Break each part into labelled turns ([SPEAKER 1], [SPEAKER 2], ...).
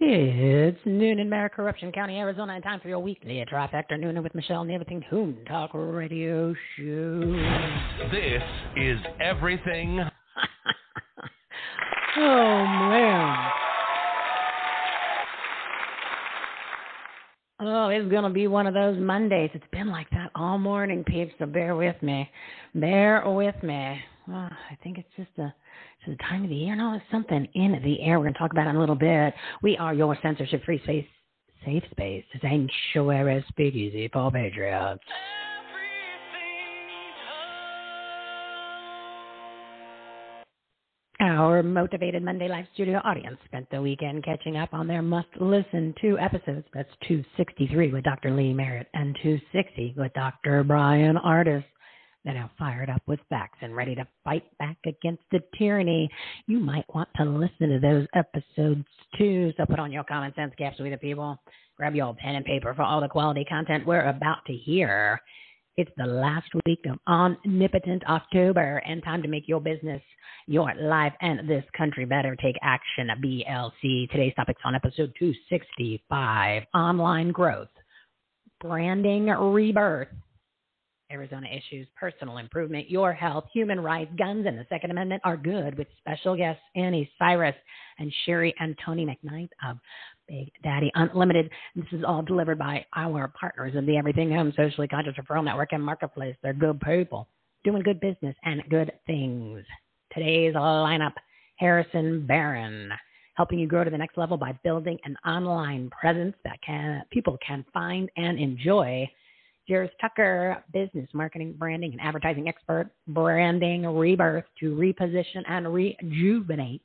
[SPEAKER 1] It's noon in Mayor Corruption County, Arizona, and time for your weekly trifecta nooner with Michele and the Everything Home Talk Radio Show.
[SPEAKER 2] This is Everything.
[SPEAKER 1] oh, man. Oh, it's going to be one of those Mondays. It's been like that all morning, peeps, so bear with me. Bear with me. Oh, I think it's just a the time of the year. No, it's something in the air. We're going to talk about it in a little bit. We are your censorship free space, safe space, sanctuary speakeasy for patriots. Our motivated Monday Live Studio audience spent the weekend catching up on their must listen to episodes. That's 263 with Dr. Lee Merritt and 260 with Dr. Bryan Ardis. They're now fired up with facts and ready to fight back against the tyranny. You might want to listen to those episodes too. So put on your common sense caps, we the people. Grab your pen and paper for all the quality content we're about to hear. It's the last week of Omnipotent October and time to make your business, your life, and this country better. Take action, BLC. Today's topics on episode 265 Online Growth, Branding Rebirth. Arizona issues, personal improvement, your health, human rights, guns, and the Second Amendment are good with special guests Anni Cyrus and Sherrie and Tony McKnight of Big Daddy Unlimited. This is all delivered by our partners in the Everything Home Socially Conscious Referral Network and Marketplace. They're good people doing good business and good things. Today's lineup Harrison Baron helping you grow to the next level by building an online presence that can people can find and enjoy. Jaris Tucker, business marketing, branding, and advertising expert, branding rebirth to reposition and rejuvenate.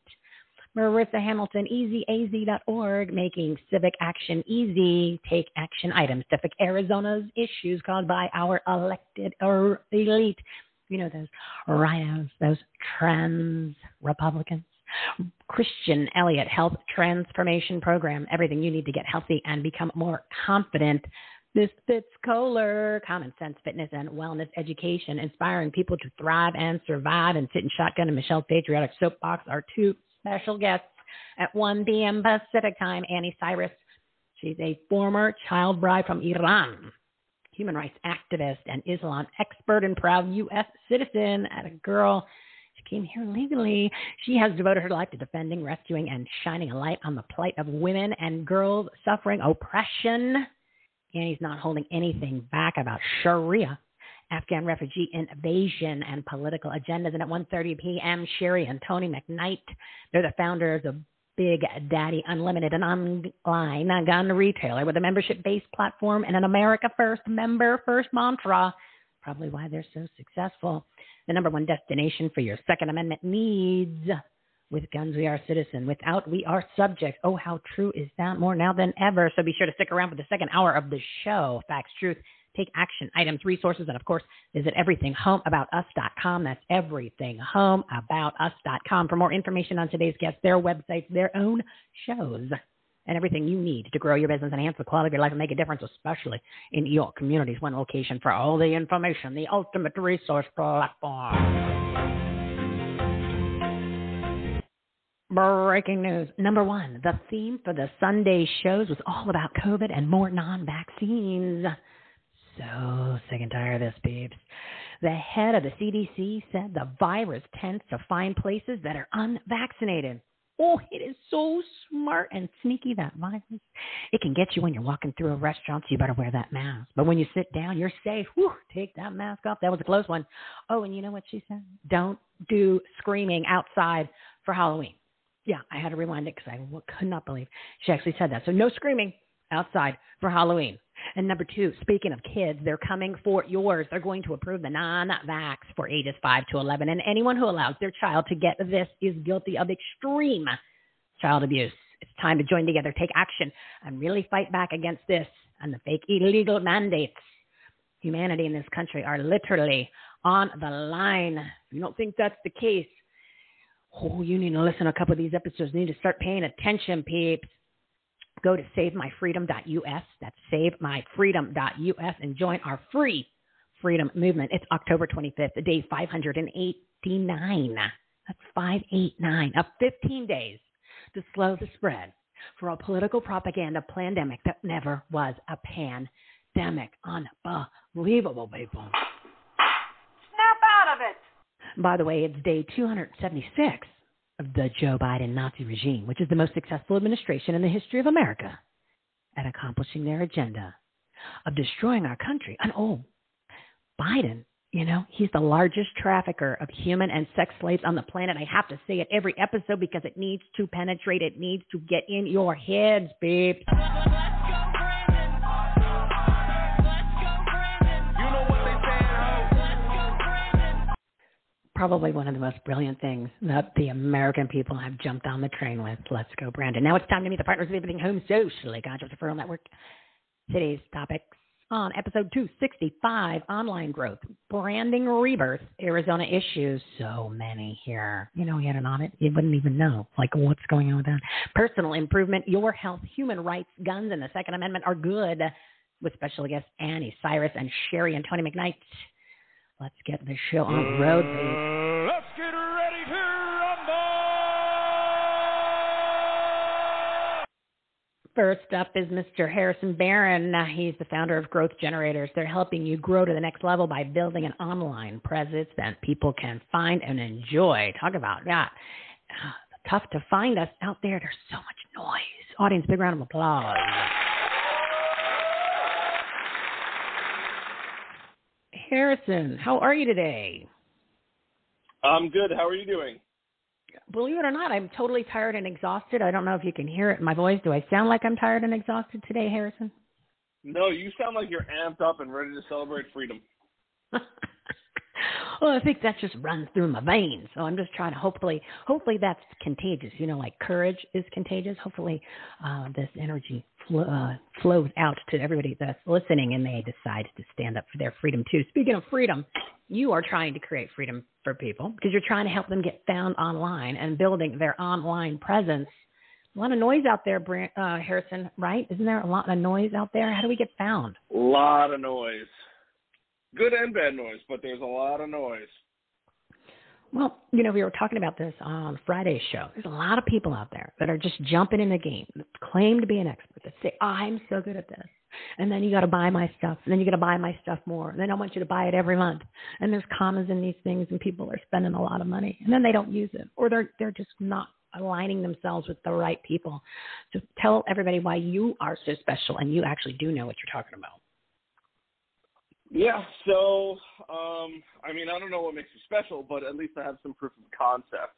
[SPEAKER 1] Merissa Hamilton, EZAZ.org, making civic action easy. Take action items to Arizona's issues caused by our elected or elite. You know, those rhinos, those trans Republicans. Christian Elliot Health Transformation Program, everything you need to get healthy and become more confident. This Fitz Koehler, common sense, fitness, and wellness education, inspiring people to thrive and survive. And sit in shotgun and Michele's patriotic soapbox are two special guests at 1 p.m. Pacific time. Anni Cyrus, she's a former child bride from Iran, human rights activist and Islam expert and proud U.S. citizen. At a girl, she came here legally. She has devoted her life to defending, rescuing, and shining a light on the plight of women and girls suffering oppression and he's not holding anything back about Sharia, Afghan refugee invasion, and political agendas. And at 1.30 p.m., Sherrie and Tony McKnight, they're the founders of Big Daddy Unlimited, an online gun retailer with a membership-based platform and an America First member first mantra. Probably why they're so successful. The number one destination for your Second Amendment needs. With guns, we are citizen. Without, we are subject. Oh, how true is that? More now than ever. So be sure to stick around for the second hour of the show. Facts, truth, take action, items, resources, and of course, visit everythinghomeaboutus.com. That's everythinghomeaboutus.com for more information on today's guests, their websites, their own shows, and everything you need to grow your business, enhance the quality of your life, and make a difference, especially in your communities. One location for all the information, the ultimate resource platform. Breaking news. Number one, the theme for the Sunday shows was all about COVID and more non vaccines. So sick and tired of this, peeps. The head of the CDC said the virus tends to find places that are unvaccinated. Oh, it is so smart and sneaky, that virus. It can get you when you're walking through a restaurant, so you better wear that mask. But when you sit down, you're safe. Whew, take that mask off. That was a close one. Oh, and you know what she said? Don't do screaming outside for Halloween. Yeah, I had to rewind it because I could not believe she actually said that. So no screaming outside for Halloween. And number two, speaking of kids, they're coming for yours. They're going to approve the non vax for ages 5 to 11. And anyone who allows their child to get this is guilty of extreme child abuse. It's time to join together, take action, and really fight back against this and the fake illegal mandates. Humanity in this country are literally on the line. If you don't think that's the case, oh, you need to listen to a couple of these episodes. You need to start paying attention, peeps go to savemyfreedom.us. That's savemyfreedom.us and join our free freedom movement. It's October 25th, day 589. That's 589 of 15 days to slow the spread for a political propaganda pandemic that never was a pandemic. Unbelievable, people. By the way, it's day 276 of the Joe Biden Nazi regime, which is the most successful administration in the history of America at accomplishing their agenda of destroying our country. And oh, Biden, you know, he's the largest trafficker of human and sex slaves on the planet. I have to say it every episode because it needs to penetrate, it needs to get in your heads, babe. Probably one of the most brilliant things that the American people have jumped on the train with. Let's go, Brandon. Now it's time to meet the partners of Everything Home Socially Conscious Referral Network. Today's topics on episode 265 online growth, branding rebirth, Arizona issues. So many here. You know, you had an audit, you wouldn't even know. Like, what's going on with that? Personal improvement, your health, human rights, guns, and the Second Amendment are good. With special guests Anni Cyrus and Sherrie and Tony McKnight. Let's get the show on the road,
[SPEAKER 3] please. Let's get ready to rumble!
[SPEAKER 1] First up is Mr. Harrison Baron. He's the founder of Growth Generators. They're helping you grow to the next level by building an online presence that people can find and enjoy. Talk about that. Uh, tough to find us out there. There's so much noise. Audience, big round of applause. Harrison, how are you today?
[SPEAKER 4] I'm good. How are you doing?
[SPEAKER 1] Believe it or not, I'm totally tired and exhausted. I don't know if you can hear it in my voice. Do I sound like I'm tired and exhausted today, Harrison?
[SPEAKER 4] No, you sound like you're amped up and ready to celebrate freedom.
[SPEAKER 1] well, I think that just runs through my veins. So I'm just trying to hopefully, hopefully that's contagious. You know, like courage is contagious. Hopefully, uh, this energy fl- uh, flows out to everybody that's listening, and they decide to stand up for their freedom too. Speaking of freedom, you are trying to create freedom for people because you're trying to help them get found online and building their online presence. A lot of noise out there, uh, Harrison. Right? Isn't there a lot of noise out there? How do we get found?
[SPEAKER 4] A lot of noise good and bad noise, but there's a lot of noise.
[SPEAKER 1] Well, you know, we were talking about this on Friday's show. There's a lot of people out there that are just jumping in the game, that claim to be an expert, that say, I'm so good at this. And then you got to buy my stuff. And then you got to buy my stuff more. And then I want you to buy it every month. And there's commas in these things, and people are spending a lot of money. And then they don't use it, or they're they're just not aligning themselves with the right people. So tell everybody why you are so special, and you actually do know what you're talking about.
[SPEAKER 4] Yeah, so um, I mean, I don't know what makes you special, but at least I have some proof of concept.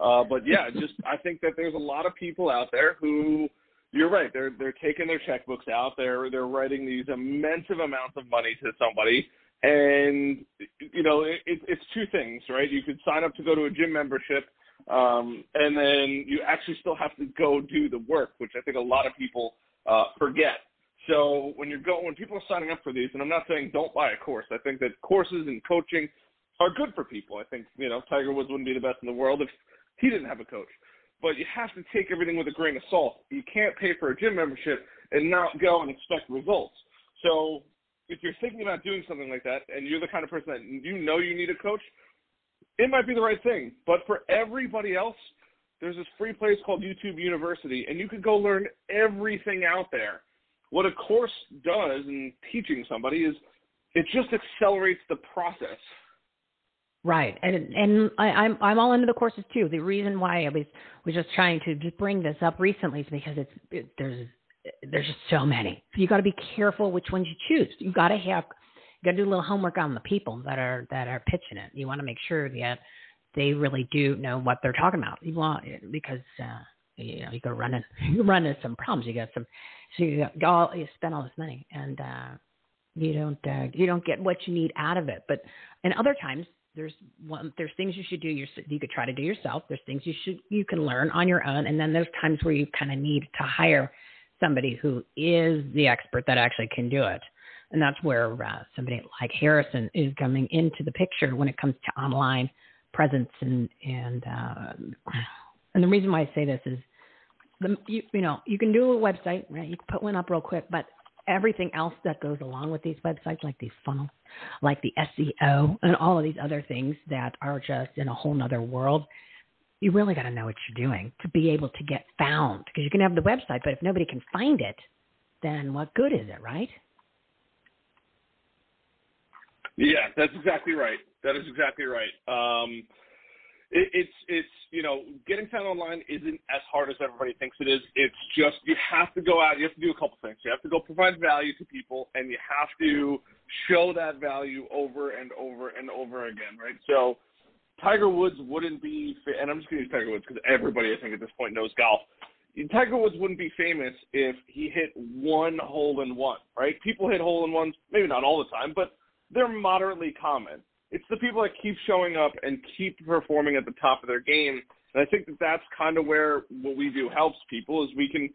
[SPEAKER 4] Uh, but yeah, just I think that there's a lot of people out there who you're right. They're they're taking their checkbooks out. They're they're writing these immense amounts of money to somebody, and you know it, it, it's two things, right? You could sign up to go to a gym membership, um, and then you actually still have to go do the work, which I think a lot of people uh, forget. So when you're going, when people are signing up for these, and I'm not saying don't buy a course. I think that courses and coaching are good for people. I think you know Tiger Woods wouldn't be the best in the world if he didn't have a coach. But you have to take everything with a grain of salt. You can't pay for a gym membership and not go and expect results. So if you're thinking about doing something like that, and you're the kind of person that you know you need a coach, it might be the right thing. But for everybody else, there's this free place called YouTube University, and you could go learn everything out there what a course does in teaching somebody is it just accelerates the process.
[SPEAKER 1] Right, and and I, I'm I'm all into the courses too. The reason why I was was just trying to just bring this up recently is because it's it, there's there's just so many. So you got to be careful which ones you choose. You got to have you got to do a little homework on the people that are that are pitching it. You want to make sure that they really do know what they're talking about. You want because uh, you know you go run in, you run into some problems. You got some so you got all you spend all this money and uh, you don't uh, you don't get what you need out of it. But and other times there's one there's things you should do your, you could try to do yourself there's things you should you can learn on your own and then there's times where you kind of need to hire somebody who is the expert that actually can do it and that's where uh, somebody like harrison is coming into the picture when it comes to online presence and and uh, and the reason why i say this is the you, you know you can do a website right you can put one up real quick but everything else that goes along with these websites, like these funnels, like the SEO, and all of these other things that are just in a whole nother world. You really got to know what you're doing to be able to get found because you can have the website, but if nobody can find it, then what good is it, right?
[SPEAKER 4] Yeah, that's exactly right. That is exactly right. Um, it, it's it's you know getting found online isn't as hard as everybody thinks it is. It's just you have to go out. You have to do a couple things. You have to go provide value to people, and you have to show that value over and over and over again, right? So Tiger Woods wouldn't be, and I'm just going to use Tiger Woods because everybody I think at this point knows golf. Tiger Woods wouldn't be famous if he hit one hole in one, right? People hit hole in ones, maybe not all the time, but they're moderately common it's the people that keep showing up and keep performing at the top of their game. And I think that that's kind of where what we do helps people is we can,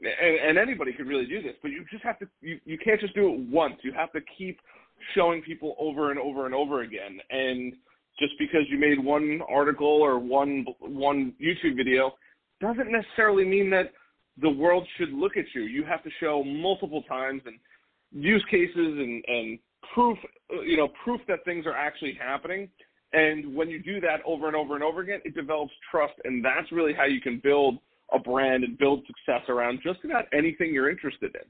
[SPEAKER 4] and, and anybody could really do this, but you just have to, you, you can't just do it once. You have to keep showing people over and over and over again. And just because you made one article or one one YouTube video doesn't necessarily mean that the world should look at you. You have to show multiple times and use cases and, and proof, you know, proof that things are actually happening. And when you do that over and over and over again, it develops trust, and that's really how you can build a brand and build success around just about anything you're interested in.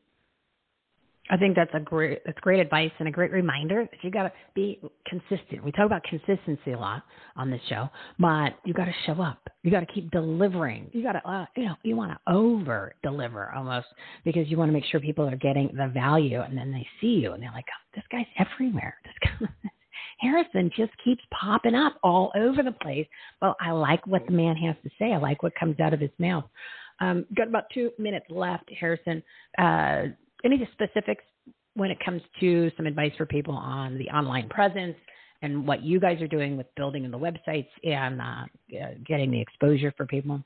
[SPEAKER 1] I think that's a great that's great advice and a great reminder that you got to be consistent. We talk about consistency a lot on this show, but you got to show up. You got to keep delivering. You got to uh, you know you want to over deliver almost because you want to make sure people are getting the value, and then they see you and they're like, oh, this guy's everywhere. This guy. Harrison just keeps popping up all over the place. Well, I like what the man has to say. I like what comes out of his mouth. Um, got about two minutes left, Harrison. Uh, any specifics when it comes to some advice for people on the online presence and what you guys are doing with building the websites and uh, getting the exposure for people?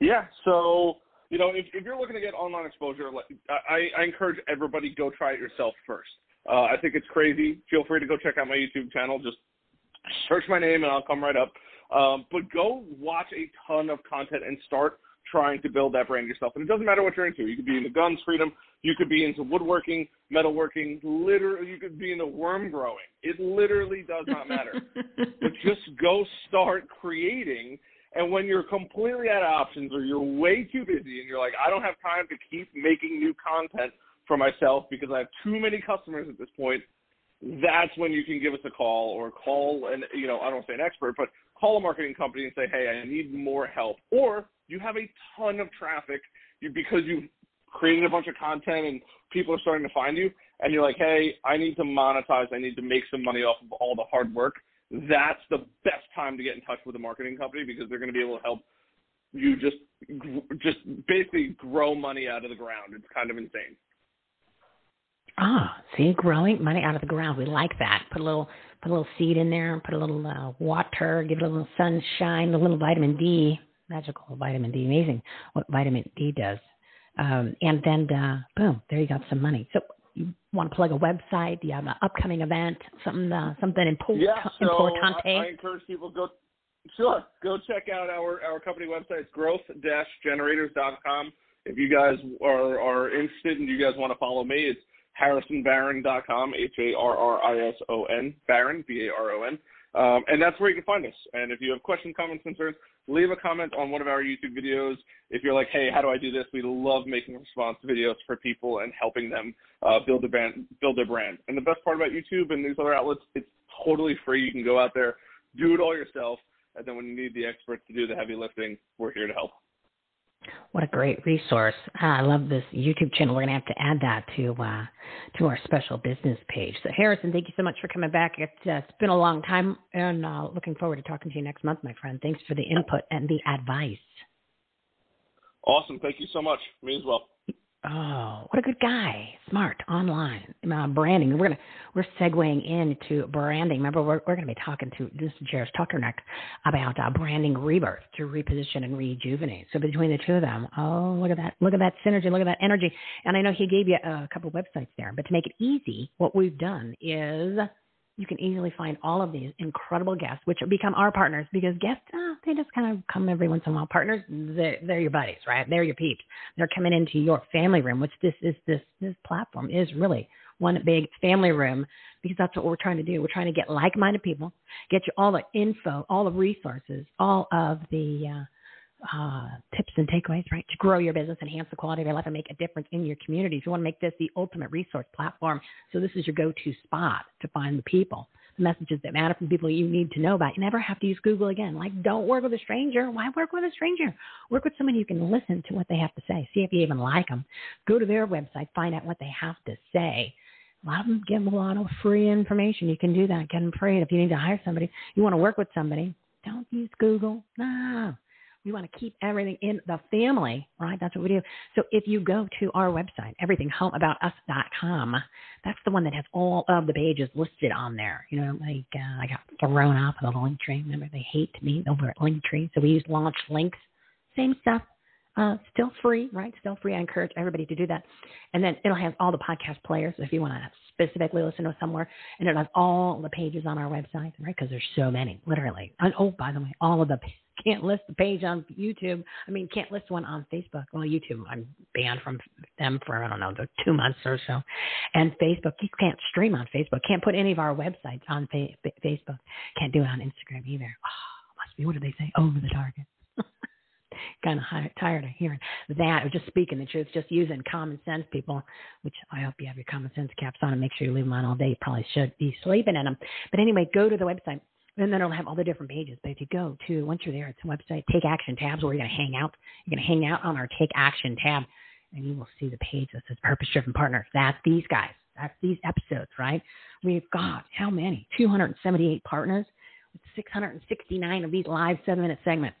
[SPEAKER 4] Yeah, so you know, if, if you're looking to get online exposure, I, I encourage everybody go try it yourself first. Uh, I think it's crazy. Feel free to go check out my YouTube channel. Just search my name and I'll come right up. Um, but go watch a ton of content and start trying to build that brand yourself. And it doesn't matter what you're into. You could be into guns, freedom. You could be into woodworking, metalworking. Literally, you could be into worm growing. It literally does not matter. but just go start creating. And when you're completely out of options or you're way too busy and you're like, I don't have time to keep making new content for myself because I have too many customers at this point, that's when you can give us a call or call and you know I don't say an expert, but call a marketing company and say, hey, I need more help. Or you have a ton of traffic because you've created a bunch of content and people are starting to find you, and you're like, hey, I need to monetize, I need to make some money off of all the hard work. That's the best time to get in touch with a marketing company because they're going to be able to help you just just basically grow money out of the ground. It's kind of insane.
[SPEAKER 1] Ah, see, growing money out of the ground. We like that. Put a little, put a little seed in there. Put a little uh, water. Give it a little sunshine. A little vitamin D. Magical vitamin D. Amazing what vitamin D does. Um, and then, uh, boom, there you got some money. So you want to plug a website? Do you have an upcoming event? Something, uh, something important?
[SPEAKER 4] Yeah. So
[SPEAKER 1] importante?
[SPEAKER 4] I, I encourage people go. Sure, go check out our our company website. It's growth-generators.com. If you guys are are interested and you guys want to follow me, it's harrisonbaron.com, H A R R I S O N, Baron, B A R O N. Um, and that's where you can find us. And if you have questions, comments, concerns, leave a comment on one of our YouTube videos. If you're like, hey, how do I do this? We love making response videos for people and helping them uh, build their brand, build their brand. And the best part about YouTube and these other outlets, it's totally free. You can go out there, do it all yourself, and then when you need the experts to do the heavy lifting, we're here to help.
[SPEAKER 1] What a great resource! Ah, I love this YouTube channel. We're going to have to add that to uh, to our special business page. So, Harrison, thank you so much for coming back. It's, uh, it's been a long time, and uh, looking forward to talking to you next month, my friend. Thanks for the input and the advice.
[SPEAKER 4] Awesome. Thank you so much. Me as well.
[SPEAKER 1] Oh, what a good guy! Smart online uh, branding. We're gonna we're segueing into branding. Remember, we're we're gonna be talking to this is Jaris Tuckernuck about uh, branding rebirth to reposition and rejuvenate. So between the two of them, oh look at that, look at that synergy, look at that energy. And I know he gave you a couple websites there, but to make it easy, what we've done is you can easily find all of these incredible guests, which become our partners because guests, uh, they just kind of come every once in a while. Partners, they're, they're your buddies, right? They're your peeps. They're coming into your family room, which this is this this platform is really one big family room because that's what we're trying to do. We're trying to get like-minded people, get you all the info, all the resources, all of the uh, uh, tips and takeaways, right? To grow your business, enhance the quality of your life, and make a difference in your community. If you want to make this the ultimate resource platform, so this is your go-to spot to find the people, the messages that matter from people you need to know about. You never have to use Google again. Like, don't work with a stranger. Why work with a stranger? Work with someone you can listen to what they have to say. See if you even like them. Go to their website, find out what they have to say. A lot of them give a lot of free information. You can do that. Get them free. If you need to hire somebody, you want to work with somebody, don't use Google. No we want to keep everything in the family, right? That's what we do. So if you go to our website, everythinghomeaboutus.com, that's the one that has all of the pages listed on there. You know, like uh, I got thrown off of the link tree. Remember, they hate me over at Linktree. So we use launch links. Same stuff. Uh, still free, right? Still free. I encourage everybody to do that. And then it'll have all the podcast players if you want to specifically listen to somewhere. And it has all the pages on our website, right? Because there's so many, literally. And oh, by the way, all of the can't list the page on YouTube. I mean, can't list one on Facebook. Well, YouTube, I'm banned from them for I don't know, two months or so. And Facebook, you can't stream on Facebook. Can't put any of our websites on fa- Facebook. Can't do it on Instagram either. Oh, must be what do they say? Over the target. kind of tired of hearing that or just speaking the truth, just using common sense, people. Which I hope you have your common sense caps on and make sure you leave them on all day. You probably should be sleeping in them. But anyway, go to the website and then it'll have all the different pages. But if you go to, once you're there, it's a website, Take Action tabs where you're to hang out. You're going to hang out on our Take Action tab, and you will see the page that says Purpose Driven Partners. That's these guys. That's these episodes, right? We've got how many? 278 partners with 669 of these live seven minute segments.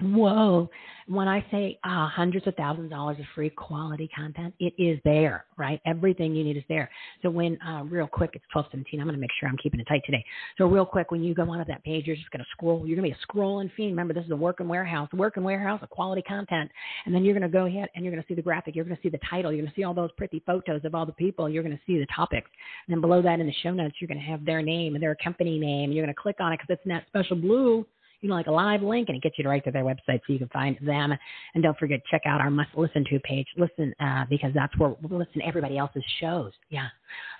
[SPEAKER 1] Whoa. When I say uh, hundreds of thousands of dollars of free quality content, it is there, right? Everything you need is there. So when, uh, real quick, it's 1217. I'm going to make sure I'm keeping it tight today. So real quick, when you go onto that page, you're just going to scroll. You're going to be a scrolling fiend. Remember, this is a work and warehouse, work and warehouse of quality content. And then you're going to go ahead and you're going to see the graphic. You're going to see the title. You're going to see all those pretty photos of all the people. You're going to see the topics. And then below that in the show notes, you're going to have their name and their company name. and You're going to click on it because it's in that special blue you know, like a live link, and it gets you right to their website so you can find them. And don't forget, check out our must listen to page. Listen, uh, because that's where we'll listen to everybody else's shows. Yeah.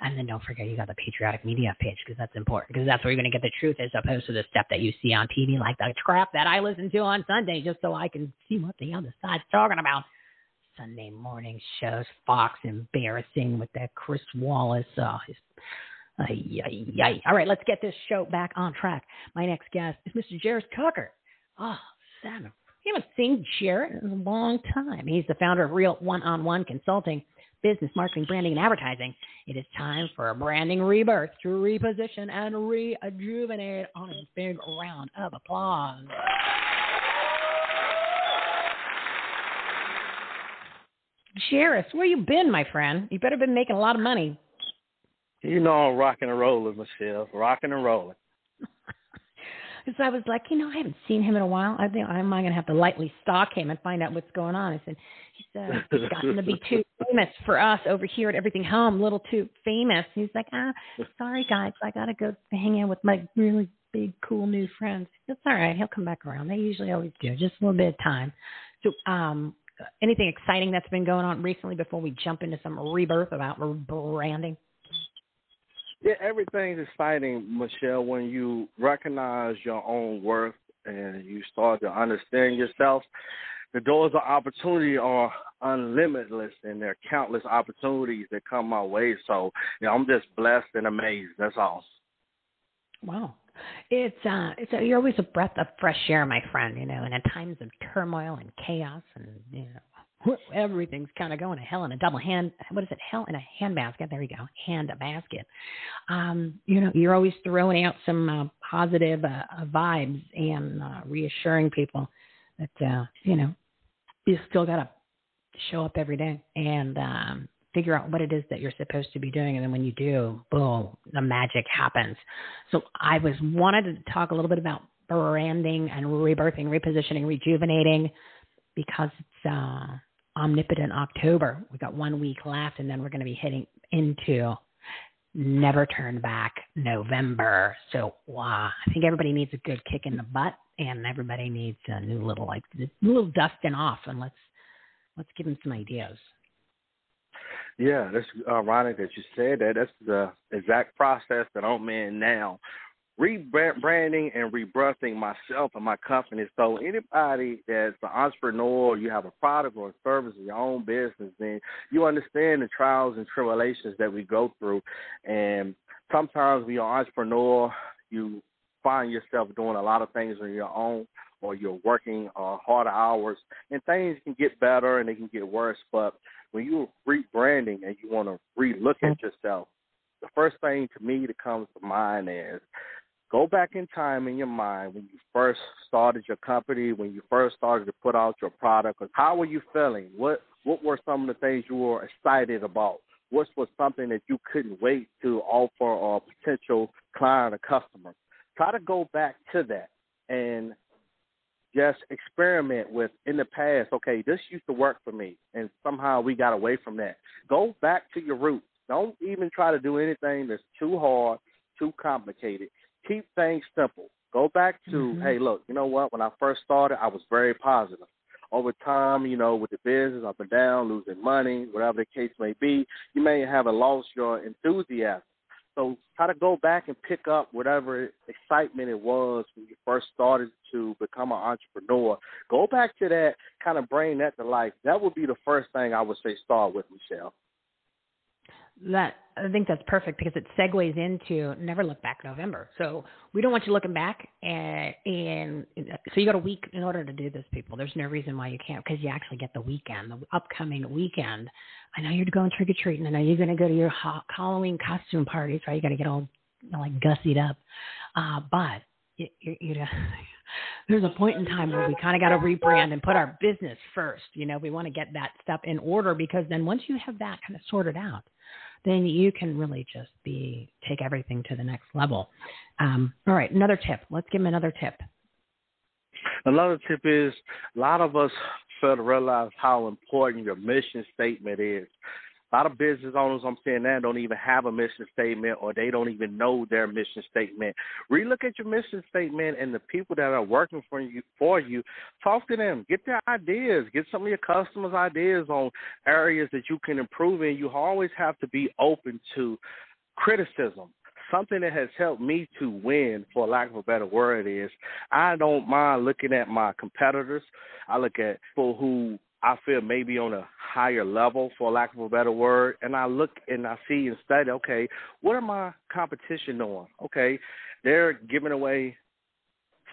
[SPEAKER 1] And then don't forget, you got the patriotic media page because that's important because that's where you're going to get the truth as opposed to the stuff that you see on TV, like the crap that I listen to on Sunday just so I can see what the other side's talking about. Sunday morning shows, Fox embarrassing with that Chris Wallace. Uh, his Ay, ay, ay. All right, let's get this show back on track. My next guest is Mr. Jaris Tucker. Oh, Sam, you haven't seen Jared in a long time. He's the founder of Real One on One Consulting, Business Marketing, Branding, and Advertising. It is time for a branding rebirth to reposition and rejuvenate on a big round of applause. Jaris, where you been, my friend? You better been making a lot of money.
[SPEAKER 5] You know I'm rocking and rolling, Michele. Rocking and rolling.
[SPEAKER 1] so I was like, you know, I haven't seen him in a while. I think I'm going to have to lightly stalk him and find out what's going on. I said, he's uh, gotten to be too famous for us over here at Everything Home, a little too famous. He's like, ah, sorry guys, I got to go hang out with my really big, cool new friends. It's all right. He'll come back around. They usually always do. Just a little bit of time. So, um, anything exciting that's been going on recently before we jump into some rebirth about branding?
[SPEAKER 5] Yeah, everything's exciting, Michele, when you recognize your own worth and you start to understand yourself. The doors of opportunity are unlimitless, and there are countless opportunities that come my way. So, you know, I'm just blessed and amazed. That's all.
[SPEAKER 1] Wow. It's uh it's a, you're always a breath of fresh air, my friend, you know, and in times of turmoil and chaos and you know everything's kind of going to hell in a double hand. What is it? Hell in a hand basket. There you go. Hand a basket. Um, you know, you're always throwing out some uh, positive uh, uh, vibes and uh, reassuring people that uh, you know you still got to show up every day and um, figure out what it is that you're supposed to be doing. And then when you do, boom, the magic happens. So I was wanted to talk a little bit about branding and rebirthing, repositioning, rejuvenating because it's uh, omnipotent October. We got one week left, and then we're going to be heading into never turn back November. So wow, I think everybody needs a good kick in the butt, and everybody needs a new little like little dusting off, and let's let's give them some ideas.
[SPEAKER 5] Yeah, that's ironic that you said that. That's the exact process that I'm in now rebranding and rebirthing myself and my company. So anybody that's an entrepreneur, you have a product or a service or your own business, then you understand the trials and tribulations that we go through. And sometimes when you're an entrepreneur, you find yourself doing a lot of things on your own or you're working uh, harder hours and things can get better and they can get worse. But when you're rebranding and you want to re-look at yourself, the first thing to me that comes to mind is Go back in time in your mind when you first started your company, when you first started to put out your product. How were you feeling? What what were some of the things you were excited about? What was something that you couldn't wait to offer a potential client or customer? Try to go back to that and just experiment with in the past, okay, this used to work for me and somehow we got away from that. Go back to your roots. Don't even try to do anything that's too hard, too complicated keep things simple. Go back to, mm-hmm. hey, look, you know what? When I first started, I was very positive. Over time, you know, with the business up and down, losing money, whatever the case may be, you may have lost your enthusiasm. So try to go back and pick up whatever excitement it was when you first started to become an entrepreneur. Go back to that, kind of bring that to life. That would be the first thing I would say start with, Michele
[SPEAKER 1] that I think that's perfect because it segues into never look back November. So we don't want you looking back, and, and so you got a week in order to do this, people. There's no reason why you can't because you actually get the weekend, the upcoming weekend. I know you're going trick or treating. I know you're going to go to your Halloween costume parties, right? You got to get all you know, like gussied up, uh, but you, you, you know. there's a point in time where we kind of got to rebrand and put our business first. You know, we want to get that stuff in order because then once you have that kind of sorted out, then you can really just be take everything to the next level. Um, all right, another tip. Let's give him another tip.
[SPEAKER 5] Another tip is a lot of us fail to realize how important your mission statement is. A lot of business owners, I'm saying that, don't even have a mission statement or they don't even know their mission statement. Relook at your mission statement and the people that are working for you for you. Talk to them. Get their ideas. Get some of your customers' ideas on areas that you can improve in. You always have to be open to criticism something that has helped me to win, for lack of a better word, is I don't mind looking at my competitors. I look at people who I feel maybe on a higher level, for lack of a better word, and I look and I see and study, okay, what are my competition doing? Okay, they're giving away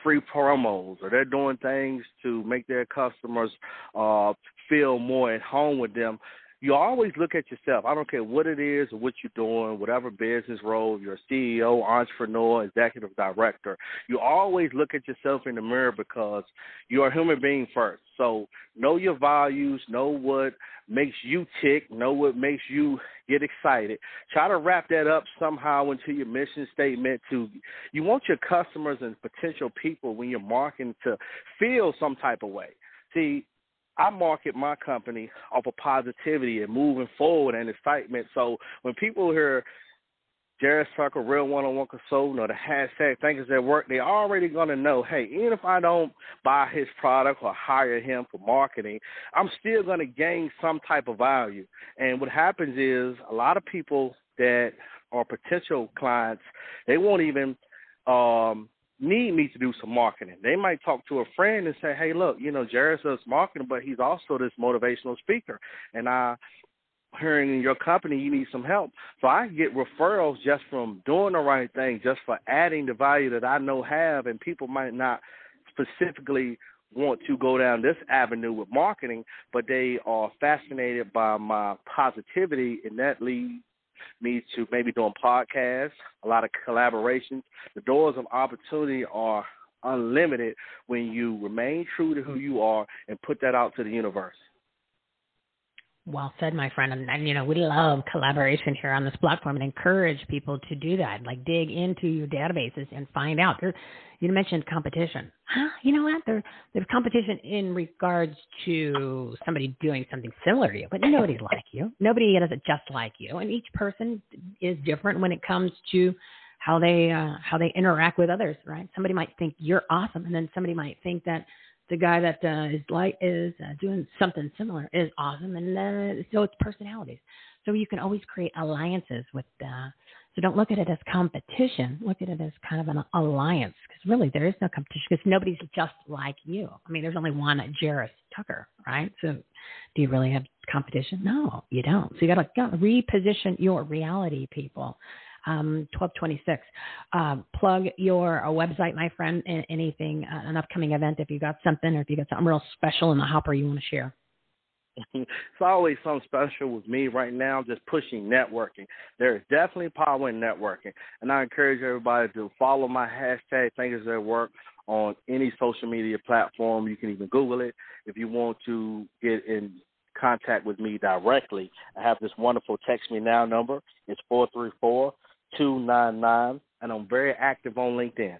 [SPEAKER 5] free promos or they're doing things to make their customers uh, feel more at home with them you always look at yourself. I don't care what it is or what you're doing, whatever business role, you're a CEO, entrepreneur, executive director. You always look at yourself in the mirror because you're a human being first. So know your values, know what makes you tick, know what makes you get excited. Try to wrap that up somehow into your mission statement to you want your customers and potential people when you're marketing to feel some type of way. See, I market my company off of positivity and moving forward and excitement. So when people hear Jared Circle, Real One on One Consultant, or the hashtag Thinkers at Work, they're already going to know, hey, even if I don't buy his product or hire him for marketing, I'm still going to gain some type of value. And what happens is a lot of people that are potential clients, they won't even um, need me to do some marketing. They might talk to a friend and say, "Hey, look, you know, Jared does marketing, but he's also this motivational speaker, and I hearing in your company you need some help." So I get referrals just from doing the right thing, just for adding the value that I know have, and people might not specifically want to go down this avenue with marketing, but they are fascinated by my positivity, and that leads me to maybe doing podcasts, a lot of collaborations. The doors of opportunity are unlimited when you remain true to who you are and put that out to the universe.
[SPEAKER 1] Well said, my friend. And, and, you know, we love collaboration here on this platform and encourage people to do that. Like dig into your databases and find out. There, you mentioned competition. Huh? You know what? There, there's competition in regards to somebody doing something similar to you, but nobody's like you. Nobody is just like you, and each person is different when it comes to how they uh, how they interact with others. Right? Somebody might think you're awesome, and then somebody might think that the guy that uh, is like is uh, doing something similar is awesome, and uh, so it's personalities. So you can always create alliances with. Uh, so don't look at it as competition. Look at it as kind of an alliance, because really there is no competition, because nobody's just like you. I mean, there's only one Jaris Tucker, right? So do you really have competition? No, you don't. So you got to reposition your reality, people um, 1226. Uh, plug your uh, website, my friend, anything, uh, an upcoming event if you got something or if you got something real special in the hopper you want to share.
[SPEAKER 5] it's always something special with me right now, just pushing networking. There is definitely power in networking. And I encourage everybody to follow my hashtag Thinkers at Work on any social media platform. You can even Google it. If you want to get in contact with me directly, I have this wonderful text me now number. It's 434 299, and I'm very active on LinkedIn.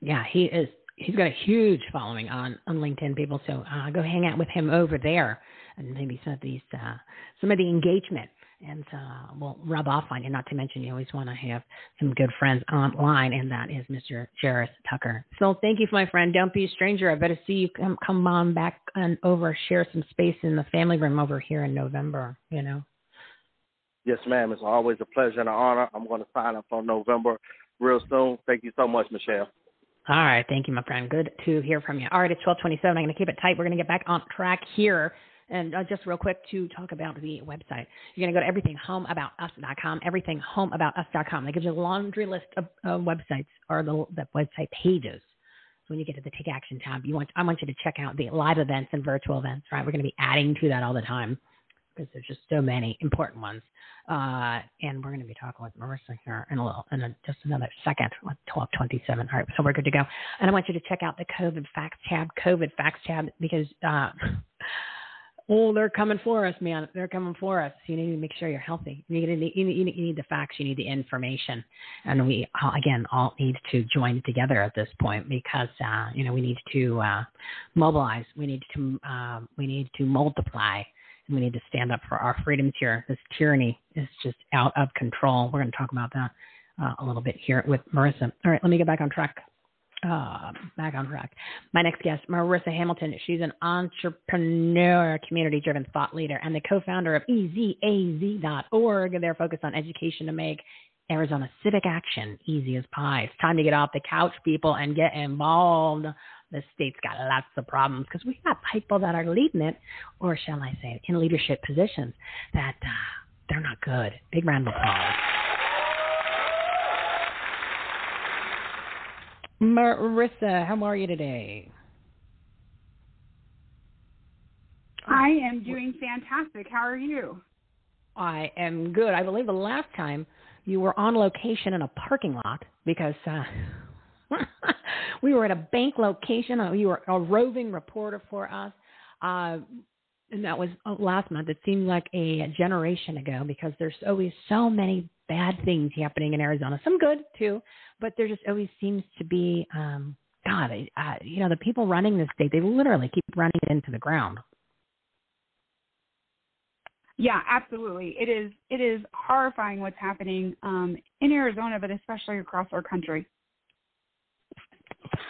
[SPEAKER 1] Yeah, he is. He's got a huge following on on LinkedIn, people. So uh, go hang out with him over there, and maybe some of these uh, some of the engagement and uh, will rub off on you. Not to mention, you always want to have some good friends online, and that is Mr. Jaris Tucker. So thank you, my friend. Don't be a stranger. I better see you come come on back and over share some space in the family room over here in November. You know.
[SPEAKER 5] Yes, ma'am. It's always a pleasure and an honor. I'm going to sign up for November real soon. Thank you so much, Michele.
[SPEAKER 1] All right. Thank you, my friend. Good to hear from you. All right. It's 1227. I'm going to keep it tight. We're going to get back on track here. And uh, just real quick to talk about the website. You're going to go to everythinghomeaboutus.com, everythinghomeaboutus.com. That gives you a laundry list of uh, websites or the, the website pages. When you get to the Take Action tab, you want I want you to check out the live events and virtual events. Right, we're going to be adding to that all the time because there's just so many important ones. Uh, and we're going to be talking with Merissa here in a little, in a, just another second, 1227. All right, so we're good to go. And I want you to check out the COVID facts tab, COVID facts tab, because, uh, oh, they're coming for us, man. They're coming for us. You need to make sure you're healthy. You need, you need, you need the facts. You need the information. And we, again, all need to join together at this point because, uh, you know, we need to uh, mobilize. We need to, uh, we need to multiply we need to stand up for our freedoms here. This tyranny is just out of control. We're going to talk about that uh, a little bit here with Merissa. All right, let me get back on track. Uh, back on track. My next guest, Merissa Hamilton. She's an entrepreneur, community driven thought leader, and the co founder of EZAZ.org. They're focused on education to make Arizona civic action easy as pie. It's time to get off the couch, people, and get involved the state's got lots of problems because we got people that are leading it, or shall I say, in leadership positions that uh, they're not good. Big round of applause. Merissa, how are you today?
[SPEAKER 6] I am doing fantastic. How are you?
[SPEAKER 1] I am good. I believe the last time you were on location in a parking lot because uh, we were at a bank location. Uh, you were a roving reporter for us. Uh, and that was uh, last month. It seemed like a generation ago because there's always so many bad things happening in Arizona. Some good too, but there just always seems to be, um, God, uh, you know, the people running the state, they literally keep running it into the ground.
[SPEAKER 6] Yeah, absolutely. It is. It is horrifying what's happening um, in Arizona, but especially across our country.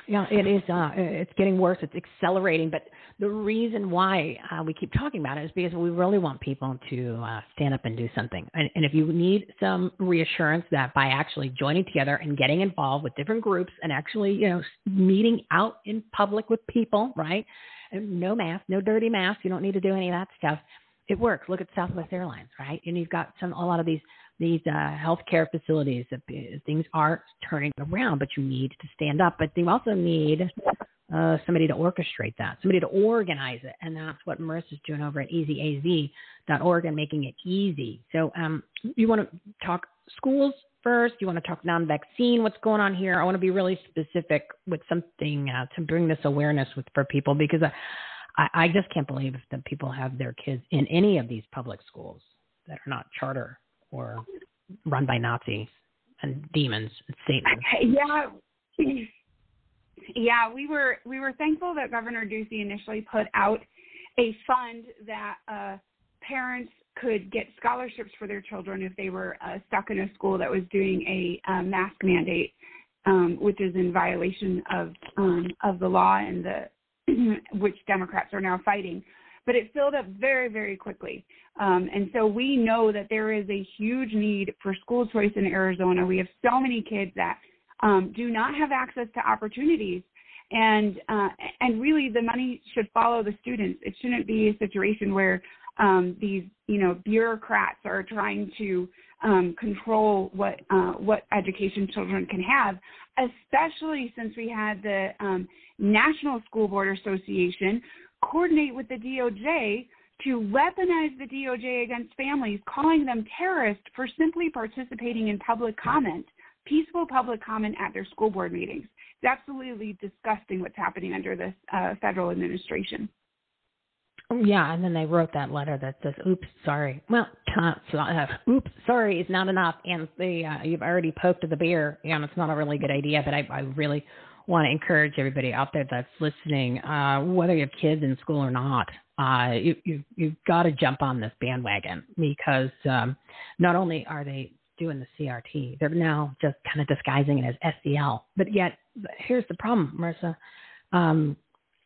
[SPEAKER 1] yeah, it is. Uh, it's getting worse. It's accelerating. But the reason why uh, we keep talking about it is because we really want people to uh, stand up and do something. And, and if you need some reassurance that by actually joining together and getting involved with different groups and actually, you know, meeting out in public with people, right? No mask, no dirty masks. You don't need to do any of that stuff. It works. Look at Southwest Airlines, right? And you've got some a lot of these these uh, healthcare facilities. That things are turning around, but you need to stand up. But you also need uh, somebody to orchestrate that, somebody to organize it, and that's what Merissa's doing over at EZAZ.org and making it easy. So, um, you want to talk schools first? You want to talk non-vaccine? What's going on here? I want to be really specific with something uh, to bring this awareness with for people because I, I just can't believe that people have their kids in any of these public schools that are not charter or run by Nazis and demons and Satan.
[SPEAKER 6] Yeah. Yeah, we were we were thankful that Governor Ducey initially put out a fund that uh, parents could get scholarships for their children if they were uh, stuck in a school that was doing a uh, mask mandate, um, which is in violation of um, of the law and the which Democrats are now fighting but it filled up very, very quickly. Um, and so we know that there is a huge need for school choice in Arizona. We have so many kids that um, do not have access to opportunities. And uh, and really, the money should follow the students. It shouldn't be a situation where um, these you know bureaucrats are trying to um, control what uh, what education children can have, especially since we had the um, National School Board Association coordinate with the DOJ to weaponize the DOJ against families, calling them terrorists for simply participating in public comment, peaceful public comment at their school board meetings. It's absolutely disgusting what's happening under this uh, federal administration.
[SPEAKER 1] Yeah, and then they wrote that letter that says, "Oops, sorry." Well, uh, oops, sorry is not enough, and the uh, you've already poked the bear, and it's not a really good idea. But I, I really want to encourage everybody out there that's listening, uh, whether you have kids in school or not, uh, you, you, you've got to jump on this bandwagon because um, not only are they doing the CRT, they're now just kind of disguising it as SEL. But yet, here's the problem, Merissa. Um,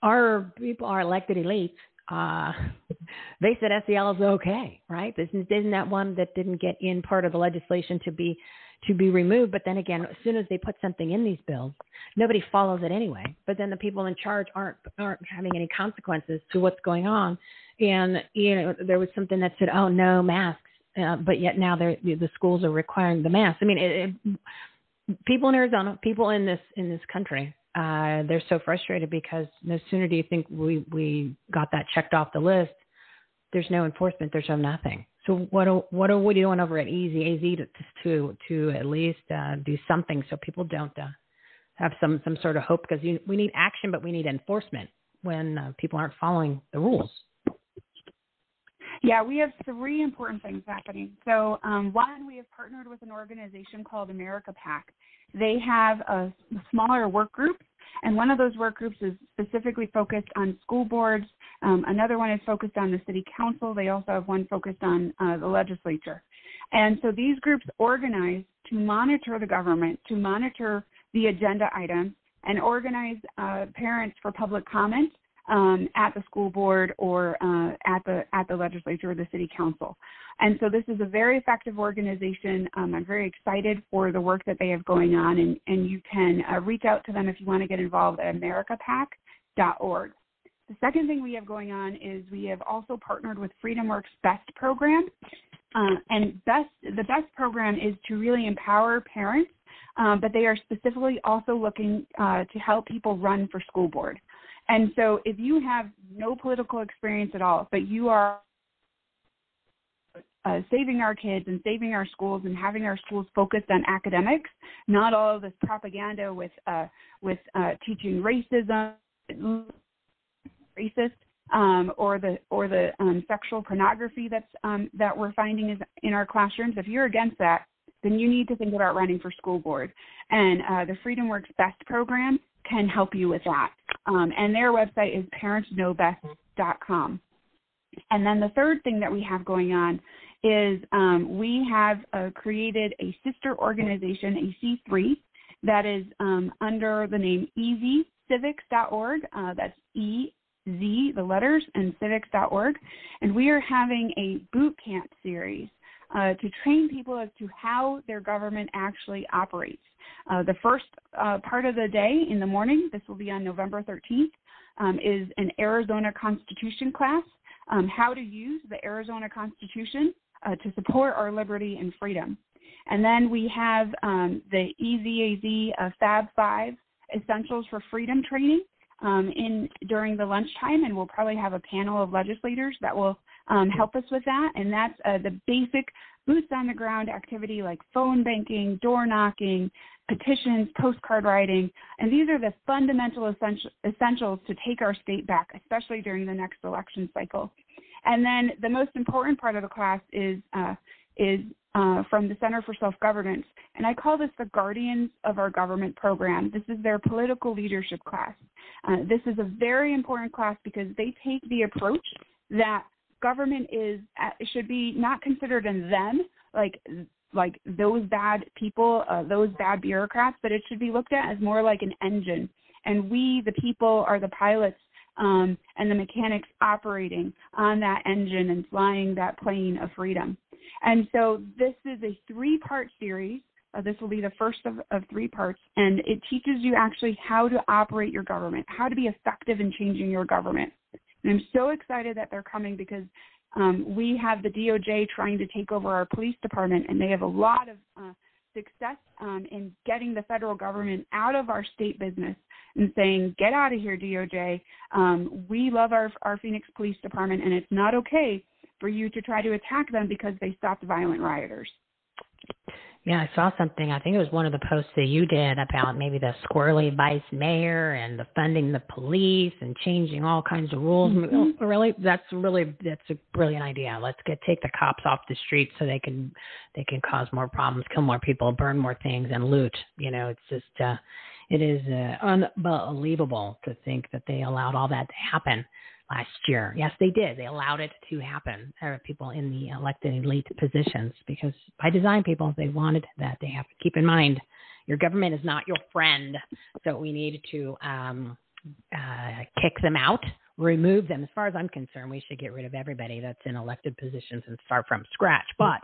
[SPEAKER 1] our people, our elected elites, uh, they said SEL is okay, right? Isn't, isn't that one that didn't get in part of the legislation to be to be removed. But then again, as soon as they put something in these bills, nobody follows it anyway. But then the people in charge aren't aren't having any consequences to what's going on. And you know, there was something that said, "Oh, no masks," uh, but yet now they're, the schools are requiring the masks. I mean, it, it, people in Arizona, people in this in this country, uh, they're so frustrated because no sooner do you think we we got that checked off the list, there's no enforcement, there's no nothing. So what are, what are we doing over at EZAZ to to, to at least uh, do something so people don't uh, have some some sort of hope because we need action, but we need enforcement when uh, people aren't following the rules.
[SPEAKER 6] Yeah, we have three important things happening. So, um, one, we have partnered with an organization called America PAC. They have a smaller work group, and one of those work groups is specifically focused on school boards. Um, another one is focused on the city council. They also have one focused on uh, the legislature. And so these groups organize to monitor the government, to monitor the agenda items, and organize uh, parents for public comment um, at the school board or uh, at the at the legislature or the city council. And so this is a very effective organization. Um, I'm very excited for the work that they have going on, and, and you can uh, reach out to them if you want to get involved at americapac.org. The second thing we have going on is we have also partnered with FreedomWorks Best program. Uh, and best the best program is to really empower parents, um, but they are specifically also looking uh, to help people run for school board. And so if you have no political experience at all, but you are uh, saving our kids and saving our schools and having our schools focused on academics, not all of this propaganda with uh, with uh, teaching racism, racist, um, or the or the um, sexual pornography that's um, that we're finding is in our classrooms. If you're against that, then you need to think about running for school board. And uh, the FreedomWorks Best program can help you with that. Um, and their website is parentsknowbest.com. And then the third thing that we have going on is um, we have uh, created a sister organization, a C3, that is um, under the name easycivics.org. Uh, that's E Z, the letters, and civics.org. And we are having a boot camp series uh, to train people as to how their government actually operates. Uh, the first uh, part of the day in the morning, this will be on November 13th, um, is an Arizona Constitution class, um, how to use the Arizona Constitution uh, to support our liberty and freedom. And then we have um, the EZAZ uh, Fab 5 Essentials for Freedom training um, in during the lunchtime, and we'll probably have a panel of legislators that will um, help us with that. And that's uh, the basic boots on the ground activity like phone banking, door knocking, petitions, postcard writing, and these are the fundamental essential, essentials to take our state back, especially during the next election cycle. And then the most important part of the class is uh, is uh, from the Center for Self Governance, and I call this the Guardians of Our Government program. This is their political leadership class. Uh, this is a very important class because they take the approach that government is should be not considered in them like like those bad people, uh, those bad bureaucrats, but it should be looked at as more like an engine. And we, the people, are the pilots um, and the mechanics operating on that engine and flying that plane of freedom. And so this is a three part series. Uh, this will be the first of, of three parts, and it teaches you actually how to operate your government, how to be effective in changing your government. I'm so excited that they're coming because um, we have the DOJ trying to take over our police department, and they have a lot of uh, success um, in getting the federal government out of our state business and saying, "Get out of here, DOJ. Um, we love our our Phoenix Police Department, and it's not okay for you to try to attack them because they stopped violent rioters."
[SPEAKER 1] Yeah, I saw something. I think it was one of the posts that you did about maybe the squirrely vice mayor and the funding the police and changing all kinds of rules. Mm-hmm. Really, that's really that's a brilliant idea. Let's get take the cops off the street so they can they can cause more problems, kill more people, burn more things, and loot. You know, it's just uh, it is uh, unbelievable to think that they allowed all that to happen last year. Yes, they did. They allowed it to happen. There are people in the elected elite positions because by design, people, they wanted that. They have to keep in mind your government is not your friend. So we need to um, uh, kick them out, remove them. As far as I'm concerned, we should get rid of everybody that's in elected positions and start from scratch. But,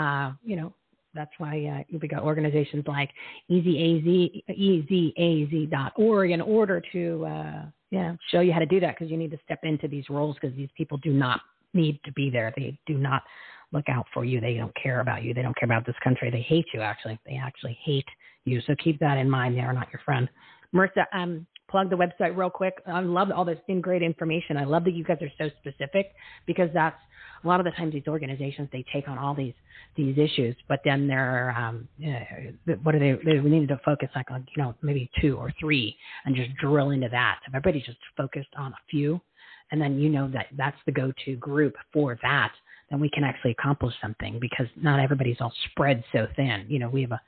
[SPEAKER 1] uh, you know, that's why uh, we got organizations like EZAZ, EZAZ.org in order to uh, yeah, show you how to do that because you need to step into these roles because these people do not need to be there. They do not look out for you. They don't care about you. They don't care about this country. They hate you, actually. They actually hate you. So keep that in mind. They are not your friend. Merissa, um, plug the website real quick. I love all this in great information. I love that you guys are so specific because that's a lot of the times these organizations they take on all these these issues, but then they're um, uh, what are they? They needed to focus like on you know maybe two or three and just drill into that. If everybody's just focused on a few, and then you know that that's the go-to group for that, then we can actually accomplish something because not everybody's all spread so thin. You know, we have a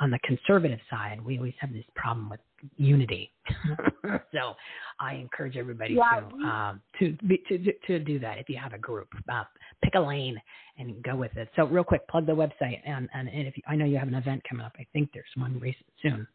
[SPEAKER 1] on the conservative side, we always have this problem with unity. so I encourage everybody yeah, to, um, to, to to do that. If you have a group, uh, pick a lane and go with it. So real quick, plug the website and and, and if you, I know you have an event coming up, I think there's one soon.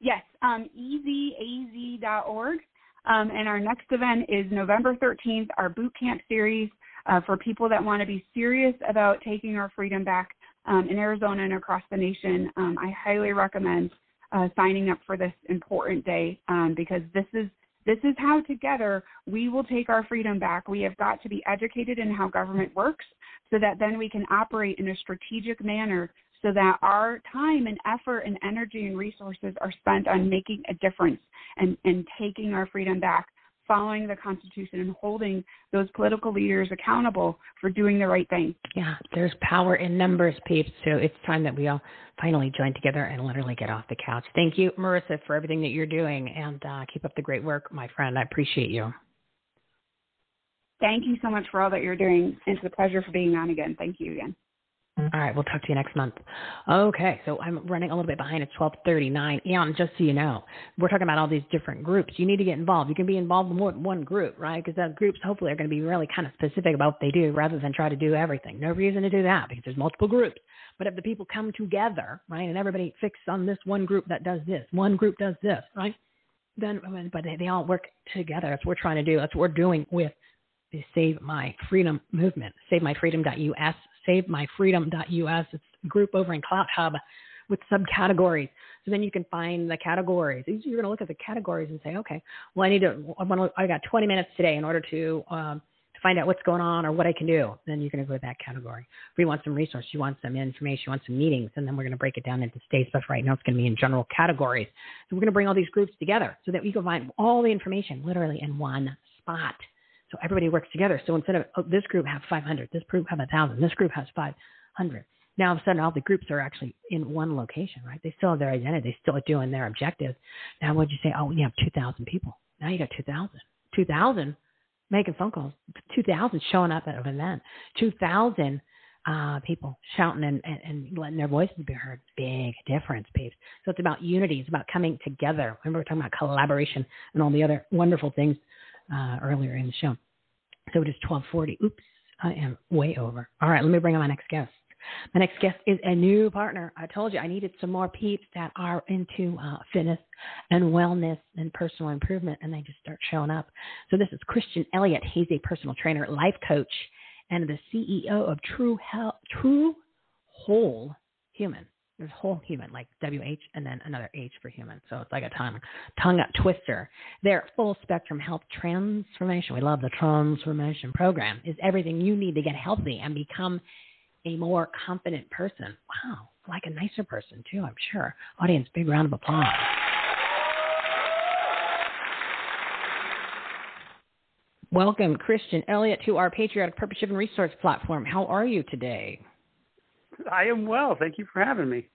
[SPEAKER 6] Yes, um, ezaz.org. Um, and our next event is November 13th, our boot camp series uh, for people that want to be serious about taking our freedom back um, in Arizona and across the nation. Um, I highly recommend uh, signing up for this important day um, because this is this is how together we will take our freedom back. We have got to be educated in how government works so that then we can operate in a strategic manner so that our time and effort and energy and resources are spent on making a difference and, and taking our freedom back following the Constitution and holding those political leaders accountable for doing the right thing.
[SPEAKER 1] Yeah, there's power in numbers, peeps. So it's time that we all finally join together and literally get off the couch. Thank you, Merissa, for everything that you're doing, and uh, keep up the great work, my friend. I appreciate you.
[SPEAKER 6] Thank you so much for all that you're doing. It's a pleasure for being on again. Thank you again. Mm-hmm.
[SPEAKER 1] All right, we'll talk to you next month. Okay, so I'm running a little bit behind. It's 12:39. And just so you know, we're talking about all these different groups. You need to get involved. You can be involved in more than one group, right? Because those groups hopefully are going to be really kind of specific about what they do, rather than try to do everything. No reason to do that because there's multiple groups. But if the people come together, right, and everybody fix on this one group that does this, one group does this, right, then but they, they all work together. That's what we're trying to do. That's what we're doing with the Save My Freedom movement. SaveMyFreedom.us. SaveMyFreedom.us. It's a group over in CloutHub with subcategories. So then you can find the categories. You're going to look at the categories and say, okay, well, I need to, I, want to, I got 20 minutes today in order to, um, to find out what's going on or what I can do. Then you're going to go to that category. If you want some resources, you want some information, you want some meetings, and then we're going to break it down into states. But right now it's going to be in general categories. So we're going to bring all these groups together so that we can find all the information literally in one spot. So everybody works together. So instead of oh, this group have 500, this group has 1,000, this group has 500. Now all of a sudden all the groups are actually in one location, right? They still have their identity. They still are doing their objectives. Now what'd you say? Oh, you have 2,000 people. Now you got 2,000. 2,000 making phone calls. 2,000 showing up at an event. 2,000 uh, people shouting and, and, and, letting their voices be heard. Big difference, peeps. So it's about unity. It's about coming together. Remember, we are talking about collaboration and all the other wonderful things uh, earlier in the show. So it is 1240. Oops, I am way over. All right, let me bring on my next guest. My next guest is a new partner. I told you I needed some more peeps that are into uh, fitness and wellness and personal improvement, and they just start showing up. So this is Christian Elliot. He's a personal trainer, life coach, and the CEO of True Health, True Whole Human. There's whole human, like WH, and then another H for human. So it's like a tongue tongue twister. Their full spectrum health transformation. We love the transformation program. Is everything you need to get healthy and become a more confident person. Wow, like a nicer person too. I'm sure. Audience, big round of applause. Welcome, Christian Elliot, to our Patriotic Purpose Driven Resource Platform. How are you today?
[SPEAKER 7] I am well. Thank you for having me.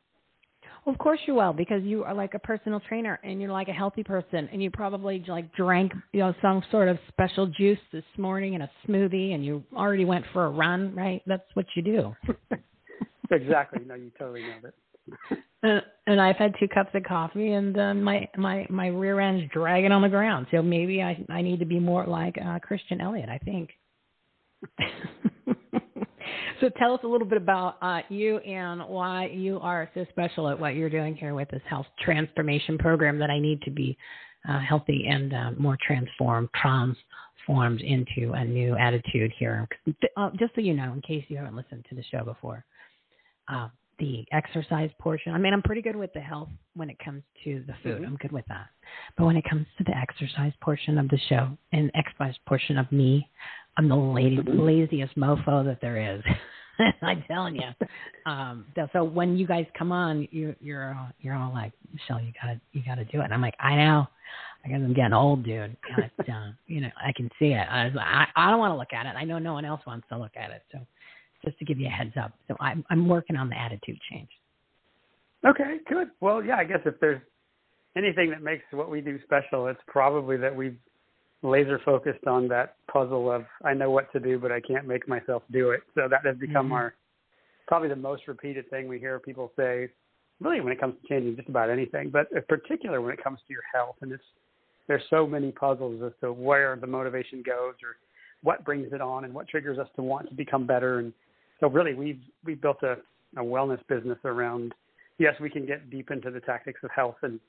[SPEAKER 1] Well, of course you will, because you are like a personal trainer and you're like a healthy person, and you probably like drank you know some sort of special juice this morning in a smoothie, and you already went for a run, right? That's what you do.
[SPEAKER 7] exactly. No, you totally nailed it.
[SPEAKER 1] and, and I've had two cups of coffee, and uh, my my my rear end's dragging on the ground. So maybe I I need to be more like uh, Christian Elliot. I think. So tell us a little bit about uh, you and why you are so special at what you're doing here with this health transformation program that I need to be uh, healthy and uh, more transformed, transformed into a new attitude here. Uh, just so you know, in case you haven't listened to the show before, uh, the exercise portion. I mean, I'm pretty good with the health when it comes to the food. Mm-hmm. I'm good with that. But when it comes to the exercise portion of the show and exercise portion of me, I'm the laziest mofo that there is. I'm telling you. Um, so when you guys come on, you, you're all, you're all like, Michele, you gotta you gotta do it. And I'm like, I know. I guess I'm getting old, dude. But, uh, you know, I can see it. I, I I don't want to look at it. I know no one else wants to look at it. So just to give you a heads up. So I'm I'm working on the attitude change.
[SPEAKER 7] Okay, good. Well, yeah, I guess if there's anything that makes what we do special, it's probably that we've laser focused on that puzzle of I know what to do, but I can't make myself do it. So that has become mm-hmm. our probably the most repeated thing we hear people say, really when it comes to changing just about anything, but in particular when it comes to your health. And it's there's so many puzzles as to where the motivation goes or what brings it on and what triggers us to want to become better. And so really we've we've built a, a wellness business around yes, we can get deep into the tactics of health and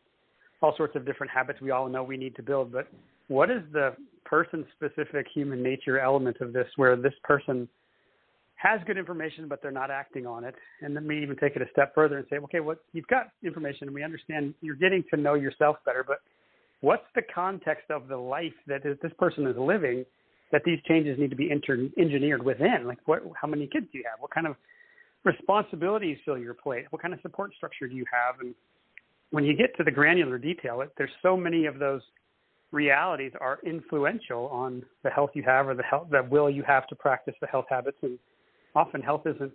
[SPEAKER 7] all sorts of different habits we all know we need to build, but what is the person specific human nature element of this where this person has good information but they're not acting on it? And then we even take it a step further and say okay well you've got information and we understand you're getting to know yourself better but what's the context of the life that this person is living that these changes need to be inter- engineered within? Like what how many kids do you have? What kind of responsibilities fill your plate? What kind of support structure do you have? And when you get to the granular detail it, there's so many of those realities are influential on the health you have or the health the will you have to practice the health habits. And often health isn't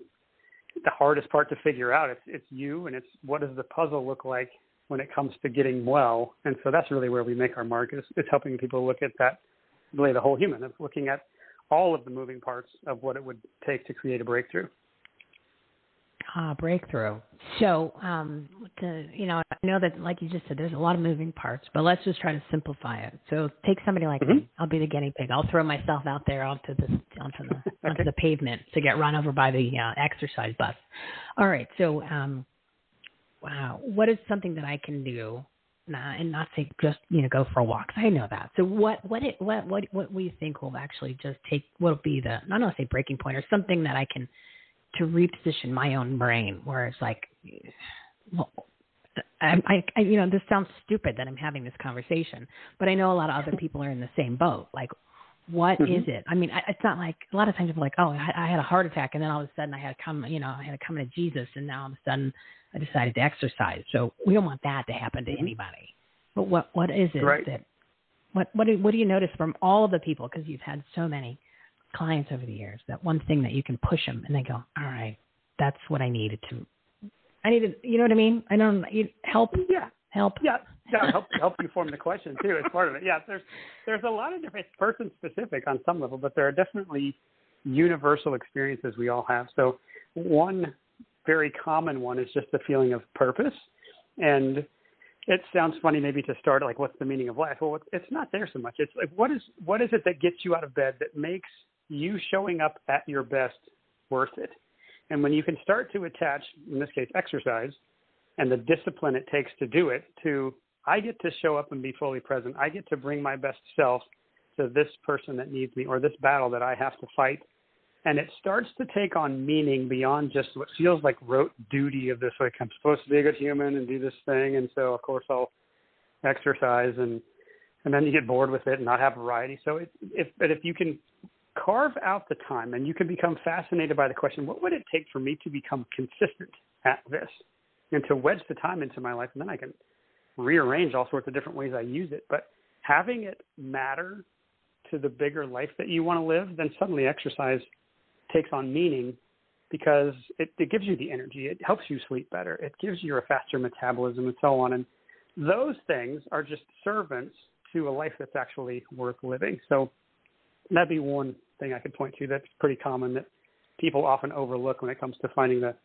[SPEAKER 7] the hardest part to figure out. It's it's you and it's what does the puzzle look like when it comes to getting well. And so that's really where we make our mark is, is helping people look at that really the whole human of looking at all of the moving parts of what it would take to create a breakthrough
[SPEAKER 1] aha breakthrough. So, um, to, you know, I know that, like you just said, there's a lot of moving parts, but let's just try to simplify it. So, take somebody like
[SPEAKER 7] mm-hmm.
[SPEAKER 1] me. I'll be the guinea pig. I'll throw myself out there onto the onto the okay. onto the pavement to get run over by the uh, exercise bus. All right. So, um, wow, what is something that I can do not, and not say just you know go for a walk. I know that. So what what it what what what we think will actually just take what will be the I don't want to say breaking point or something that I can to reposition my own brain where it's like well I, I, I you know this sounds stupid that I'm having this conversation, but I know a lot of other people are in the same boat. Like what mm-hmm. is it? I mean, I, it's not like a lot of times are like, oh, I, I had a heart attack, and then all of a sudden I had to come, you know, I had to come to Jesus, and now all of a sudden I decided to exercise. So we don't want that to happen to mm-hmm. anybody. But what what is it
[SPEAKER 7] right.
[SPEAKER 1] that what what do, what do you notice from all of the people because you've had so many clients over the years that one thing that you can push them and they go, all right, that's what I needed to. I needed, you know what I mean? I don't you, help.
[SPEAKER 7] Yeah.
[SPEAKER 1] Help.
[SPEAKER 7] Yeah. Yeah. Help help you form the question too. As part of it. Yeah. There's there's a lot of different person specific on some level, but there are definitely universal experiences we all have. So one very common one is just the feeling of purpose. And it sounds funny maybe to start like what's the meaning of life? Well, it's not there so much. It's like what is what is it that gets you out of bed that makes you showing up at your best worth it? And when you can start to attach, in this case, exercise and the discipline it takes to do it to I get to show up and be fully present. I get to bring my best self to this person that needs me or this battle that I have to fight and it starts to take on meaning beyond just what feels like rote duty of this like I'm supposed to be a good human and do this thing and so of course I'll exercise and and then you get bored with it and not have variety. So it, if but if you can carve out the time and you can become fascinated by the question, what would it take for me to become consistent at this and to wedge the time into my life and then I can rearrange all sorts of different ways I use it. But having it matter to the bigger life that you want to live, then suddenly exercise takes on meaning because it, it gives you the energy. It helps you sleep better. It gives you a faster metabolism and so on. And those things are just servants to a life that's actually worth living. So that'd be one thing I could point to that's pretty common that people often overlook when it comes to finding the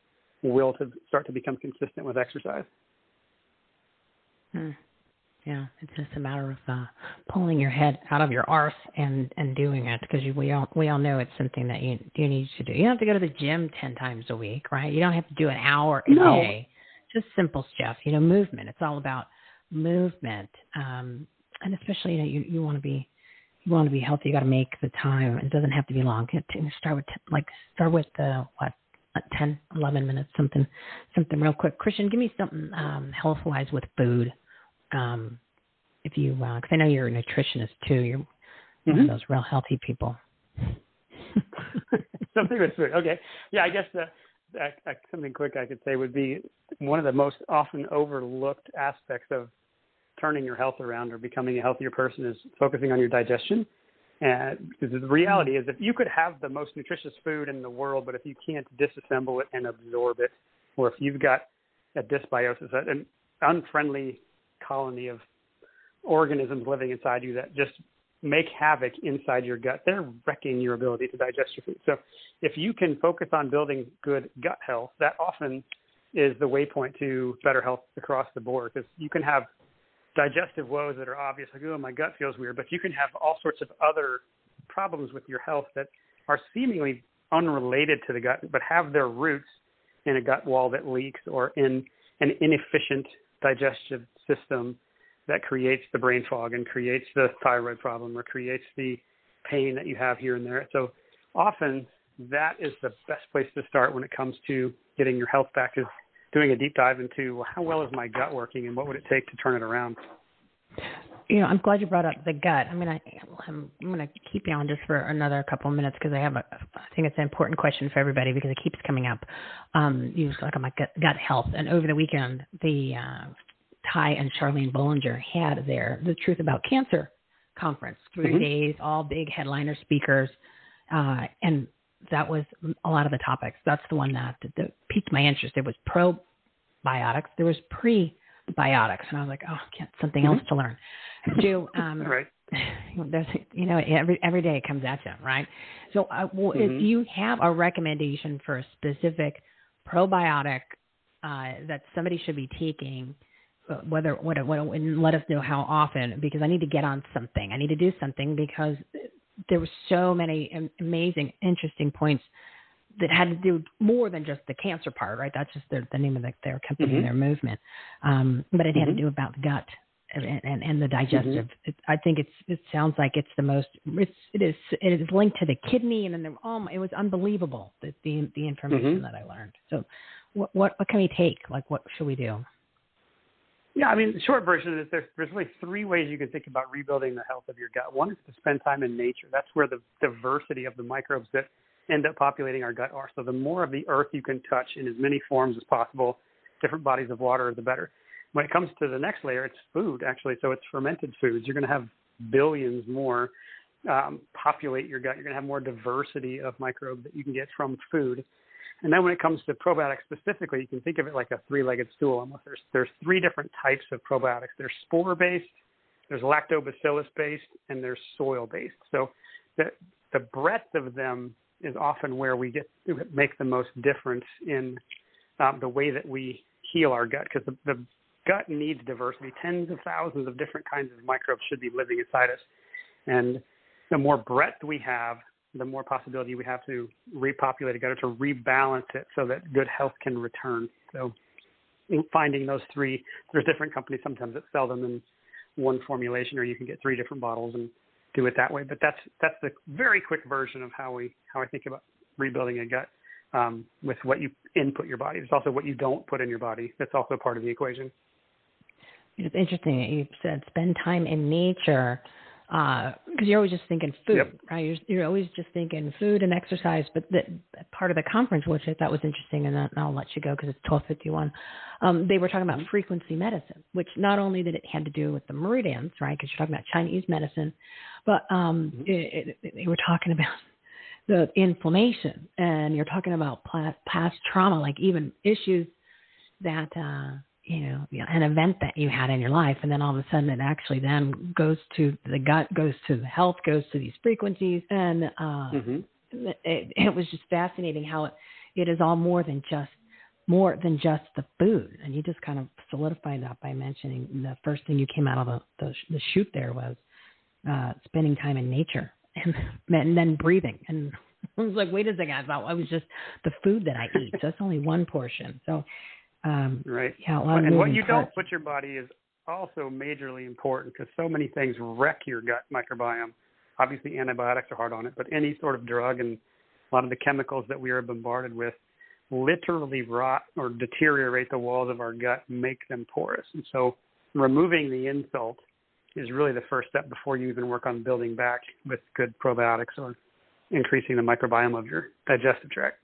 [SPEAKER 7] will to start to become consistent with exercise.
[SPEAKER 1] Hmm. Yeah, it's just a matter of uh, pulling your head out of your arse and and doing it because we all we all know it's something that you you need to do. You don't have to go to the gym ten times a week, right? You don't have to do an hour a
[SPEAKER 7] no.
[SPEAKER 1] day. Just simple stuff, you know, movement. It's all about movement, um, and especially you know you you want to be you want to be healthy. You got to make the time. It doesn't have to be long. Start with like start with the what uh, 10, 11 minutes, something, something real quick. Christian, give me something um, health wise with food um, if you, because uh, I know you're a nutritionist too. You're mm-hmm. one of those real healthy people.
[SPEAKER 7] something with food. Okay. Yeah, I guess the, uh, something quick I could say would be one of the most often overlooked aspects of turning your health around or becoming a healthier person is focusing on your digestion. And the reality is, if you could have the most nutritious food in the world, but if you can't disassemble it and absorb it, or if you've got a dysbiosis, an unfriendly colony of organisms living inside you that just make havoc inside your gut. They're wrecking your ability to digest your food. So if you can focus on building good gut health, that often is the waypoint to better health across the board because you can have digestive woes that are obvious, like, oh, my gut feels weird, but you can have all sorts of other problems with your health that are seemingly unrelated to the gut, but have their roots in a gut wall that leaks or in an inefficient digestive system that creates the brain fog and creates the thyroid problem or creates the pain that you have here and there. So often that is the best place to start when it comes to getting your health back is doing a deep dive into how well is my gut working and what would it take to turn it around.
[SPEAKER 1] You know, I'm glad you brought up the gut. I mean, I, I'm, I'm going to keep you on just for another couple of minutes because I have a, I think it's an important question for everybody because it keeps coming up. Um, you was talking about gut, gut health, and over the weekend, the uh, Ty and Charlene Bollinger had their The Truth About Cancer conference, 3 mm-hmm. days, all big headliner speakers, uh, and that was a lot of the topics. That's the one that, that, piqued my interest. There was probiotics, there was prebiotics, and I was like, oh, get something mm-hmm. else to learn. Do um,
[SPEAKER 7] right.
[SPEAKER 1] There's, you know, every every day it comes at you, right? So, uh, well, mm-hmm. if you have a recommendation for a specific probiotic uh, that somebody should be taking, uh, whether what, what and let us know how often because I need to get on something. I need to do something because there were so many amazing, interesting points that had to do more than just the cancer part, right? That's just their, the name of the, their company
[SPEAKER 7] mm-hmm.
[SPEAKER 1] and their movement. Um, but it had
[SPEAKER 7] mm-hmm.
[SPEAKER 1] to do about the gut and, and, and the digestive. Mm-hmm. It, I think it's it sounds like it's the most it's it is it is linked to the kidney and then the, um it was unbelievable the the, the information
[SPEAKER 7] mm-hmm.
[SPEAKER 1] that I learned. So what what what can we take? Like what should we do?
[SPEAKER 7] Yeah, I mean, the short version is there's there's really three ways you can think about rebuilding the health of your gut. One is to spend time in nature. That's where the diversity of the microbes that end up populating our gut are. So the more of the earth you can touch in as many forms as possible, different bodies of water, the better. When it comes to the next layer, it's food actually. So it's fermented foods. You're going to have billions more um, populate your gut. You're going to have more diversity of microbes that you can get from food. And then when it comes to probiotics specifically, you can think of it like a three-legged stool almost. There's there's three different types of probiotics. There's spore-based, there's lactobacillus-based, and there's soil-based. So the the breadth of them is often where we get make the most difference in um, the way that we heal our gut because the, the gut needs diversity. Tens of thousands of different kinds of microbes should be living inside us, and the more breadth we have, the more possibility we have to repopulate a gut to rebalance it so that good health can return. So finding those three, there's different companies sometimes that sell them in one formulation, or you can get three different bottles and do it that way. But that's that's the very quick version of how we how I think about rebuilding a gut um, with what you input your body. There's also what you don't put in your body. That's also part of the equation.
[SPEAKER 1] It's interesting that you said spend time in nature because uh, you're always just thinking food,
[SPEAKER 7] yep.
[SPEAKER 1] right? You're, you're always just thinking food and exercise. But the, part of the conference, which I thought was interesting, and, I'll let you go because it's 12:51. Um, they were talking about frequency medicine, which not only did it had to do with the meridians, right? Because you're talking about Chinese medicine, but um, mm-hmm. it, it, they were talking about the inflammation, and you're talking about past trauma, like even issues that. Uh, you know, an event that you had in your life, and then all of a sudden it actually then goes to the gut, goes to the health, goes to these frequencies, and uh, mm-hmm. it, it was just fascinating how it, it is all more than just more than just the food. And you just kind of solidified that by mentioning the first thing you came out of the the, the shoot there was uh, spending time in nature and, and then breathing and. I was like, wait a second. I thought I was just the food that I eat. So that's only one portion. So um,
[SPEAKER 7] right.
[SPEAKER 1] Yeah,
[SPEAKER 7] and what you
[SPEAKER 1] parts.
[SPEAKER 7] don't put your body is also majorly important because so many things wreck your gut microbiome. Obviously, antibiotics are hard on it, but any sort of drug and a lot of the chemicals that we are bombarded with literally rot or deteriorate the walls of our gut, make them porous. And so, removing the insult is really the first step before you even work on building back with good probiotics or increasing the microbiome of your digestive tract.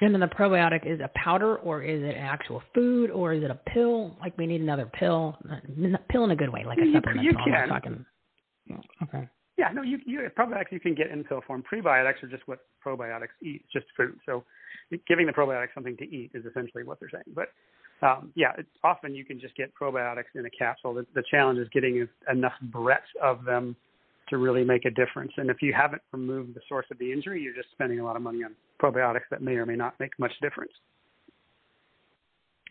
[SPEAKER 1] And then the probiotic is a powder, or is it actual food, or is it a pill? Like we need another pill, pill in a good way, like a
[SPEAKER 7] you,
[SPEAKER 1] supplement.
[SPEAKER 7] You can.
[SPEAKER 1] Okay.
[SPEAKER 7] Yeah, no, you, you probiotics you can get in pill form. Prebiotics are just what probiotics eat, it's just food. So giving the probiotics something to eat is essentially what they're saying. But um, yeah, it's often you can just get probiotics in a capsule. The, the challenge is getting enough breadth of them to really make a difference. And if you haven't removed the source of the injury, you're just spending a lot of money on probiotics that may or may not make much difference.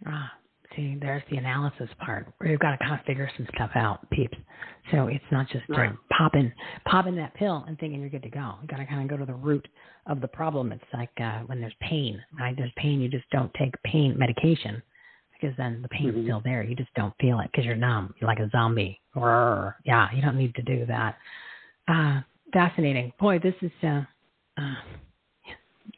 [SPEAKER 1] Ah, see, there's the analysis part where you've got to kind of figure some stuff out, peeps. So it's not just uh,
[SPEAKER 7] right.
[SPEAKER 1] popping popping that pill and thinking you're good to go. You got to kind of go to the root of the problem. It's like uh, when there's pain, right? There's pain, you just don't take pain medication because then the pain's
[SPEAKER 7] mm-hmm.
[SPEAKER 1] still there. You just don't feel it because you're numb. You're like a zombie. Or yeah, you don't need to do that. Uh, fascinating. Boy, this is uh, uh,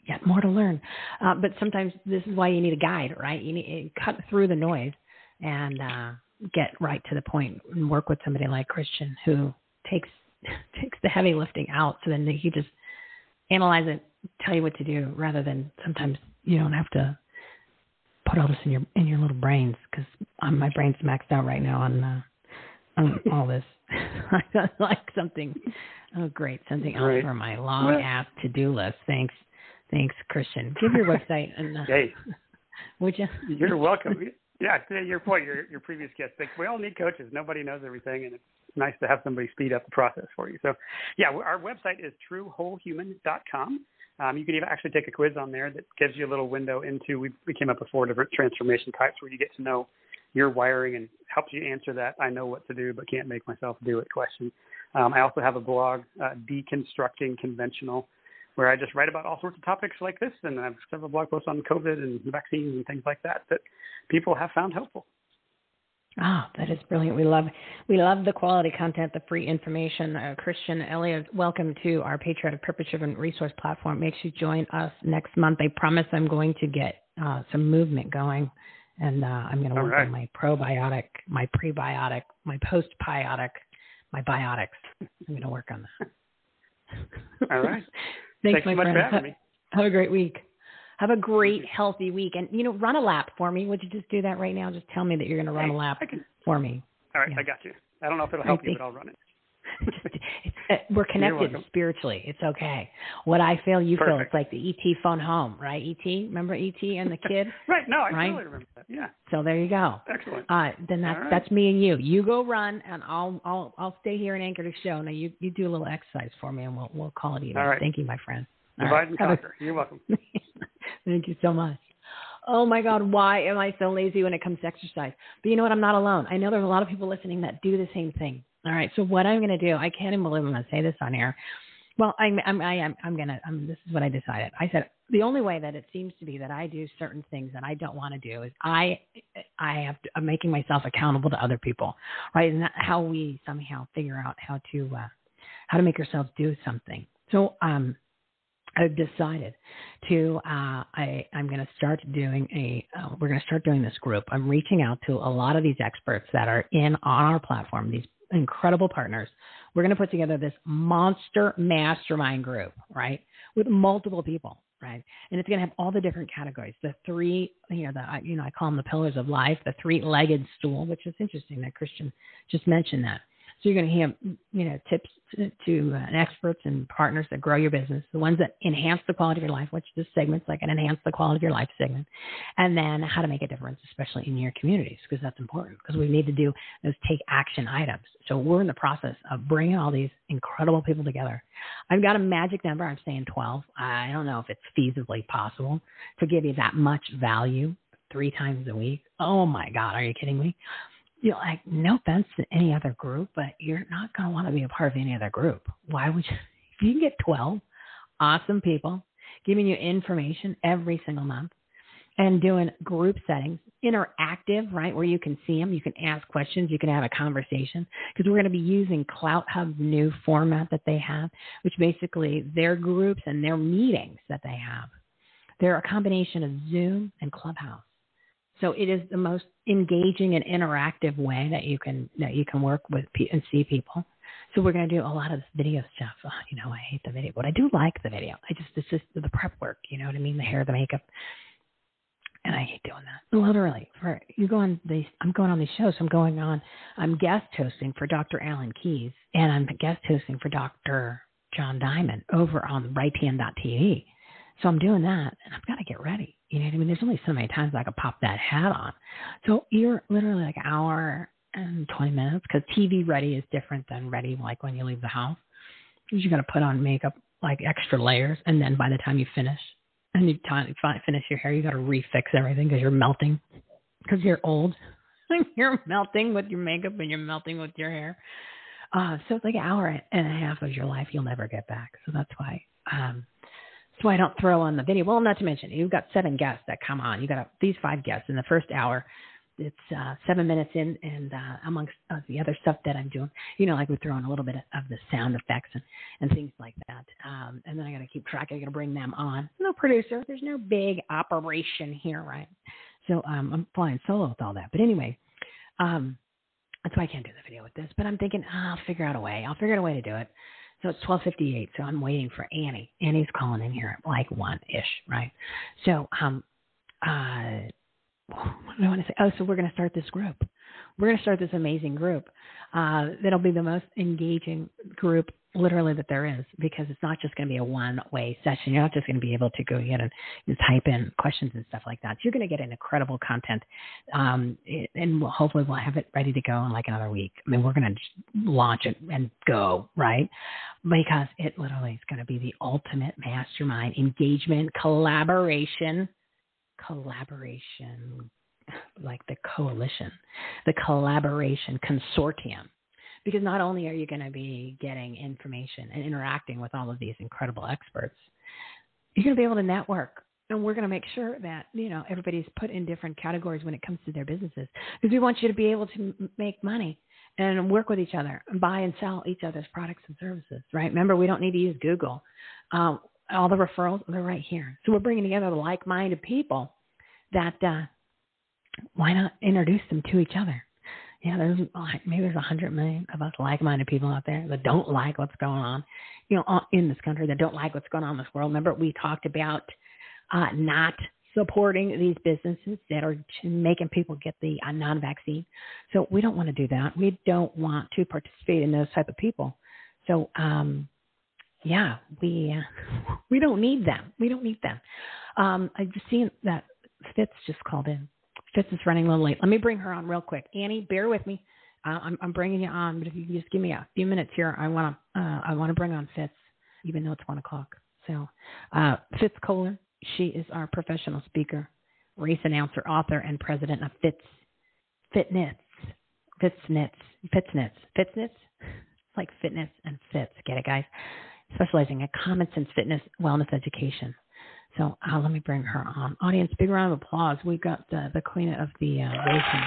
[SPEAKER 1] yet more to learn. Uh, but sometimes this is why you need a guide, right? You need to cut through the noise and uh, get right to the point and work with somebody like Christian who takes takes the heavy lifting out, so then he just analyze it, tell you what to do, rather than sometimes you don't have to put all this in your in your little brains because my brain's maxed out right now on uh, on all this. I like something. Oh, great! Something else
[SPEAKER 7] right.
[SPEAKER 1] for my long well, ass to do list. Thanks, thanks, Christian. Give your website and. Uh,
[SPEAKER 7] hey,
[SPEAKER 1] would you?
[SPEAKER 7] You're welcome. Yeah, to your point, your your previous guest, we all need coaches. Nobody knows everything, and it's nice to have somebody speed up the process for you. So, yeah, our website is truewholehuman.com. Um, you can even actually take a quiz on there that gives you a little window into. We, we came up with four different transformation types where you get to know your wiring and helps you answer that I know what to do but can't make myself do it question. Um, I also have a blog, uh, Deconstructing Conventional, where I just write about all sorts of topics like this, and I have several blog posts on COVID and vaccines and things like that that people have found helpful.
[SPEAKER 1] Ah, oh, that is brilliant. We love we love the quality content, the free information. Uh, Christian Elliot, welcome to our Patriotic Purpose Driven Resource Platform. Make sure you join us next month. I promise I'm going to get uh, some movement going, and uh, I'm going to work
[SPEAKER 7] right.
[SPEAKER 1] on my probiotic, my prebiotic, my postbiotic, my biotics. I'm going to work on that.
[SPEAKER 7] All right.
[SPEAKER 1] Thanks,
[SPEAKER 7] Thanks
[SPEAKER 1] my
[SPEAKER 7] so much
[SPEAKER 1] friend.
[SPEAKER 7] for having me.
[SPEAKER 1] Have a great week. Have a great, healthy week. And, you know, run a lap for me. Would you just do that right now? Just tell me that you're going to run
[SPEAKER 7] hey,
[SPEAKER 1] a lap
[SPEAKER 7] can...
[SPEAKER 1] for me.
[SPEAKER 7] All right,
[SPEAKER 1] yeah.
[SPEAKER 7] I got you. I don't know if it'll help you, but I'll run it.
[SPEAKER 1] Uh, we're connected spiritually. It's okay. What I feel, you
[SPEAKER 7] Perfect.
[SPEAKER 1] feel. It's like the ET phone home, right? ET, remember ET and the kid?
[SPEAKER 7] right. No, I
[SPEAKER 1] right?
[SPEAKER 7] totally remember that. Yeah.
[SPEAKER 1] So there you go.
[SPEAKER 7] Excellent.
[SPEAKER 1] Uh, then that's
[SPEAKER 7] right.
[SPEAKER 1] that's me and you. You go run, and I'll I'll I'll stay here and anchor the show. Now you you do a little exercise for me, and we'll we'll call it even.
[SPEAKER 7] All right.
[SPEAKER 1] Thank you, my friend.
[SPEAKER 7] Divide
[SPEAKER 1] right.
[SPEAKER 7] and conquer. You're welcome.
[SPEAKER 1] Thank you so much. Oh my God, why am I so lazy when it comes to exercise? But you know what? I'm not alone. I know there's a lot of people listening that do the same thing. All right. So what I'm going to do, I can't even believe I'm going to say this on air. Well, I'm, I'm, I am, I'm going to, this is what I decided. I said, the only way that it seems to be that I do certain things that I don't want to do is I, I have to, I'm making myself accountable to other people, right? And how we somehow figure out how to, uh, how to make ourselves do something. So, um, I've decided to uh, I I'm going to start doing a uh, we're going to start doing this group. I'm reaching out to a lot of these experts that are in on our platform. These incredible partners. We're going to put together this monster mastermind group, right, with multiple people, right, and it's going to have all the different categories. The three, you know, the you know I call them the pillars of life, the three-legged stool, which is interesting that Christian just mentioned that. So you're going to have, you know, tips to, to uh, experts and partners that grow your business, the ones that enhance the quality of your life, which this segment's like an enhance the quality of your life segment, and then how to make a difference, especially in your communities, because that's important. Because we need to do those take action items. So we're in the process of bringing all these incredible people together. I've got a magic number. I'm saying 12. I don't know if it's feasibly possible to give you that much value three times a week. Oh my God, are you kidding me? You know, like no offense to any other group, but you're not going to want to be a part of any other group. Why would you? If you can get 12 awesome people giving you information every single month and doing group settings, interactive, right, where you can see them, you can ask questions, you can have a conversation, because we're going to be using CloutHub's new format that they have, which basically their groups and their meetings that they have. They're a combination of Zoom and Clubhouse. So it is the most engaging and interactive way that you can that you can work with and see people. So we're going to do a lot of this video stuff. Oh, you know, I hate the video, but I do like the video. I just it's just the prep work. You know what I mean? The hair, the makeup, and I hate doing that. Literally, for you go on these, I'm going on these shows. I'm going on. I'm guest hosting for Dr. Alan Keyes, and I'm guest hosting for Dr. John Diamond over on RightHand.tv. So I'm doing that, and I've got to get ready. You know what I mean? There's only so many times I could pop that hat on. So you're literally like an hour and 20 minutes because TV ready is different than ready like when you leave the house. Because you got to put on makeup like extra layers, and then by the time you finish and you time finish your hair, you got to refix everything because you're melting because you're old. you're melting with your makeup and you're melting with your hair. Uh, so it's like an hour and a half of your life you'll never get back. So that's why um, why I don't throw on the video. Well, not to mention, you've got seven guests that come on. You got a, these five guests in the first hour. It's uh, seven minutes in, and uh, amongst uh, the other stuff that I'm doing, you know, like we throw in a little bit of the sound effects and, and things like that. Um, and then I got to keep track. I got to bring them on. No producer. There's no big operation here, right? So um, I'm flying solo with all that. But anyway, um, that's why I can't do the video with this. But I'm thinking oh, I'll figure out a way. I'll figure out a way to do it. So it's 12:58. So I'm waiting for Anni. Anni's calling in here at like one ish, right? So um, uh, what do I want to say? Oh, so we're going to start this group. We're going to start this amazing group. Uh, that'll be the most engaging group literally that there is because it's not just going to be a one way session. You're not just going to be able to go in and, type in questions and stuff like that. You're going to get an incredible content. Um, and we'll, hopefully we'll have it ready to go in like another week. I mean, we're going to launch it and go, right? Because it literally is going to be the ultimate mastermind engagement, collaboration, collaboration, like the coalition, the collaboration consortium because not only are you going to be getting information and interacting with all of these incredible experts, you're going to be able to network. And we're going to make sure that you know everybody's put in different categories when it comes to their businesses because we want you to be able to make money and work with each other and buy and sell each other's products and services. Right? Remember, we don't need to use Google. Um, all the referrals they're right here. So we're bringing together the like-minded people that uh, why not introduce them to each other? yeah, there's maybe there's a hundred million of us like-minded people out there that don't like what's going on, you know, in this country that don't like what's going on in this world. Remember, we talked about uh, not supporting these businesses that are making people get the uh, non-vaccine. So we don't want to do that. We don't want to participate in those type of people. So um, yeah, we uh, we don't need them. We don't need them. Um, I've just seen that Fitz just called in. Fitz is running a little late. Let me bring her on real quick. Anni, bear with me. Uh, I'm, I'm bringing you on, but if you can just give me a few minutes here, I want to uh, I want to bring on Fitz, even though it's one o'clock. So, uh, Fitz Koehler, she is our professional speaker, race announcer, author, and president of Fitz Fitness, Fitznits, Fitznits, Fitznits, like fitness and fits. Get it, guys? Specializing in common sense fitness, wellness education. So uh, let me bring her on. Audience, big round of applause. We've got the, the queen of the uh, racing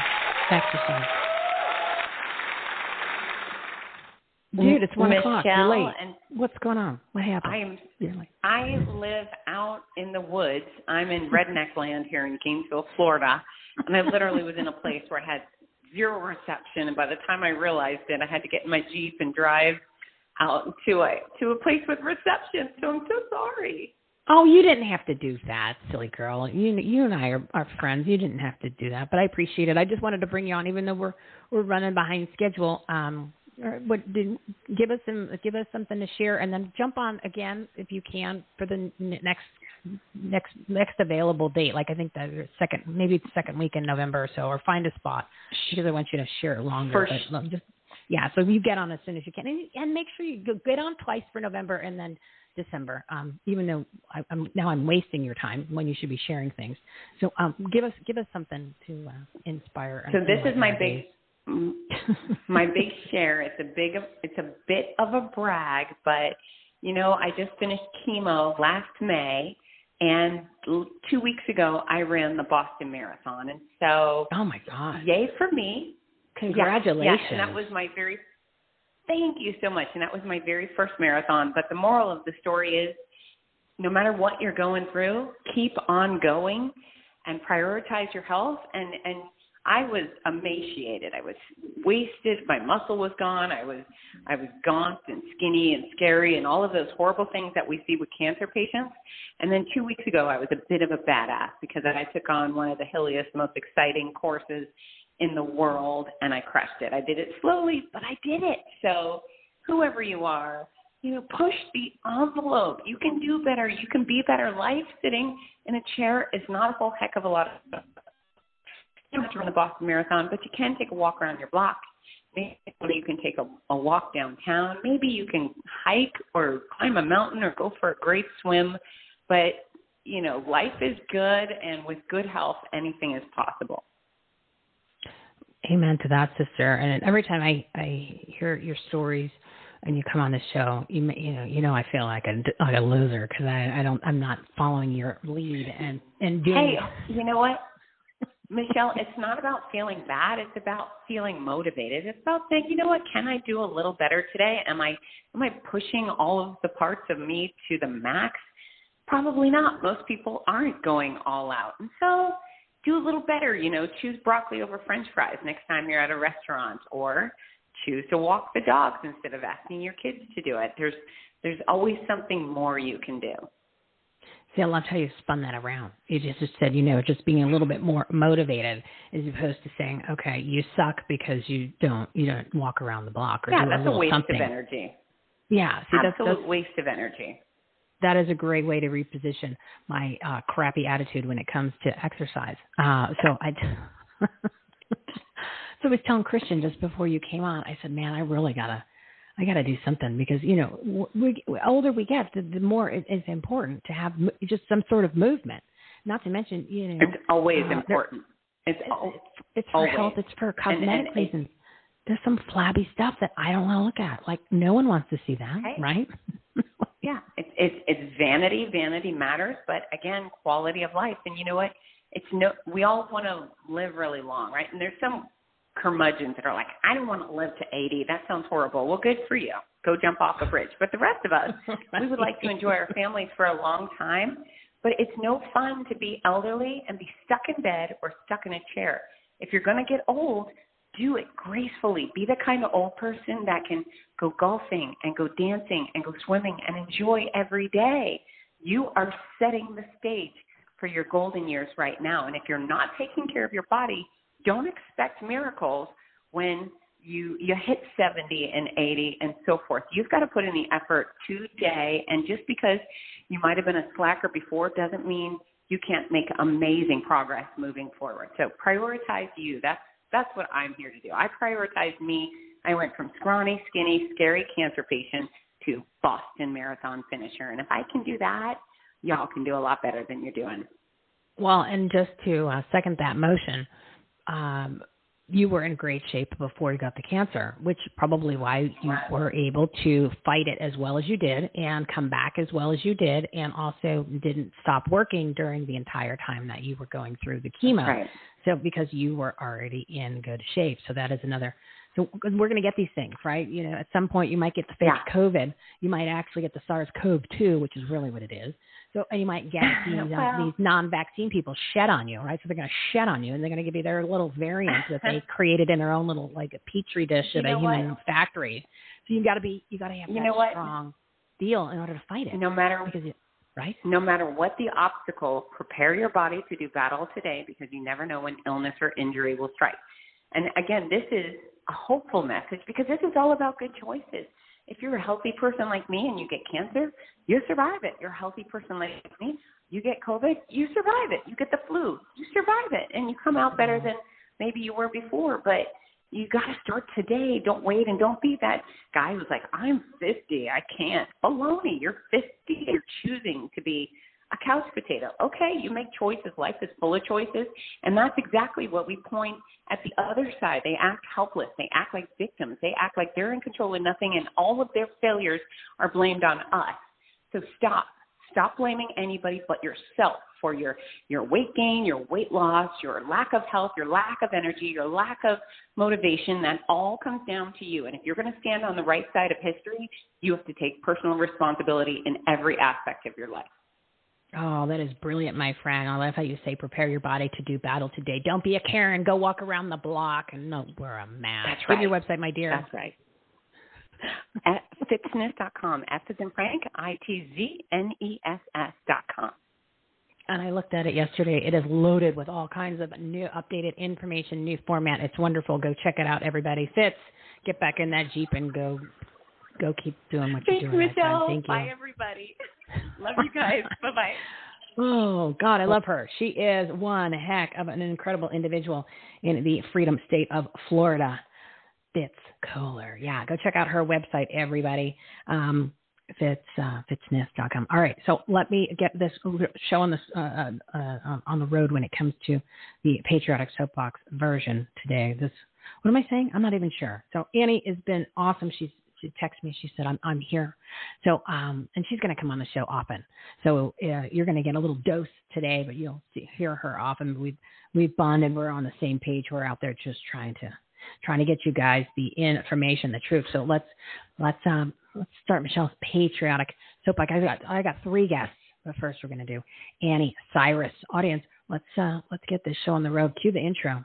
[SPEAKER 1] exercise. Dude, it's one
[SPEAKER 8] Michelle
[SPEAKER 1] o'clock. You're late. What's going on? What happened?
[SPEAKER 8] I am. I live out in the woods. I'm in redneck land here in Gainesville, Florida, and I literally was in a place where I had zero reception. And by the time I realized it, I had to get in my jeep and drive out to a to a place with reception. So I'm so sorry.
[SPEAKER 1] Oh, you didn't have to do that, silly girl. You you and I are, are friends. You didn't have to do that, but I appreciate it. I just wanted to bring you on, even though we're we're running behind schedule. Um, what did give us some give us something to share, and then jump on again if you can for the next next next available date. Like I think the second maybe the second week in November or so, or find a spot because I want you to share it longer.
[SPEAKER 8] For
[SPEAKER 1] but just yeah, so you get on as soon as you can, and, and make sure you get on twice for November, and then December. Um, even though I, I'm now I'm wasting your time when you should be sharing things. So um, give us give us something to uh, inspire.
[SPEAKER 8] So this is my big my big share. It's a big it's a bit of a brag, but you know, I just finished chemo last May and 2 weeks ago I ran the Boston Marathon. And so
[SPEAKER 1] oh my god!
[SPEAKER 8] yay for me.
[SPEAKER 1] Congratulations!
[SPEAKER 8] Yes, and that was my very thank you so much. And that was my very first marathon. But the moral of the story is no matter what you're going through, keep on going and prioritize your health and and I was emaciated. I was wasted. My muscle was gone. I was I was gaunt and skinny and scary and all of those horrible things that we see with cancer patients. And then 2 weeks ago I was a bit of a badass because I took on one of the hilliest most exciting courses in the world and I crushed it. I did it slowly, but I did it. So whoever you are, you know, push the envelope. You can do better. You can be better. Life sitting in a chair is not a whole heck of a lot of you don't have to run the Boston Marathon, but you can take a walk around your block. Maybe you can take a, a walk downtown. Maybe you can hike or climb a mountain or go for a great swim. But, you know, life is good, and with good health, anything is possible.
[SPEAKER 1] Amen to that, sister. And every time I I hear your stories and you come on the show, you you know you know I feel like a like a loser because I I don't I'm not following your lead and and doing.
[SPEAKER 8] Hey, you know what? Michele, it's not about feeling bad. It's about feeling motivated. It's about saying, you know what, can I do a little better today? Am I am I pushing all of the parts of me to the max? Probably not. Most people aren't going all out. And so do a little better, you know, choose broccoli over french fries next time you're at a restaurant or choose to walk the dogs instead of asking your kids to do it. There's there's always something more you can do.
[SPEAKER 1] See, I love how you spun that around. You just said, you know, just being a little bit more motivated as opposed to saying, okay, you suck because you don't you don't walk around the block or something.
[SPEAKER 8] yeah,
[SPEAKER 1] do
[SPEAKER 8] that's
[SPEAKER 1] a little
[SPEAKER 8] waste
[SPEAKER 1] something.
[SPEAKER 8] of energy.
[SPEAKER 1] Yeah, see, that's,
[SPEAKER 8] Absolute
[SPEAKER 1] that's
[SPEAKER 8] waste of energy.
[SPEAKER 1] That is a great way to reposition my uh, crappy attitude when it comes to exercise. Uh, so I, so I was telling Christian just before you came on. I said, "Man, I really gotta, I gotta do something because you know, we, the older we get, the, the more it, it's important to have mo- just some sort of movement. Not to mention, you know,
[SPEAKER 8] It's always
[SPEAKER 1] uh,
[SPEAKER 8] important. It's
[SPEAKER 1] it's,
[SPEAKER 8] al-
[SPEAKER 1] it's, it's for
[SPEAKER 8] always.
[SPEAKER 1] health. It's for
[SPEAKER 8] And- and-
[SPEAKER 1] cosmetic reasons. There's some flabby stuff that I don't want to look at. Like no one wants to see that,
[SPEAKER 8] Hey.
[SPEAKER 1] right?
[SPEAKER 8] yeah, it's it's it's vanity. Vanity matters, but again, quality of life. And you know what? It's no. We all want to live really long, right? And there's some curmudgeons that are like, I don't want to live to 80. That sounds horrible. Well, good for you. Go jump off a bridge. But the rest of us, we would like to enjoy our families for a long time. But it's no fun to be elderly and be stuck in bed or stuck in a chair. If you're going to get old, do it gracefully. Be the kind of old person that can go golfing and go dancing and go swimming and enjoy every day. You are setting the stage for your golden years right now. And if you're not taking care of your body, don't expect miracles when you you hit 70 and 80 and so forth. You've got to put in the effort today and just because you might have been a slacker before doesn't mean you can't make amazing progress moving forward. So prioritize you. That's that's what I'm here to do. I prioritize me. I went from scrawny, skinny, scary cancer patient to Boston Marathon finisher. And if I can do that, y'all can do a lot better than you're doing.
[SPEAKER 1] Well, and just to uh, second that motion, um, you were in great shape before you got the cancer, which probably why you were able to fight it as well as you did and come back as well as you did, and also didn't stop working during the entire time that you were going through the chemo.
[SPEAKER 8] Right.
[SPEAKER 1] So because you were already in good shape, so that is another. so we're going to get these things, right? You know, at some point you might get the fake
[SPEAKER 8] Yeah.
[SPEAKER 1] COVID. You might actually get the SARS-CoV-2, which is really what it is. So and you might get these uh,
[SPEAKER 8] Well-
[SPEAKER 1] these non-vaccine people shed on you, right? So they're going to shed on you, and they're going to give you their little variants that they created in their own little like a petri dish
[SPEAKER 8] You
[SPEAKER 1] at a human
[SPEAKER 8] what?
[SPEAKER 1] factory. So you got to be you got to have
[SPEAKER 8] You
[SPEAKER 1] that
[SPEAKER 8] know what?
[SPEAKER 1] strong deal in order to fight it.
[SPEAKER 8] No matter
[SPEAKER 1] because you, right?
[SPEAKER 8] no matter what the obstacle, prepare your body to do battle today because you never know when illness or injury will strike. And again, this is a hopeful message because this is all about good choices. If you're a healthy person like me and you get cancer, you survive it. You're a healthy person like me, you get COVID, you survive it. You get the flu, you survive it, and you come out better mm-hmm. than maybe you were before. But you got to start today. Don't wait and don't be that guy who's like, I'm 50, I can't. Baloney, you're 50, you're choosing to be a couch potato. Okay, you make choices. Life is full of choices. And that's exactly what we point at the other side. They act helpless. They act like victims. They act like they're in control of nothing and all of their failures are blamed on us. So stop. Stop blaming anybody but yourself for your, your weight gain, your weight loss, your lack of health, your lack of energy, your lack of motivation. That all comes down to you. And if you're going to stand on the right side of history, you have to take personal responsibility in every aspect of your life.
[SPEAKER 1] Oh, that is brilliant, my friend. I love how you say prepare your body to do battle today. Don't be a Karen. Go walk around the block and not wear a mask.
[SPEAKER 8] That's right.
[SPEAKER 1] Give your website, my dear.
[SPEAKER 8] That's right. At fitzness.com. F is in Frank, I T Z N E S S dot com.
[SPEAKER 1] And I looked at it yesterday. It is loaded with all kinds of new, updated information, new format. It's wonderful. Go check it out, everybody. Fitz. Get back in that jeep and go, go keep doing what
[SPEAKER 8] Thanks,
[SPEAKER 1] you're doing. my friend.
[SPEAKER 8] Michele.
[SPEAKER 1] Thank you.
[SPEAKER 8] Bye, everybody. Love you guys. bye bye.
[SPEAKER 1] Oh God, I love her. She is one heck of an incredible individual in the freedom state of Florida. Fitz Koehler. Yeah, go check out her website, everybody. Um, Fitz uh, fitzness.com. All right, so let me get this show on this uh, uh, uh, on the road when it comes to the patriotic soapbox version today. This what am I saying? I'm not even sure. So Annie has been awesome. She's she texted me. She said, "I'm I'm here." So um, and she's going to come on the show often. So uh, you're going to get a little dose today, but you'll see, hear her often. We've we've bonded. We're on the same page. We're out there just trying to trying to get you guys the information, the truth. So let's let's um let's start Michele's patriotic soapbox. I got I got three guests. But first, we're going to do Anni Cyrus. Audience, let's uh let's get this show on the road. Cue the intro.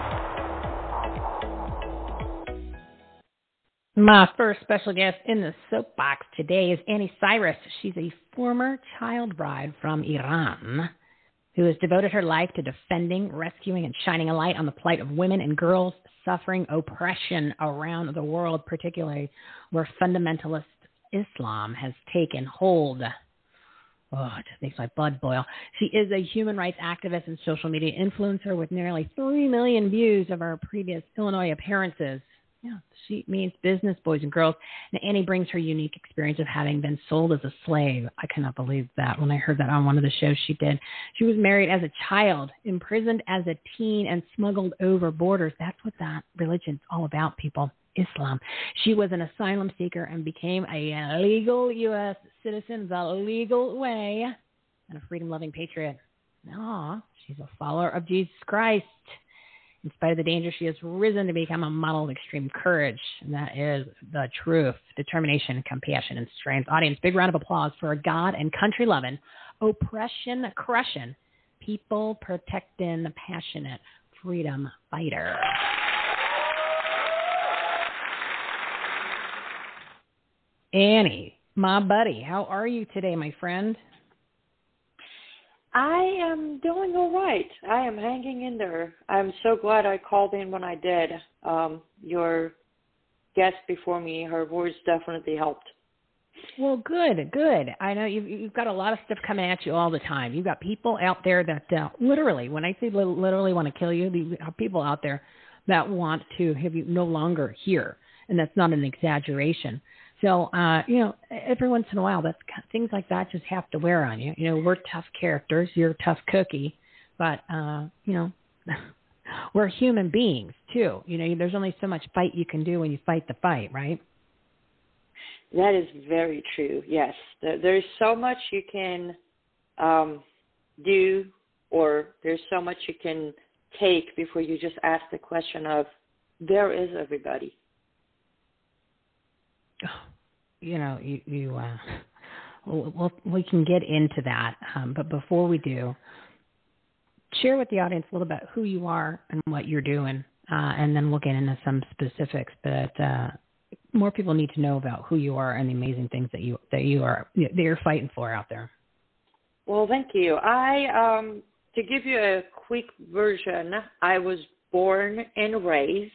[SPEAKER 1] My first special guest in the soapbox today is Anni Cyrus. She's a former child bride from Iran who has devoted her life to defending, rescuing, and shining a light on the plight of women and girls suffering oppression around the world, particularly where fundamentalist Islam has taken hold. Oh, it just makes my blood boil. She is a human rights activist and social media influencer with nearly 3 million views of our previous Illinois appearances. Yeah, she means business boys and girls. And Anni brings her unique experience of having been sold as a slave. I cannot believe that when I heard that on one of the shows she did. She was married as a child, imprisoned as a teen, and smuggled over borders. That's what that religion's all about, people. Islam. She was an asylum seeker and became a legal U.S. citizen the legal way and a freedom loving patriot. Ah, she's a follower of Jesus Christ. In spite of the danger, she has risen to become a model of extreme courage. And that is the truth, determination, compassion, and strength. Audience, big round of applause for a God and country loving, oppression crushing, people protecting, passionate freedom fighter. Anni, my buddy, how are you today, my friend?
[SPEAKER 9] I am doing all right. I am hanging in there. I'm so glad I called in when I did. Um, your guest before me, her voice definitely helped.
[SPEAKER 1] Well, good, good. I know you've you've got a lot of stuff coming at you all the time. You've got people out there that uh, literally, when I say literally want to kill you, the people out there that want to have you no longer here, and that's not an exaggeration. So, uh, you know, every once in a while, that's things like that just have to wear on you. You know, we're tough characters. You're a tough cookie, but uh, you know, we're human beings too. You know, there's only so much fight you can do when you fight the fight, right?
[SPEAKER 9] That is very true. Yes, there's so much you can um, do, or there's so much you can take before you just ask the question of, "There is everybody."
[SPEAKER 1] You know, you, you uh, we'll, we can get into that. Um, but before we do, share with the audience a little bit who you are and what you're doing, uh, and then we'll get into some specifics. But uh, more people need to know about who you are and the amazing things that you that you are that you're fighting for out there.
[SPEAKER 9] Well, thank you. I um, to give you a quick version, I was born and raised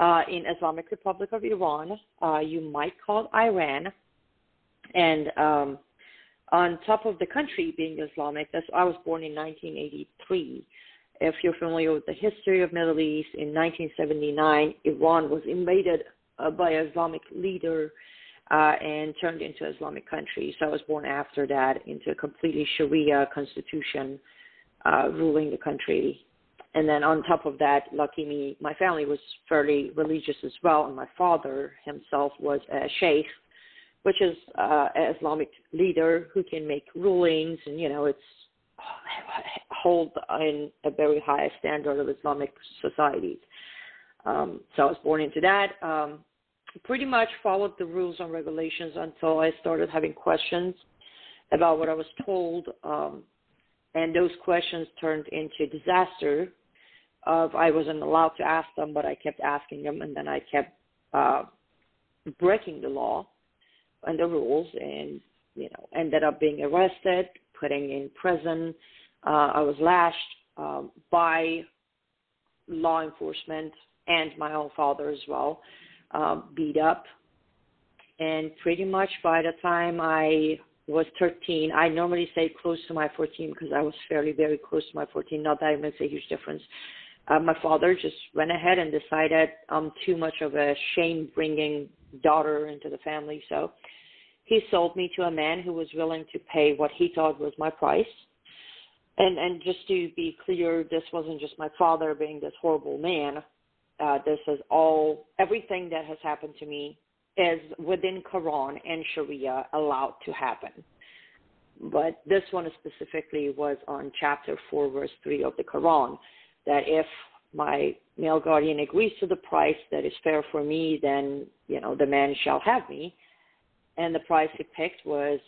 [SPEAKER 9] uh, in Islamic Republic of Iran. Uh, you might call Iran. And um, on top of the country being Islamic, that's, I was born in 1983. If you're familiar with the history of Middle East, in 1979, Iran was invaded uh, by Islamic leader uh, and turned into Islamic country. So I was born after that into a completely Sharia constitution uh, ruling the country and then on top of that, lucky me, my family was fairly religious as well, and my father himself was a sheikh, which is uh, an Islamic leader who can make rulings, and you know it's hold in a very high standard of Islamic societies. Um, so I was born into that. Um, pretty much followed the rules and regulations until I started having questions about what I was told. Um, and those questions turned into disaster of I wasn't allowed to ask them, but I kept asking them, and then I kept uh, breaking the law and the rules, and you know, ended up being arrested, putting in prison. Uh, I was lashed um, by law enforcement and my own father as well, uh, beat up, and pretty much by the time I was 13. I normally say close to my 14 because I was fairly very close to my 14. Not that it makes a huge difference uh, my father just went ahead and decided I'm too much of a shame bringing daughter into the family. So he sold me to a man who was willing to pay what he thought was my price. And and just to be clear, this wasn't just my father being this horrible man. Uh, this is all everything that has happened to me is within Quran and Sharia allowed to happen. But this one specifically was on chapter 4, verse 3 of the Quran, that if my male guardian agrees to the price that is fair for me, then, you know, the man shall have me. And the price he picked was,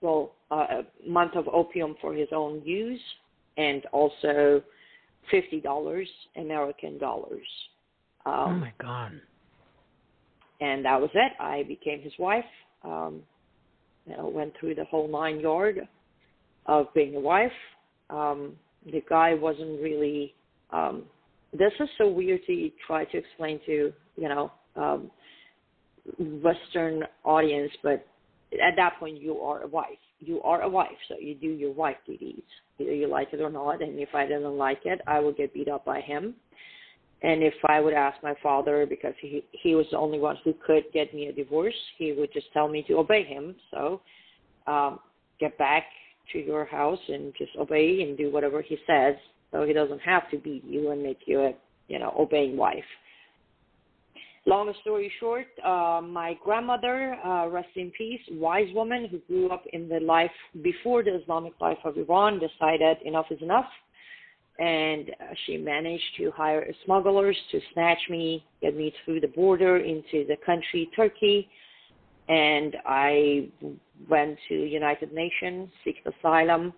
[SPEAKER 9] well, uh, a month of opium for his own use and also $50 American dollars. Um,
[SPEAKER 1] oh my God.
[SPEAKER 9] And that was it. I became his wife. Um, you know, went through the whole nine yard of being a wife. Um, the guy wasn't really. Um, this is so weird to try to explain to you know um, Western audience, but at that point you are a wife. You are a wife, so you do your wife duties, either you like it or not. And if I didn't like it, I would get beat up by him. And if I would ask my father, because he he was the only one who could get me a divorce, he would just tell me to obey him. So, um, get back to your house and just obey and do whatever he says, so he doesn't have to beat you and make you a you know obeying wife. Long story short, uh, my grandmother, uh, rest in peace, wise woman who grew up in the life before the Islamic life of Iran, decided enough is enough and uh, she managed to hire smugglers to snatch me, get me through the border into the country Turkey, and I went to United Nations, seeked asylum,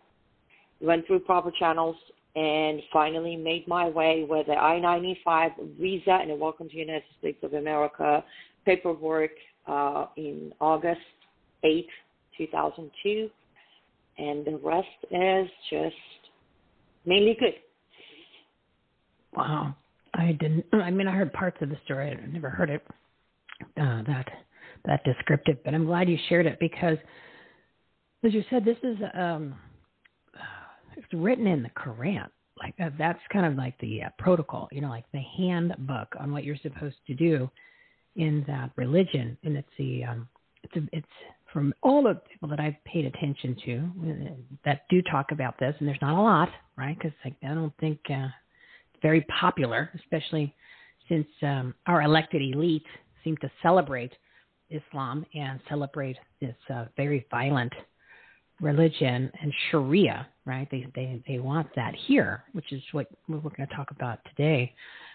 [SPEAKER 9] went through proper channels, and finally made my way with the I-95 visa and a Welcome to United States of America paperwork uh, in August 8, 2002, and the rest is just mainly good.
[SPEAKER 1] Wow. I didn't. I mean, I heard parts of the story. I never heard it uh, that that descriptive, but I'm glad you shared it because, as you said, this is um, it's written in the Quran. Like uh, that's kind of like the uh, protocol, you know, like the handbook on what you're supposed to do in that religion, and it's the um, it's a, it's from all the people that I've paid attention to uh, that do talk about this, and there's not a lot, right? Because like, I don't think uh, very popular, especially since um, our elected elite seem to celebrate Islam and celebrate this uh, very violent religion and Sharia, right? They they they want that here, which is what we're going to talk about today.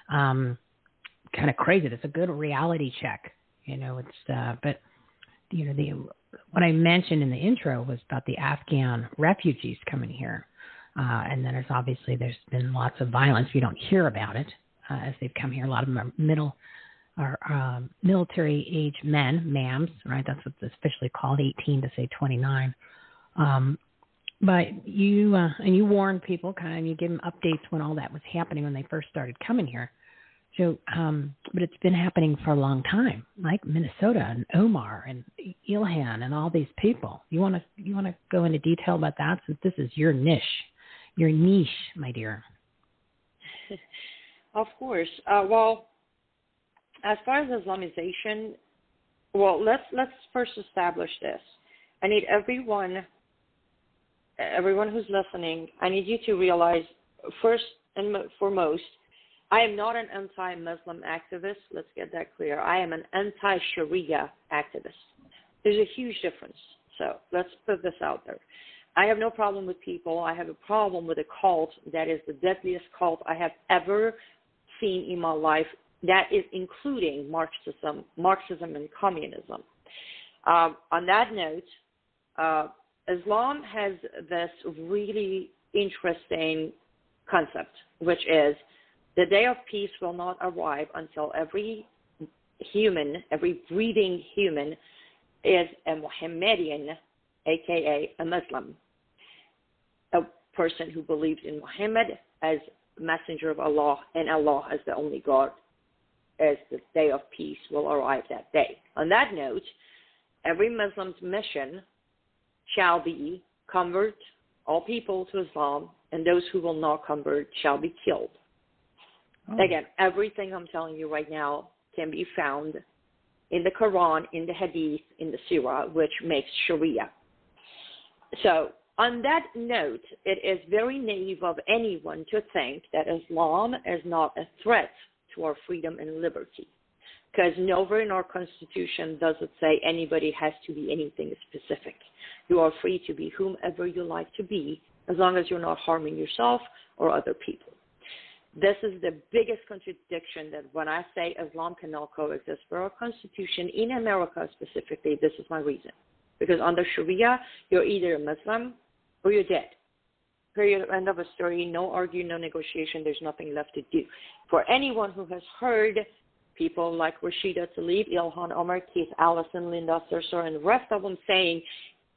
[SPEAKER 1] Um, kind of crazy. It's a good reality check, you know. It's uh, but you know the what I mentioned in the intro was about the Afghan refugees coming here. Uh, and then there's obviously there's been lots of violence. We don't hear about it uh, as they've come here. A lot of them are middle are um, military age men, MAMs, right? That's what's officially called, 18 to say 29. Um, but you uh, and you warn people, kind of, you give them updates when all that was happening when they first started coming here. So, um, but it's been happening for a long time, like Minnesota and Omar and Ilhan and all these people. You want to you want to go into detail about that since this is your niche your niche, my dear?
[SPEAKER 9] Of course. Uh, well, as far as Islamization, well, let's let's first establish this. I need everyone, everyone who's listening. I need you to realize first and foremost, I am not an anti-Muslim activist. Let's get that clear. I am an anti-Sharia activist. There's a huge difference. So let's put this out there. I have no problem with people. I have a problem with a cult that is the deadliest cult I have ever seen in my life. That is including Marxism, Marxism and communism. Um, on that note, uh, Islam has this really interesting concept, which is the day of peace will not arrive until every human, every breathing human, is a Mohammedan, aka a Muslim a person who believes in Muhammad as messenger of Allah and Allah as the only God, as the day of peace will arrive that day. On that note, every Muslim's mission shall be convert all people to Islam, and those who will not convert shall be killed. Oh. Again, everything I'm telling you right now can be found in the Quran, in the Hadith, in the Surah, which makes Sharia. So on that note, it is very naive of anyone to think that Islam is not a threat to our freedom and liberty. because nowhere in our Constitution does it say anybody has to be anything specific. You are free to be whomever you like to be as long as you're not harming yourself or other people. This is the biggest contradiction that when I say Islam cannot coexist for our Constitution in America specifically, this is my reason. Because under Sharia, you're either a Muslim or you're dead. Period. End of a story. No argue, no negotiation. There's nothing left to do. For anyone who has heard people like Rashida Tlaib, Ilhan Omar, Keith Ellison, Linda Sarsour, and the rest of them saying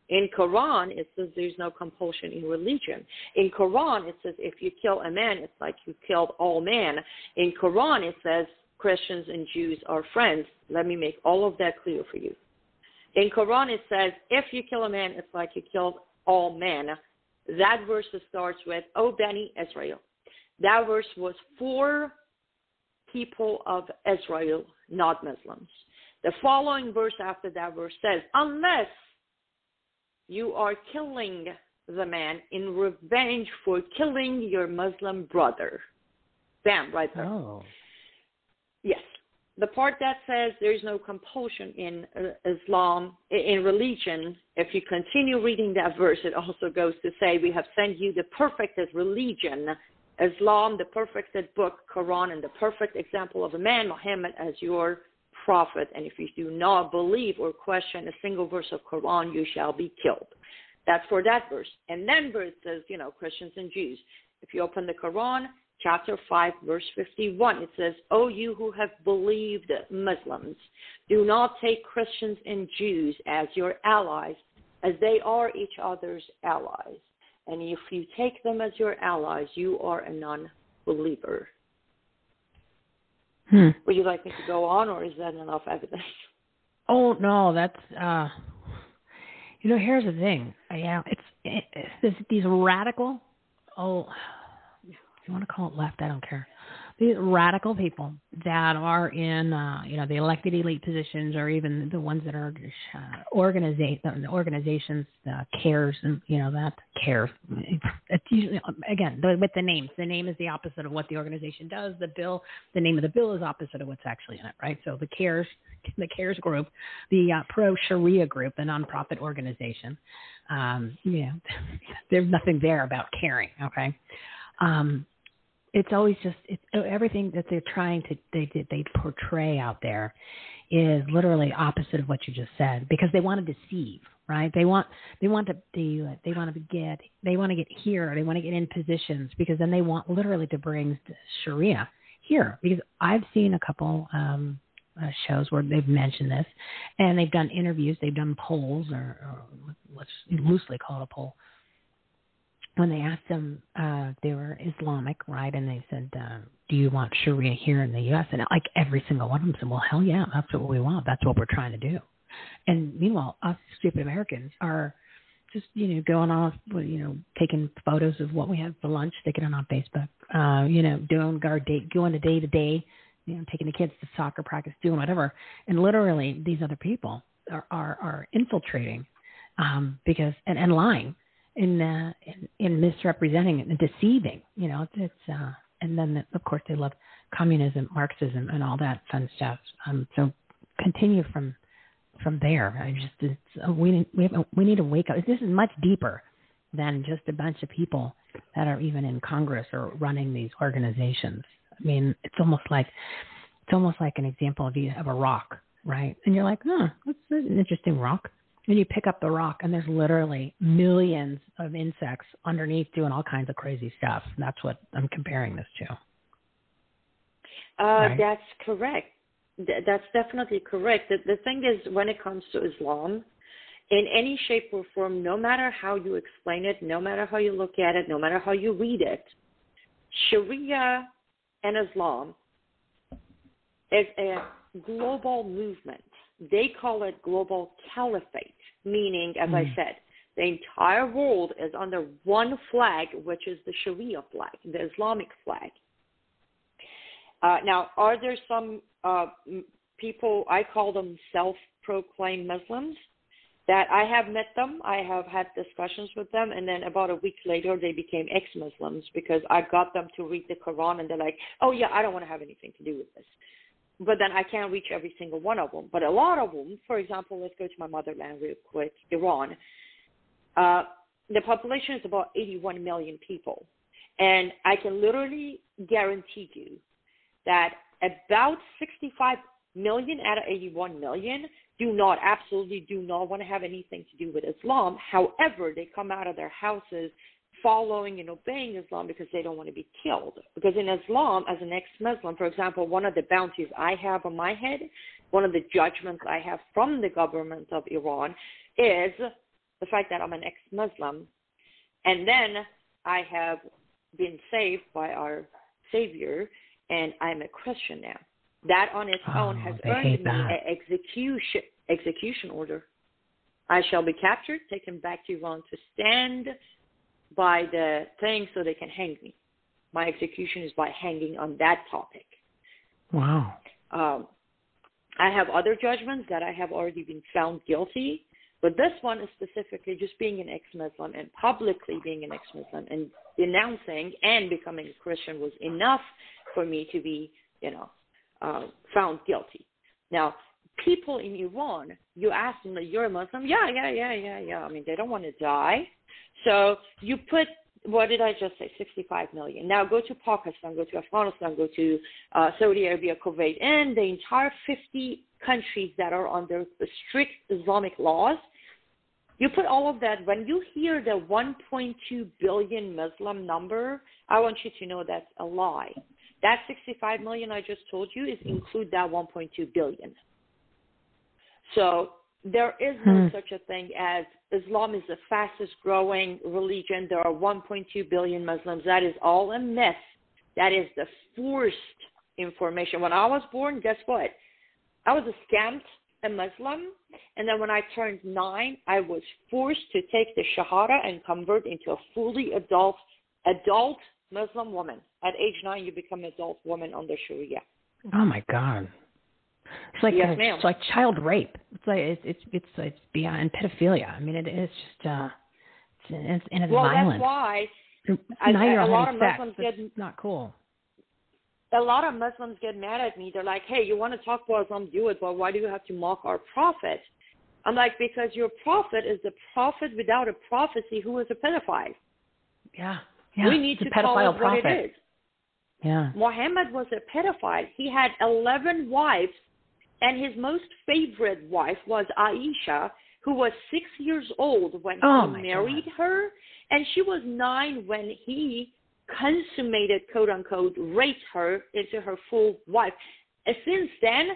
[SPEAKER 9] in Quran it says there's no compulsion in religion. In Quran it says if you kill a man, it's like you killed all men. In Quran it says Christians and Jews are friends. Let me make all of that clear for you. In Quran it says if you kill a man, it's like you killed all men. That verse starts with O Bani Israel. That verse was for people of Israel, not Muslims. The following verse after that verse says, unless you are killing the man in revenge for killing your Muslim brother. Bam, right there.
[SPEAKER 1] Oh.
[SPEAKER 9] Yes. The part that says there is no compulsion in uh, Islam, in religion, if you continue reading that verse, it also goes to say, We have sent you the perfected religion, Islam, the perfected book, Quran, and the perfect example of a man, Muhammad, as your prophet, and if you do not believe or question a single verse of Quran, you shall be killed. That's for that verse. And then verse says, you know, Christians and Jews. If you open the Quran, chapter 5, verse 51, it says, O you who have believed Muslims, do not take Christians and Jews as your allies, as they are each other's allies. And if you take them as your allies, you are a non believer.
[SPEAKER 1] Hmm.
[SPEAKER 9] Would you like me to go on, or is that enough evidence?
[SPEAKER 1] Oh no, that's uh, you know. Here's the thing. Yeah, it's, it, it's these radical. Oh, you want to call it left, I don't care these radical people that are in, uh, you know, the elected elite positions, or even the ones that are uh, organiza- the organizations, the cares, and you know that cares. It's usually again with the names. The name is the opposite of what the organization does. The bill, the name of the bill is opposite of what's actually in it, right? So the cares, the cares group, the uh, pro Sharia group, the nonprofit organization. Um, know, there's nothing there about caring. Okay. Um, it's always just it's everything that they're trying to they they portray out there is literally opposite of what you just said because they want to deceive right? They want they want to they, they want to get they want to get here. They want to get in positions because then they want literally to bring sharia here. Because i've seen a couple um uh, shows where they've mentioned this and they've done interviews. They've done polls or, or let's loosely call a poll when they asked them, uh, they were Islamic, right? And they said, uh, "Do you want Sharia here in the U.S.?" And like every single one of them said, "Well, hell yeah, that's what we want. That's what we're trying to do." And meanwhile, us stupid Americans are just you know going off, you know, taking photos of what we had for lunch, sticking it on Facebook, uh, you know, doing our day, going to day to day, you know, taking the kids to soccer practice, doing whatever, and literally these other people are are, are infiltrating um, because and, and lying in, uh, in in misrepresenting and deceiving. You know, it's, uh, and then of course they love communism, Marxism, and all that fun stuff. Um, so continue from from there. I just it's, uh, we we have, we need to wake up. This is much deeper than just a bunch of people that are even in Congress or running these organizations. I mean, it's almost like it's almost like an example of have a rock, right? And you're like, huh, that's an interesting rock and you pick up the rock and there's literally millions of insects underneath doing all kinds of crazy stuff. That's what I'm comparing this to.
[SPEAKER 9] Uh, right? That's correct. That's definitely correct. The, the thing is, when it comes to Islam, in any shape or form, no matter how you explain it, no matter how you look at it, no matter how you read it, Sharia and Islam is a global movement. They call it global caliphate meaning, as mm. I said, the entire world is under one flag, which is the Sharia flag, the Islamic flag. Uh, now, are there some uh, people, I call them self proclaimed Muslims, that I have met them, I have had discussions with them, and then about a week later they became ex Muslims because I got them to read the Quran and they're like, oh, yeah, I don't want to have anything to do with this. But then I can't reach every single one of them. But a lot of them, for example, let's go to my motherland real quick, Iran. Uh, the population is about 81 million people. And I can literally guarantee you that about 65 million out of 81 million do not, absolutely do not want to have anything to do with Islam. However, they come out of their houses following and obeying Islam because they don't want to be killed. Because in Islam, as an ex Muslim, for example, one of the bounties I have on my head, one of the judgments I have from the government of Iran is the fact that I'm an ex Muslim. And then I have been saved by our Savior, and I'm a Christian now. That on its
[SPEAKER 1] oh,
[SPEAKER 9] own has earned me an execution execution order. I shall be captured, taken back to Iran to stand by the thing so they can hang me. My execution is by hanging on that topic.
[SPEAKER 1] Wow.
[SPEAKER 9] Um, I have other judgments that I have already been found guilty, but this one is specifically just being an ex-Muslim and publicly being an ex-Muslim and denouncing and becoming a Christian was enough for me to be, you know, uh, found guilty. Now, people in Iran, you ask them, you're a Muslim? Yeah, yeah, yeah, yeah, yeah. I mean, they don't want to die. So you put, what did I just say, 65 million. Now go to Pakistan, go to Afghanistan, go to uh, Saudi Arabia, Kuwait, and the entire 50 countries that are under strict Islamic laws. You put all of that, when you hear the 1.2 billion Muslim number, I want you to know that's a lie. That 65 million I just told you is include that 1.2 billion. So there is no hmm. such a thing as Islam is the fastest growing religion. There are 1.2 billion Muslims. That is all a myth. That is the forced information. When I was born, guess what? I was a scammed a Muslim, and then when I turned nine, I was forced to take the Shahada and convert into a fully adult adult Muslim woman. At age nine, you become an adult woman under Sharia.
[SPEAKER 1] Oh my God! It's like
[SPEAKER 9] yes,
[SPEAKER 1] a, it's like child rape. It's like it's it's it's, it's beyond pedophilia. I mean, it is just uh, it's it's, and it's
[SPEAKER 9] well,
[SPEAKER 1] violent.
[SPEAKER 9] that's why.
[SPEAKER 1] Now
[SPEAKER 9] a lot of
[SPEAKER 1] sex.
[SPEAKER 9] Muslims get
[SPEAKER 1] not cool.
[SPEAKER 9] A lot of Muslims get mad at me. They're like, "Hey, you want to talk about Islam? Do it, but why do you have to mock our prophet?" I'm like, "Because your prophet is the prophet without a prophecy who is a pedophile."
[SPEAKER 1] Yeah, yeah.
[SPEAKER 9] We need
[SPEAKER 1] it's
[SPEAKER 9] to
[SPEAKER 1] a
[SPEAKER 9] call it
[SPEAKER 1] prophet.
[SPEAKER 9] what it is.
[SPEAKER 1] Yeah.
[SPEAKER 9] Muhammad was a pedophile. He had 11 wives and his most favorite wife was Aisha, who was six years old when
[SPEAKER 1] oh
[SPEAKER 9] he married
[SPEAKER 1] God.
[SPEAKER 9] her, and she was nine when he consummated, quote unquote, raped her into her full wife. And since then,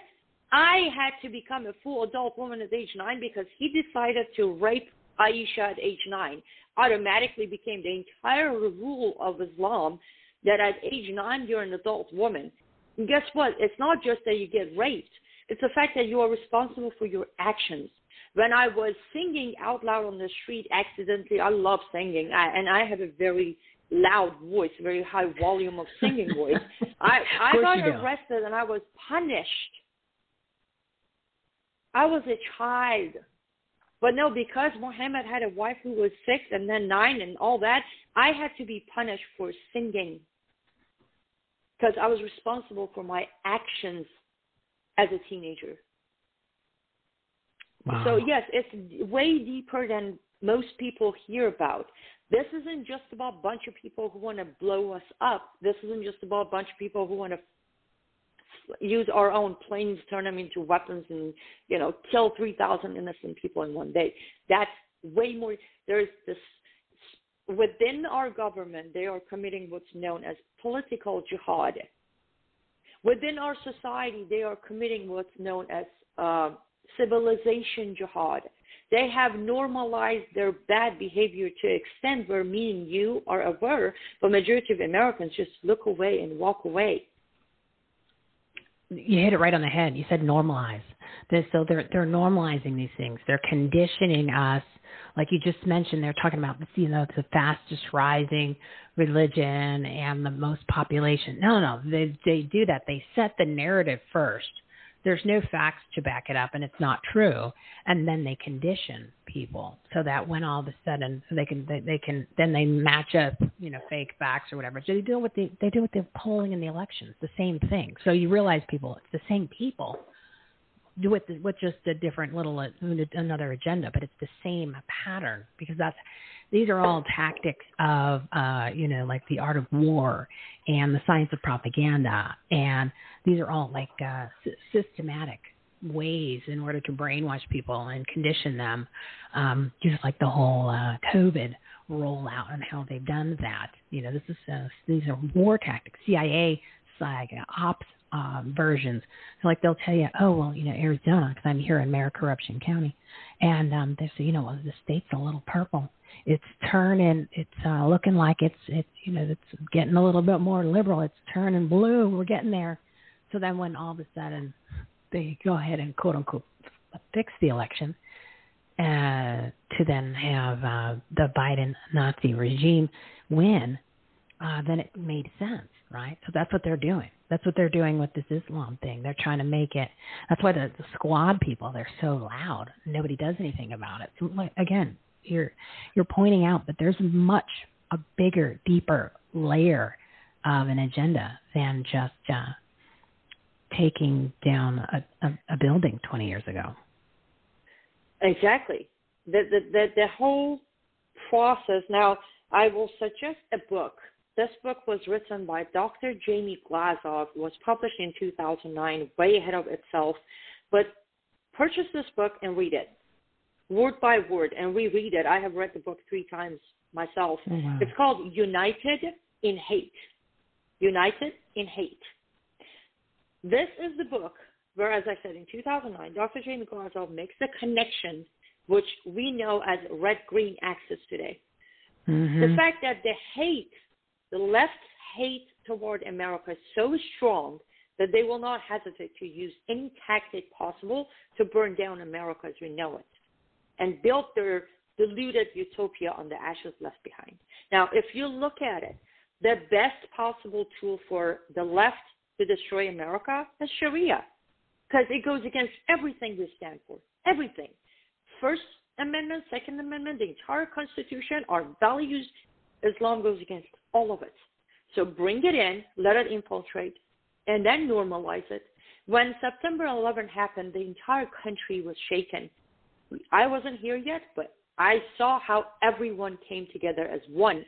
[SPEAKER 9] I had to become a full adult woman at age nine because he decided to rape Aisha at age nine. Automatically became the entire rule of Islam that at age nine you're an adult woman. And guess what? It's not just that you get raped it's the fact that you are responsible for your actions. When I was singing out loud on the street accidentally, I love singing, I, and I have a very loud voice, very high volume of singing voice. I I got arrested and I was punished. I was a child. But no, because Muhammad had a wife who was six and then nine and all that, I had to be punished for singing. Because I was responsible for my actions as a teenager.
[SPEAKER 1] Wow.
[SPEAKER 9] So yes, it's way deeper than most people hear about. This isn't just about a bunch of people who want to blow us up. This isn't just about a bunch of people who want to use our own planes, turn them into weapons, and you know kill three thousand innocent people in one day. That's way more. There's this within our government. They are committing what's known as political jihad Within our society, they are committing what's known as uh, civilization jihad. They have normalized their bad behavior to extent where me and you are aware, but majority of Americans just look away and walk away.
[SPEAKER 1] You hit it right on the head. You said normalize. So they're they're normalizing these things. They're conditioning us like you just mentioned, they're talking about you know the fastest rising religion and the most population. No, no, they they do that. They set the narrative first. There's no facts to back it up and it's not true. And then they condition people so that when all of a sudden they can they, they can then they match up you know fake facts or whatever. So they do with the they do with the polling and the elections the same thing. So you realize people it's the same people with with just a different little another agenda but it's the same pattern because that's these are all tactics of uh you know like the art of war and the science of propaganda and these are all like uh, systematic ways in order to brainwash people and condition them, um, just like the whole uh, COVID rollout and how they've done that. You know, this is uh, these are war tactics, CIA like ops uh, versions. So like they'll tell you, oh well, you know Arizona, because I'm here in Corruption County, and um, they say, you know, well, the state's a little purple. It's turning. It's uh, looking like it's it's you know it's getting a little bit more liberal. It's turning blue. We're getting there. So then when all of a sudden they go ahead and quote unquote fix the election uh, to then have uh, the Biden Nazi regime win, uh, then it made sense, right? So that's what they're doing. That's what they're doing with this Islam thing. They're trying to make it. That's why the, the squad people they're so loud. Nobody does anything about it. So, again, you're you're pointing out that there's much a bigger, deeper layer of an agenda than just uh, taking down a, a, a building 20 years ago.
[SPEAKER 9] Exactly. The, the, the, the whole process. Now, I will suggest a book. This book was written by Dr. Jamie Glazov, was published in 2009, way ahead of itself. But purchase this book and read it, word by word, and reread it. I have read the book three times myself.
[SPEAKER 1] Oh, wow.
[SPEAKER 9] It's called United in Hate. United in Hate. This is the book where, as I said, in 2009, Dr. Jamie Glazov makes the connection which we know as red-green axis today.
[SPEAKER 1] Mm-hmm.
[SPEAKER 9] The fact that the hate, the left hate toward America is so strong that they will not hesitate to use any tactic possible to burn down America as we know it and build their deluded utopia on the ashes left behind. Now, if you look at it, the best possible tool for the left to destroy America is Sharia, because it goes against everything we stand for. Everything. First Amendment, Second Amendment, the entire Constitution, our values. Islam goes against all of it. So bring it in, let it infiltrate, and then normalize it. When September 11 happened, the entire country was shaken. I wasn't here yet, but I saw how everyone came together as one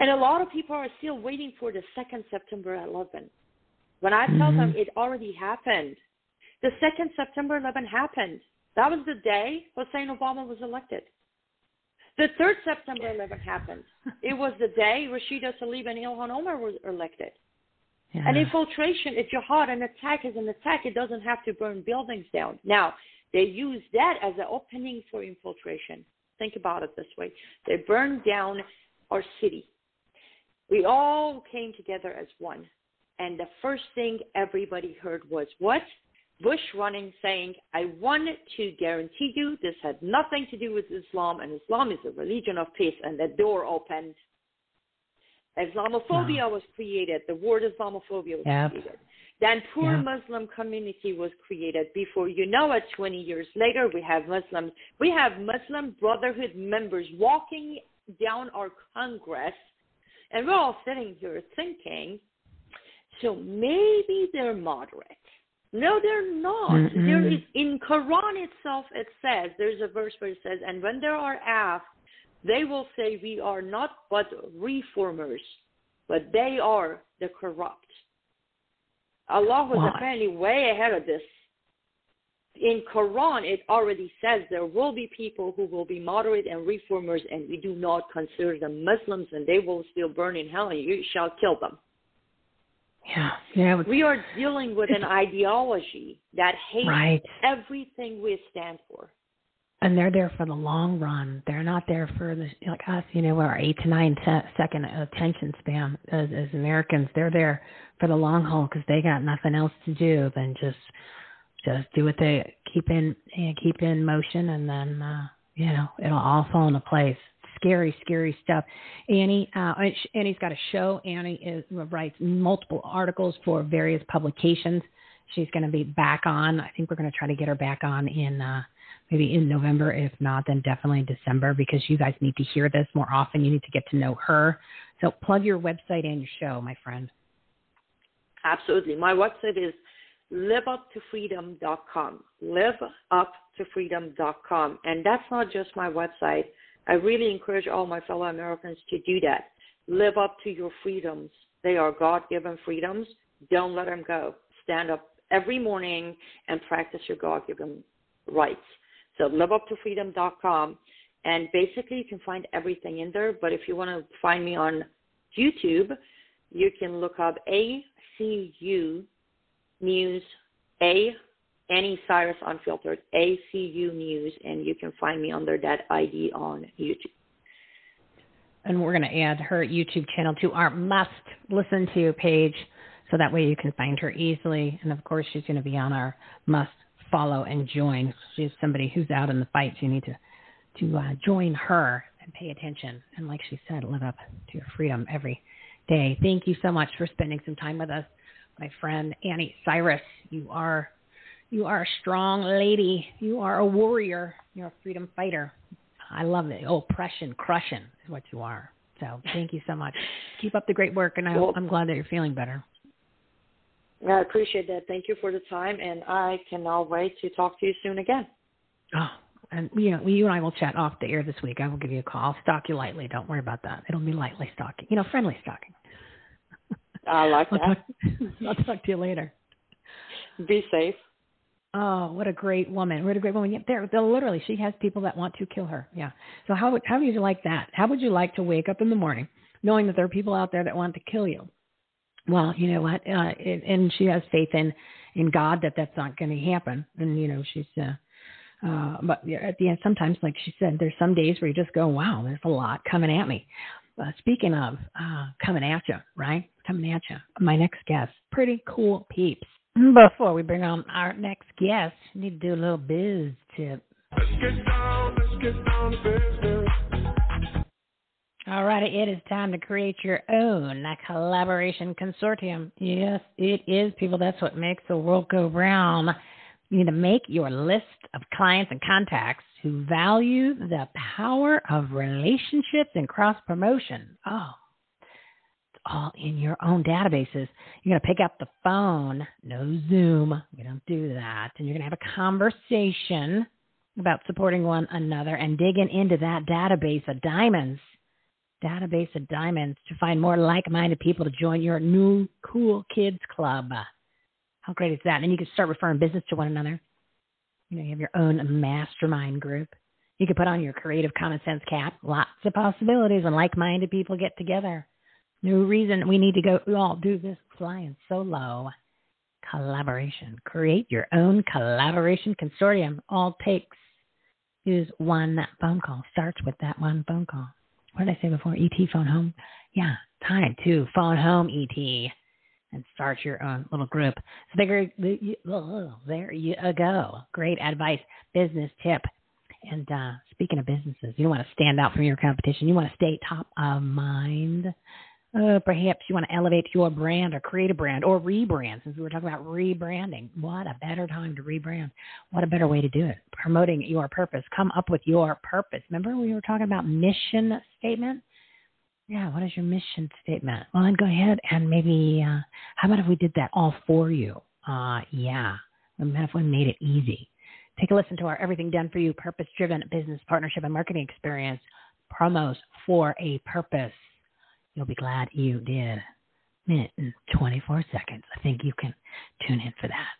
[SPEAKER 9] and a lot of people are still waiting for the second September 11. When I tell
[SPEAKER 1] mm-hmm.
[SPEAKER 9] them it already happened, the second September 11 happened. That was the day Hussein Obama was elected. The third September 11 happened. It was the day Rashida Tlaib and Ilhan Omar were elected.
[SPEAKER 1] Yeah.
[SPEAKER 9] An infiltration, a jihad, an attack is an attack. It doesn't have to burn buildings down. Now, they use that as an opening for infiltration. Think about it this way. They burned down our city. We all came together as one. And the first thing everybody heard was what? Bush running saying, I want to guarantee you this had nothing to do with Islam, and Islam is a religion of peace. And the door opened. Islamophobia wow. was created. The word Islamophobia was
[SPEAKER 1] yep.
[SPEAKER 9] created. Then poor
[SPEAKER 1] yep.
[SPEAKER 9] Muslim community was created. Before you know it, 20 years later, we have Muslims. We have Muslim Brotherhood members walking down our Congress and we're all sitting here thinking, so maybe they're moderate. No, they're not.
[SPEAKER 1] Mm-mm.
[SPEAKER 9] There is in Quran itself. It says there's a verse where it says, and when there are asked, they will say, we are not but reformers, but they are the corrupt. Allah was
[SPEAKER 1] Why?
[SPEAKER 9] apparently way ahead of this in Quran it already says there will be people who will be moderate and reformers and we do not consider them Muslims and they will still burn in hell and you shall kill them.
[SPEAKER 1] Yeah, yeah.
[SPEAKER 9] We are dealing with an ideology that hates
[SPEAKER 1] right.
[SPEAKER 9] everything we stand for.
[SPEAKER 1] And they're there for the long run. They're not there for the like us, you know, our eight to nine se- second attention span as, as Americans. They're there for the long haul because they got nothing else to do than just just do what they keep in you know, keep in motion, and then uh, you know it'll all fall into place. Scary, scary stuff. Anni, uh, Anni's got a show. Anni is, writes multiple articles for various publications. She's going to be back on. I think we're going to try to get her back on in uh, maybe in November. If not, then definitely in December because you guys need to hear this more often. You need to get to know her. So plug your website and your show, my friend.
[SPEAKER 9] Absolutely. My website is liveuptofreedom.com. Liveuptofreedom.com. And that's not just my website. I really encourage all my fellow Americans to do that. Live up to your freedoms. They are God given freedoms. Don't let them go. Stand up every morning and practice your God given rights. So liveuptofreedom.com. And basically, you can find everything in there. But if you want to find me on YouTube, you can look up ACU News, A, Anni Cyrus Unfiltered, ACU News, and you can find me under that ID on YouTube.
[SPEAKER 1] And we're going to add her YouTube channel to our must listen to page so that way you can find her easily. And of course, she's going to be on our must follow and join. She's somebody who's out in the fight. So you need to to uh, join her and pay attention. And like she said, live up to your freedom every day. Thank you so much for spending some time with us, my friend Anni Cyrus. You are you are a strong lady. You are a warrior. You're a freedom fighter. I love it. Oppression crushing is what you are. So thank you so much. Keep up the great work, and I, well, I'm glad that you're feeling better.
[SPEAKER 9] I appreciate that. Thank you for the time, and I cannot wait to talk to you soon again.
[SPEAKER 1] Oh, and you know, you and I will chat off the air this week. I will give you a call. I'll stalk you lightly. Don't worry about that. It'll be lightly stalking. You know, friendly stalking.
[SPEAKER 9] I like
[SPEAKER 1] I'll
[SPEAKER 9] that.
[SPEAKER 1] Talk, I'll talk to you later.
[SPEAKER 9] Be safe.
[SPEAKER 1] Oh, what a great woman! What a great woman! Yeah, there, literally, she has people that want to kill her. Yeah. So how would how would you like that? How would you like to wake up in the morning knowing that there are people out there that want to kill you? well, you know what? Uh, and she has faith in in God that that's not going to happen. And you know, she's. Uh, uh, but at the end, sometimes, like she said, there's some days where you just go, "Wow, there's a lot coming at me." Uh, speaking of uh, coming at you, right? Coming at you. My next guest, pretty cool peeps. Before we bring on our next guest, we need to do a little biz tip.
[SPEAKER 3] Let's get down, let's get down to business.
[SPEAKER 1] All right, it is time to create your own uh, collaboration consortium. Yes, it is, people. That's what makes the world go round. You need to make your list of clients and contacts who value the power of relationships and cross promotion. Oh, all in your own databases. You're going to pick up the phone, no Zoom. We don't do that. And you're going to have a conversation about supporting one another and digging into that database of diamonds database of diamonds to find more like-minded people to join your new cool kids club. How great is that? And you can start referring business to one another. You know, you have your own mastermind group. You can put on your creative common sense cap. Lots of possibilities when like-minded people get together. No reason we need to go all do this flying solo. Collaboration. Create your own collaboration consortium. All takes is one phone call. Starts with that one phone call what did I say before? ET phone home. Yeah, time to phone home ET and start your own little group. So there, there you go. Great advice, business tip. And uh, speaking of businesses, you don't want to stand out from your competition. You want to stay top of mind. Uh, perhaps you want to elevate your brand or create a brand or rebrand. Since we were talking about rebranding, what a better time to rebrand. What a better way to do it. Promoting your purpose. Come up with your purpose. Remember we were talking about mission statement? Yeah, what is your mission statement? Well, then go ahead and maybe, uh, how about if we did that all for you? Uh, yeah. What if we made it easy? Take a listen to our Everything Done for You purpose driven business partnership and marketing experience promos for a purpose You'll be glad you did. Minute and 24 seconds. I think you can tune in for that.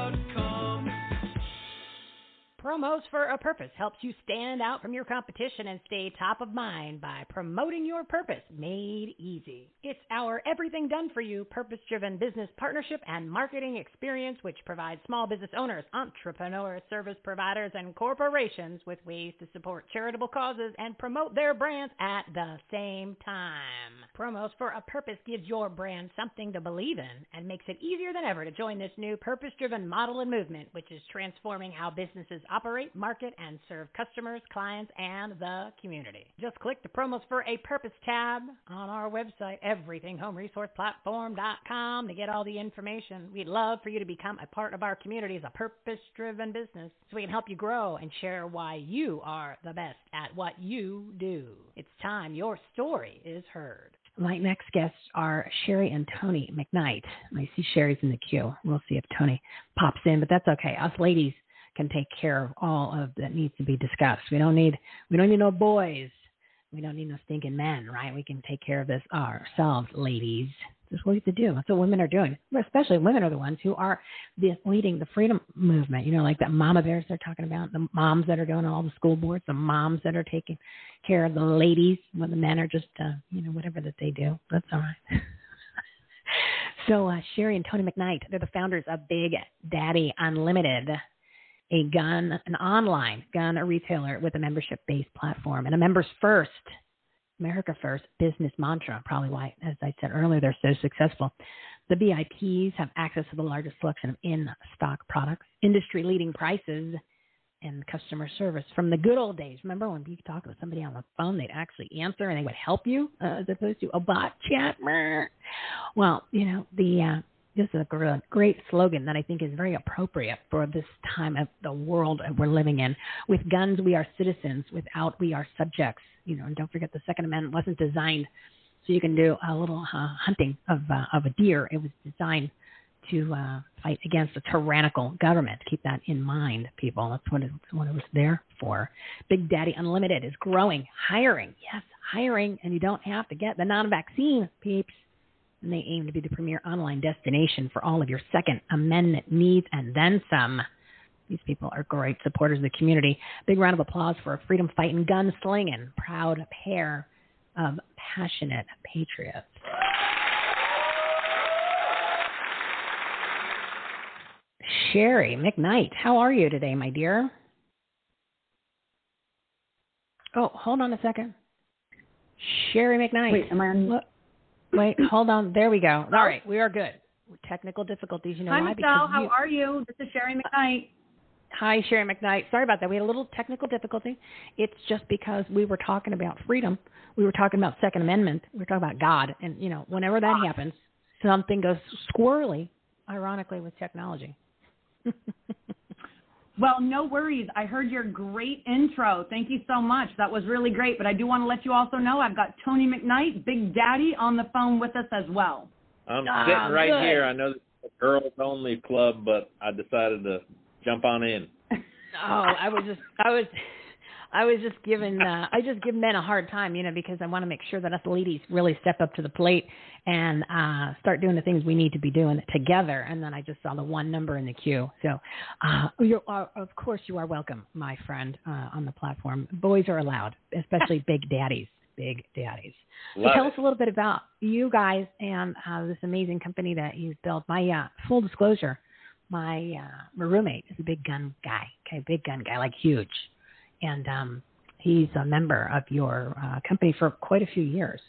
[SPEAKER 1] Promos for a Purpose helps you stand out from your competition and stay top of mind by promoting your purpose made easy. It's our everything done for you purpose driven business partnership and marketing experience, which provides small business owners, entrepreneurs, service providers, and corporations with ways to support charitable causes and promote their brands at the same time. Promos for a Purpose gives your brand something to believe in and makes it easier than ever to join this new purpose driven model and movement, which is transforming how businesses operate, market, and serve customers, clients, and the community. Just click the Promos for a Purpose tab on our website, everythinghomeresourceplatform.com, to get all the information. We'd love for you to become a part of our community as a purpose driven business so we can help you grow and share why you are the best at what you do. It's time your story is heard. My next guests are Sherrie and Tony McKnight. I see Sherrie's in the queue. We'll see if Tony pops in, but that's okay. Us ladies can take care of all of that needs to be discussed. We don't need we don't need no boys. We don't need no stinking men, right? We can take care of this ourselves, ladies. That's what we have to do. That's what women are doing. Especially women are the ones who are the, leading the freedom movement. You know, like that mama bears they're talking about, the moms that are going to all the school boards, the moms that are taking care of the ladies when the men are just, uh, you know, whatever that they do. That's all right. so uh, Sherrie and Tony McKnight, they're the founders of Big Daddy Unlimited a gun, an online gun a retailer with a membership based platform and a members first, America first business mantra. Probably why, as I said earlier, they're so successful. The VIPs have access to the largest selection of in stock products, industry leading prices, and customer service from the good old days. Remember when you talk with somebody on the phone, they'd actually answer and they would help you uh, as opposed to a bot chat. Well, you know, the uh, this is a great slogan that I think is very appropriate for this time of the world we're living in. With guns, we are citizens. Without, we are subjects. You know, and don't forget the Second Amendment wasn't designed so you can do a little uh, hunting of uh, of a deer. It was designed to uh, fight against a tyrannical government. Keep that in mind, people. That's what it, what it was there for. Big Daddy Unlimited is growing, hiring. Yes, hiring, and you don't have to get the non-vaccine peeps and they aim to be the premier online destination for all of your Second Amendment needs and then some. These people are great supporters of the community. Big round of applause for a freedom fighting, gun slinging, proud pair of passionate patriots. Sherrie McKnight, how are you today, my dear? Oh, hold on a second. Sherrie McKnight.
[SPEAKER 10] Wait, am I on?
[SPEAKER 1] Look, Wait, hold on. There we go. All right, we are good. Technical difficulties, you know
[SPEAKER 10] Hi,
[SPEAKER 1] why? Michele.
[SPEAKER 10] How
[SPEAKER 1] you...
[SPEAKER 10] are you? This is Sherrie McKnight.
[SPEAKER 1] Hi, Sherrie McKnight. Sorry about that. We had a little technical difficulty. It's just because we were talking about freedom. We were talking about Second Amendment. We were talking about God, and you know, whenever that ah. happens, something goes squirrely. Ironically, with technology.
[SPEAKER 10] Well, no worries. I heard your great intro. Thank you so much. That was really great. But I do want to let you also know I've got Tony McKnight, Big Daddy, on the phone with us as well.
[SPEAKER 11] I'm
[SPEAKER 1] Ah,
[SPEAKER 11] sitting right
[SPEAKER 1] good.
[SPEAKER 11] here. I know this is a girls only club, but I decided to jump on in.
[SPEAKER 1] Oh, I was just, I was, I was just giving, uh, I just give men a hard time, you know, because I want to make sure that us ladies really step up to the plate and uh, start doing the things we need to be doing together. And then I just saw the one number in the queue. So, uh, you are, of course, you are welcome, my friend, uh, on the platform. Boys are allowed, especially big daddies. Big daddies. So tell
[SPEAKER 11] it.
[SPEAKER 1] us a little bit about you guys and uh, this amazing company that you've built. My uh, full disclosure, my uh, my roommate is a big gun guy. Okay, big gun guy, like huge, and um, he's a member of your uh, company for quite a few years.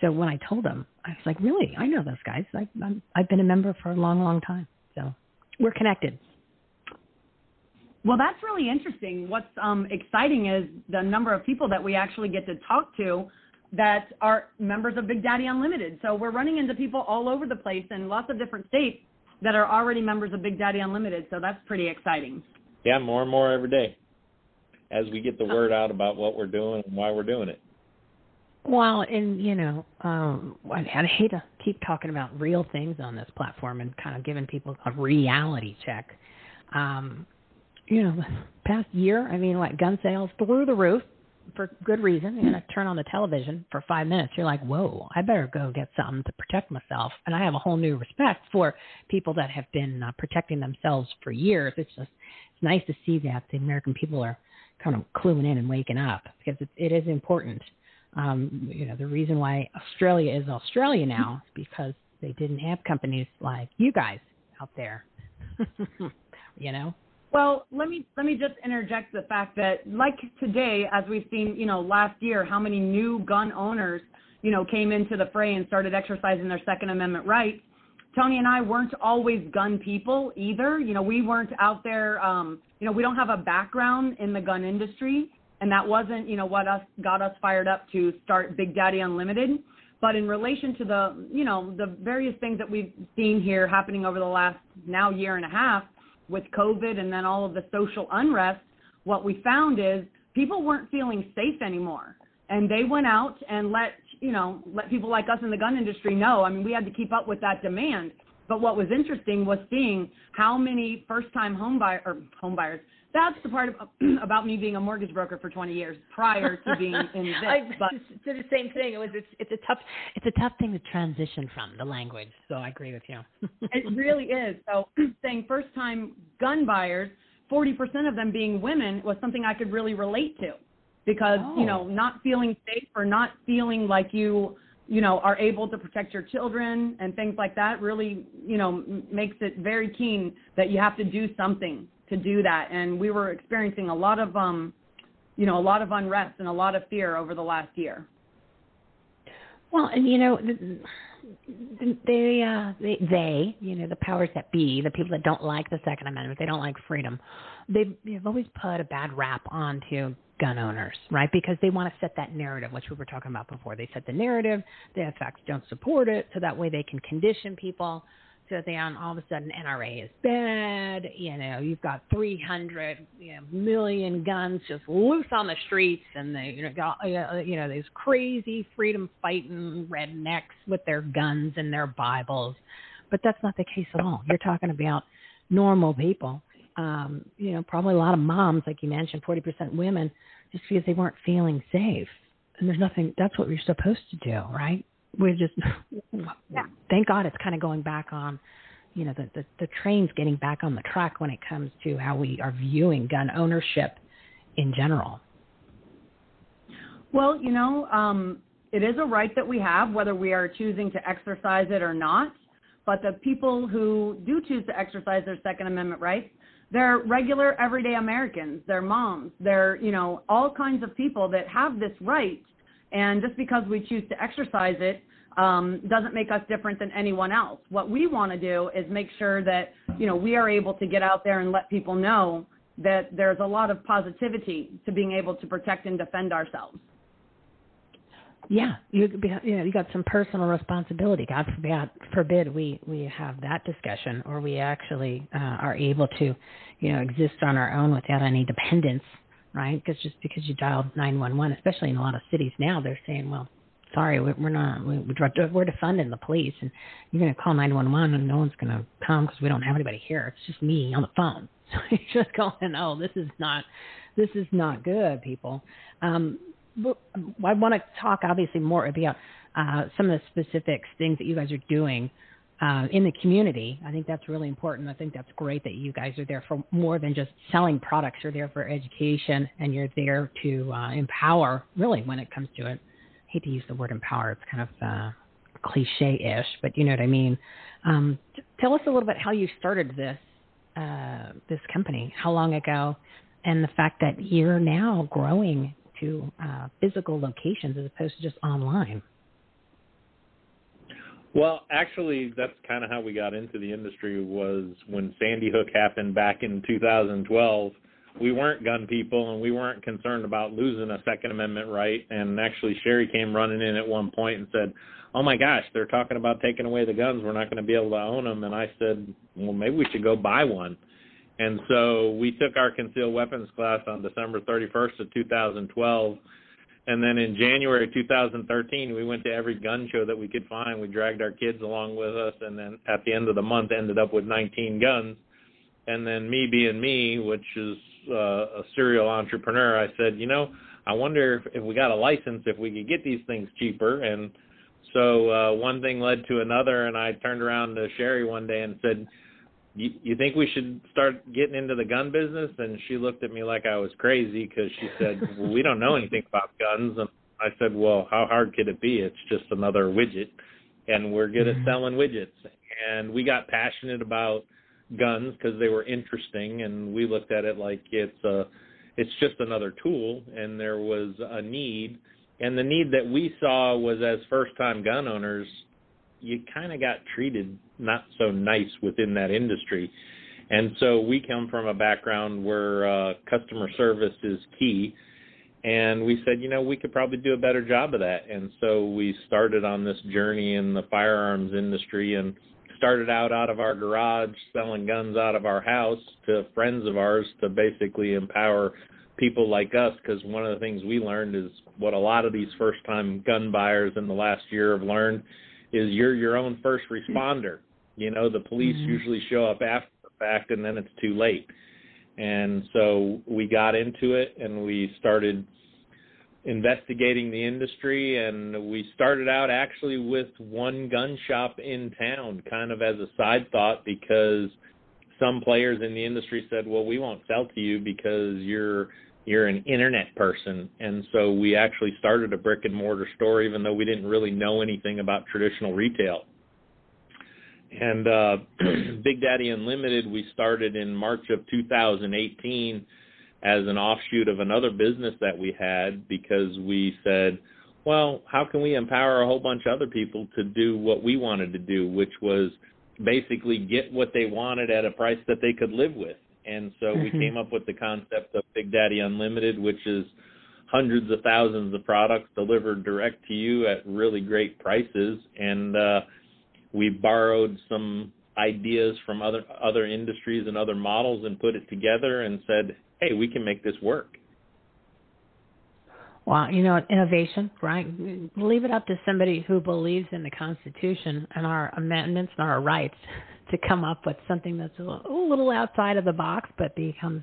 [SPEAKER 1] So when I told him, I was like, "Really? I know those guys. I, I'm, I've been a member for a long, long time. So we're connected."
[SPEAKER 10] Well, that's really interesting. What's um, exciting is the number of people that we actually get to talk to that are members of Big Daddy Unlimited. So we're running into people all over the place in lots of different states that are already members of Big Daddy Unlimited. So that's pretty exciting.
[SPEAKER 11] Yeah, more and more every day as we get the word out about what we're doing and why we're doing it.
[SPEAKER 1] Well, and you know, um, I, I hate to keep talking about real things on this platform and kind of giving people a reality check. Um, you know, past year, I mean, like gun sales through the roof. for good reason. You're to turn on the television for five minutes. You're like, whoa, I better go get something to protect myself. And I have a whole new respect for people that have been uh, protecting themselves for years. It's just it's nice to see that the American people are kind of cluing in and waking up because it, it is important. Um, you know, the reason why Australia is Australia now is because they didn't have companies like you guys out there. you know.
[SPEAKER 10] Well, let me let me just interject the fact that like today, as we've seen, you know, last year, how many new gun owners, you know, came into the fray and started exercising their Second Amendment rights. Tony and I weren't always gun people either. You know, we weren't out there. Um, you know, we don't have a background in the gun industry, and that wasn't, you know, what us got us fired up to start Big Daddy Unlimited. But in relation to the, you know, the various things that we've seen here happening over the last now year and a half, with COVID and then all of the social unrest, what we found is people weren't feeling safe anymore. And they went out and let, you know, let people like us in the gun industry know. I mean, we had to keep up with that demand. But what was interesting was seeing how many first-time home buyer or home buyers. That's the part of, about me being a mortgage broker for 20 years prior to being in this.
[SPEAKER 1] I
[SPEAKER 10] but
[SPEAKER 1] did the same thing. It was it's it's a tough it's a tough thing to transition from the language. So I agree with you.
[SPEAKER 10] it really is. So saying first-time gun buyers, 40% of them being women was something I could really relate to, because
[SPEAKER 1] Oh.
[SPEAKER 10] you know not feeling safe or not feeling like you you know are able to protect your children and things like that really you know makes it very keen that you have to do something to do that and we were experiencing a lot of um you know a lot of unrest and a lot of fear over the last year
[SPEAKER 1] Well, and you know, th- th- they, uh, they, they, you know, the powers that be, the people that don't like the Second Amendment, they don't like freedom. They've, they've always put a bad rap onto gun owners, right? Because they want to set that narrative, which we were talking about before. They set the narrative, the facts don't support it, so that way they can condition people. So that then all of a sudden NRA is bad. You know, you've got 300 you know, million guns just loose on the streets, and they you know got uh, you know these crazy freedom fighting rednecks with their guns and their Bibles. But that's not the case at all. You're talking about normal people. Um, you know, probably a lot of moms, like you mentioned, 40% women, just because they weren't feeling safe. And there's nothing. That's what you're supposed to do, right? We're just thank God it's kind of going back on, you know, the, the, the train's getting back on the track when it comes to how we are viewing gun ownership in general.
[SPEAKER 10] Well, you know, um, it is a right that we have, whether we are choosing to exercise it or not. But the people who do choose to exercise their Second Amendment rights, they're regular, everyday Americans. They're moms. They're, you know, all kinds of people that have this right. And just because we choose to exercise it um, doesn't make us different than anyone else. What we want to do is make sure that, you know, we are able to get out there and let people know that there's a lot of positivity to being able to protect and defend ourselves.
[SPEAKER 1] Yeah, you you know you got some personal responsibility. God forbid, forbid we we have that discussion, or we actually uh, are able to, you know, exist on our own without any dependence, right? Because just because you dialed nine one one, especially in a lot of cities now, they're saying, well, sorry, we- we're not we- we're defunding the police, and you're going to call nine one one, and no one's going to come because we don't have anybody here. It's just me on the phone. So you're just going, oh, this is not this is not good, people. Um, I want to talk obviously more about uh, some of the specifics, things that you guys are doing uh, in the community. I think that's really important. I think that's great that you guys are there for more than just selling products. You're there for education, and you're there to uh, empower. Really, when it comes to it, I hate to use the word empower. It's kind of uh, cliche-ish, but you know what I mean. Um, tell us a little bit how you started this uh, this company, how long ago, and the fact that you're now growing to uh, physical locations as opposed to just online.
[SPEAKER 11] Well, actually, that's kind of how we got into the industry. Was when Sandy Hook happened back in 2012. We weren't gun people, and we weren't concerned about losing a Second Amendment right. And actually, Sherrie came running in at one point and said, "Oh my gosh, they're talking about taking away the guns. We're not going to be able to own them." And I said, "Well, maybe we should go buy one." And so we took our concealed weapons class on December 31st of 2012. And then in January 2013, we went to every gun show that we could find. We dragged our kids along with us, and then at the end of the month, ended up with 19 guns. And then me being me, which is uh, a serial entrepreneur, I said, you know, I wonder if, if we got a license, if we could get these things cheaper. And so uh, one thing led to another, and I turned around to Sherrie one day and said, you, you think we should start getting into the gun business? And she looked at me like I was crazy because she said, well, we don't know anything about guns. And I said, well, how hard could it be? It's just another widget, and we're good at mm-hmm. selling widgets. And we got passionate about guns because they were interesting, and we looked at it like it's a, it's just another tool, and there was a need. And the need that we saw was as first-time gun owners, you kind of got treated not so nice within that industry. And so we come from a background where uh, customer service is key. And we said, you know, we could probably do a better job of that. And so we started on this journey in the firearms industry and started out out of our garage selling guns out of our house to friends of ours to basically empower people like us because one of the things we learned is what a lot of these first time gun buyers in the last year have learned is you're your own first responder. You know, the police mm-hmm. usually show up after the fact and then it's too late. And so we got into it and we started investigating the industry and we started out actually with one gun shop in town kind of as a side thought because some players in the industry said well we won't sell to you because you're you're an internet person and so we actually started a brick and mortar store even though we didn't really know anything about traditional retail and uh big daddy unlimited we started in march of 2018 as an offshoot of another business that we had because we said, well, how can we empower a whole bunch of other people to do what we wanted to do, which was basically get what they wanted at a price that they could live with. And so mm-hmm. we came up with the concept of Big Daddy Unlimited, which is hundreds of thousands of products delivered direct to you at really great prices. And uh, we borrowed some ideas from other other industries and other models and put it together and said, hey, we can make this work.
[SPEAKER 1] Well, you know, innovation, right? Leave it up to somebody who believes in the Constitution and our amendments and our rights to come up with something that's a little outside of the box, but becomes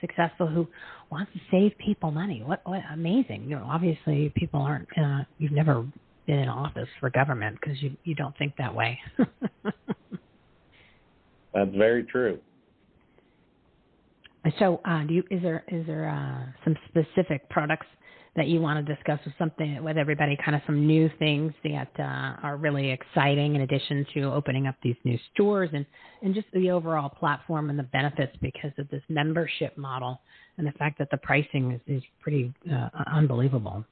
[SPEAKER 1] successful. Who wants to save people money? What, what amazing! You know, obviously, people aren't. Uh, you've never been in office for government because you you don't think that way.
[SPEAKER 11] that's very true.
[SPEAKER 1] So, uh, do you is there is there uh, some specific products that you want to discuss with something with everybody? Kind of some new things that uh, are really exciting, in addition to opening up these new stores and and just the overall platform and the benefits because of this membership model and the fact that the pricing is, is pretty uh, unbelievable.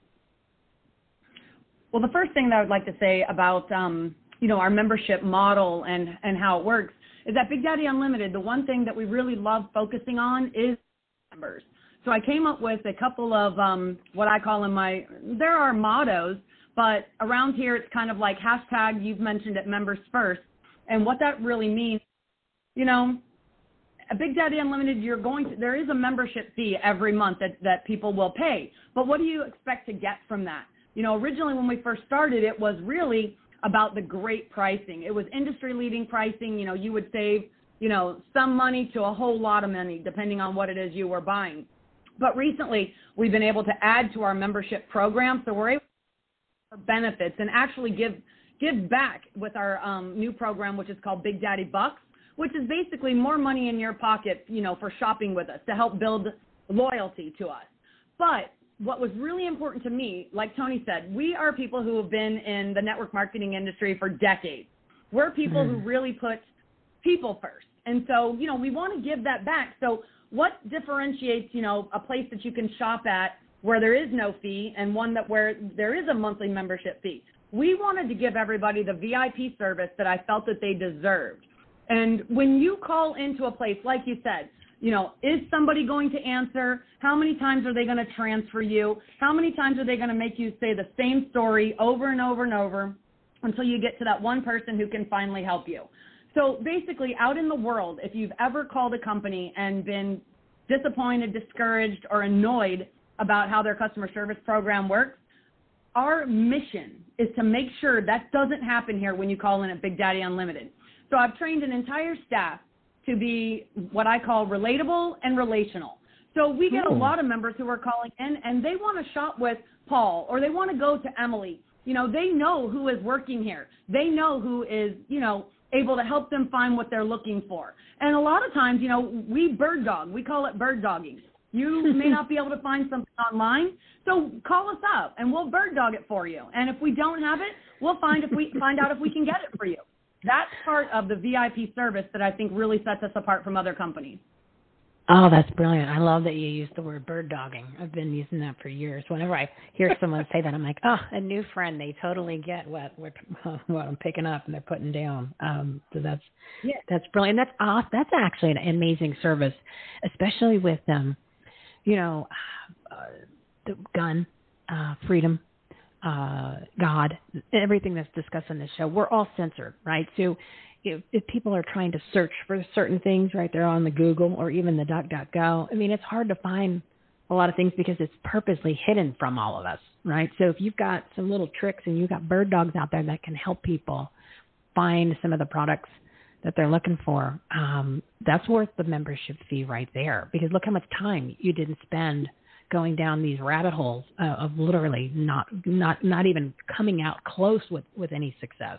[SPEAKER 10] Well, the first thing that I would like to say about um, you know our membership model and and how it works is that Big Daddy Unlimited, the one thing that we really love focusing on is members. So I came up with a couple of um, what I call in my, there are mottos, but around here it's kind of like hashtag, you've mentioned it, members first. And what that really means, you know, a Big Daddy Unlimited, you're going to, there is a membership fee every month that, that people will pay. But what do you expect to get from that? You know, originally when we first started, it was really about the great pricing. It was industry leading pricing. You know, you would save, you know, some money to a whole lot of money depending on what it is you were buying. But recently, we've been able to add to our membership program, so we're able to benefits and actually give give back with our um, new program, which is called Big Daddy Bucks, which is basically more money in your pocket, you know, for shopping with us to help build loyalty to us. But what was really important to me, like Tony said, we are people who have been in the network marketing industry for decades. We're people mm. who hmm. really put people first. And so, you know, we want to give that back. So, what differentiates, you know, a place that you can shop at where there is no fee and one that where there is a monthly membership fee? We wanted to give everybody the VIP service that I felt that they deserved. And when you call into a place, like you said, you know, is somebody going to answer? How many times are they going to transfer you? How many times are they going to make you say the same story over and over and over until you get to that one person who can finally help you? So basically, out in the world, if you've ever called a company and been disappointed, discouraged, or annoyed about how their customer service program works, our mission is to make sure that doesn't happen here when you call in at Big Daddy Unlimited. So I've trained an entire staff to be what I call relatable and relational. So we get a
[SPEAKER 1] Hmm.
[SPEAKER 10] lot of members who are calling in and they want to shop with Paul or they want to go to Emily. You know, they know who is working here. They know who is, you know, able to help them find what they're looking for. And a lot of times, you know, we bird dog. We call it bird dogging. You may not be able to find something online, so call us up and we'll bird dog it for you. And if we don't have it, we'll find if we find out if we can get it for you. That's part of the VIP service that I think really sets us apart from other companies.
[SPEAKER 1] Oh, that's brilliant. I love that you use the word bird dogging. I've been using that for years. Whenever I hear someone say that, I'm like, oh, a new friend. They totally get what what, what I'm picking up and they're putting down. Um, so that's
[SPEAKER 10] Yeah.
[SPEAKER 1] that's brilliant. That's awesome. That's actually an amazing service, especially with um, you know, uh, the gun, uh, freedom, uh, God, everything that's discussed on this show. We're all censored, right? So if, if people are trying to search for certain things right there on the Google or even the DuckDuckGo, I mean, it's hard to find a lot of things because it's purposely hidden from all of us, right? So if you've got some little tricks and you've got bird dogs out there that can help people find some of the products that they're looking for, um, that's worth the membership fee right there. Because look how much time you didn't spend going down these rabbit holes uh, of literally not not not even coming out close with with any success.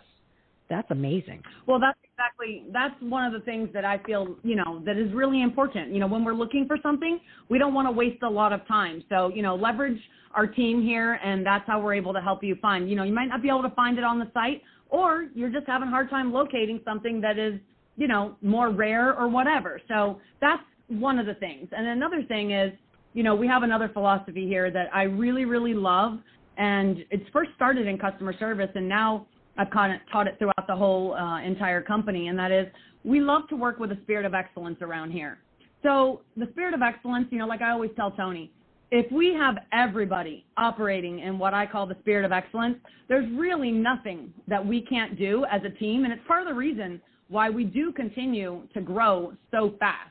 [SPEAKER 1] That's amazing.
[SPEAKER 10] Well, that's exactly that's one of the things that I feel, you know, that is really important. You know, when we're looking for something, we don't want to waste a lot of time. So, you know, leverage our team here and that's how we're able to help you find. You know, you might not be able to find it on the site or you're just having a hard time locating something that is, you know, more rare or whatever. So, that's one of the things. And another thing is, you know, we have another philosophy here that I really really love and it's first started in customer service and now I've kind of taught it throughout the whole uh, entire company, and that is we love to work with a spirit of excellence around here. So the spirit of excellence, you know, like I always tell Tony, if we have everybody operating in what I call the spirit of excellence, there's really nothing that we can't do as a team, and it's part of the reason why we do continue to grow so fast.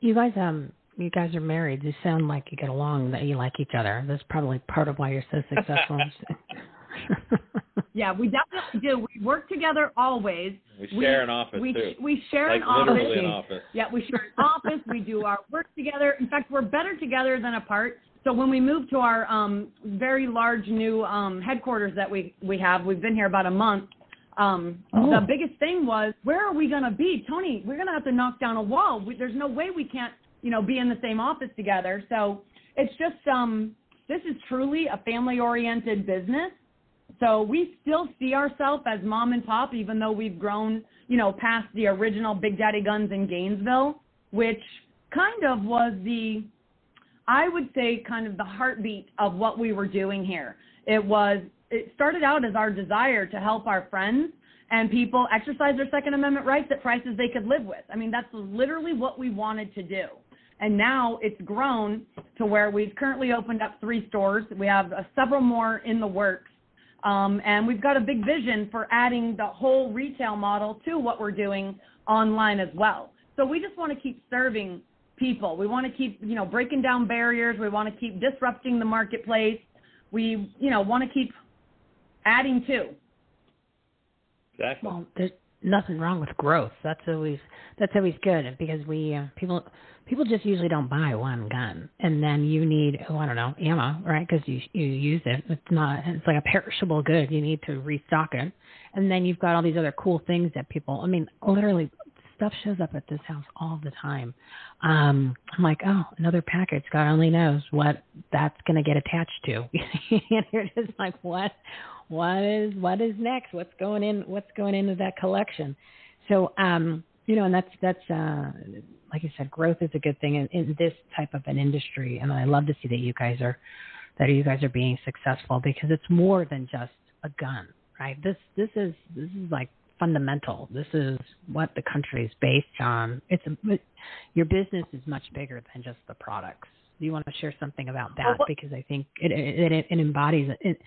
[SPEAKER 1] You guys, um, you guys are married. You sound like you get along. That you like each other. That's probably part of why you're so successful.
[SPEAKER 10] Yeah, we definitely do. We work together always.
[SPEAKER 11] We share an office
[SPEAKER 10] we,
[SPEAKER 11] too.
[SPEAKER 10] We share
[SPEAKER 11] like
[SPEAKER 10] an office.
[SPEAKER 11] an office.
[SPEAKER 10] Yeah, we share an office. We do our work together. In fact, we're better together than apart. So when we moved to our um, very large new um, headquarters that we we have, we've been here about a month. Um,
[SPEAKER 1] Oh.
[SPEAKER 10] The biggest thing was where are we going to be, Tony? We're going to have to knock down a wall. We, there's no way we can't, you know, be in the same office together. So it's just um, this is truly a family-oriented business. So we still see ourselves as mom and pop, even though we've grown, you know, past the original Big Daddy Guns in Gainesville, which kind of was the, I would say, kind of the heartbeat of what we were doing here. It was, it started out as our desire to help our friends and people exercise their Second Amendment rights at prices they could live with. I mean, that's literally what we wanted to do. And now it's grown to where we've currently opened up three stores. We have uh, several more in the works. Um, and we've got a big vision for adding the whole retail model to what we're doing online as well. So we just want to keep serving people. We want to keep, you know, breaking down barriers. We want to keep disrupting the marketplace. We, you know, want to keep adding to.
[SPEAKER 11] Exactly.
[SPEAKER 1] Well, there's nothing wrong with growth. That's always that's always good because we uh, people people just usually don't buy one gun, and then you need oh I don't know ammo, right? Because you you use it. It's not it's like a perishable good. You need to restock it, and then you've got all these other cool things that people. I mean, literally stuff shows up at this house all the time. Um, I'm like, oh, another package. God only knows what that's going to get attached to. and you're just like, what? What is what is next? What's going in? What's going into that collection? So, um, you know, and that's that's uh, like I said, growth is a good thing in, in this type of an industry, and I love to see that you guys are that you guys are being successful because it's more than just a gun, right? This this is this is like fundamental. This is what the country is based on. It's a, your business is much bigger than just the products. Do you want to share something about that? Because I think it it, it, it embodies it.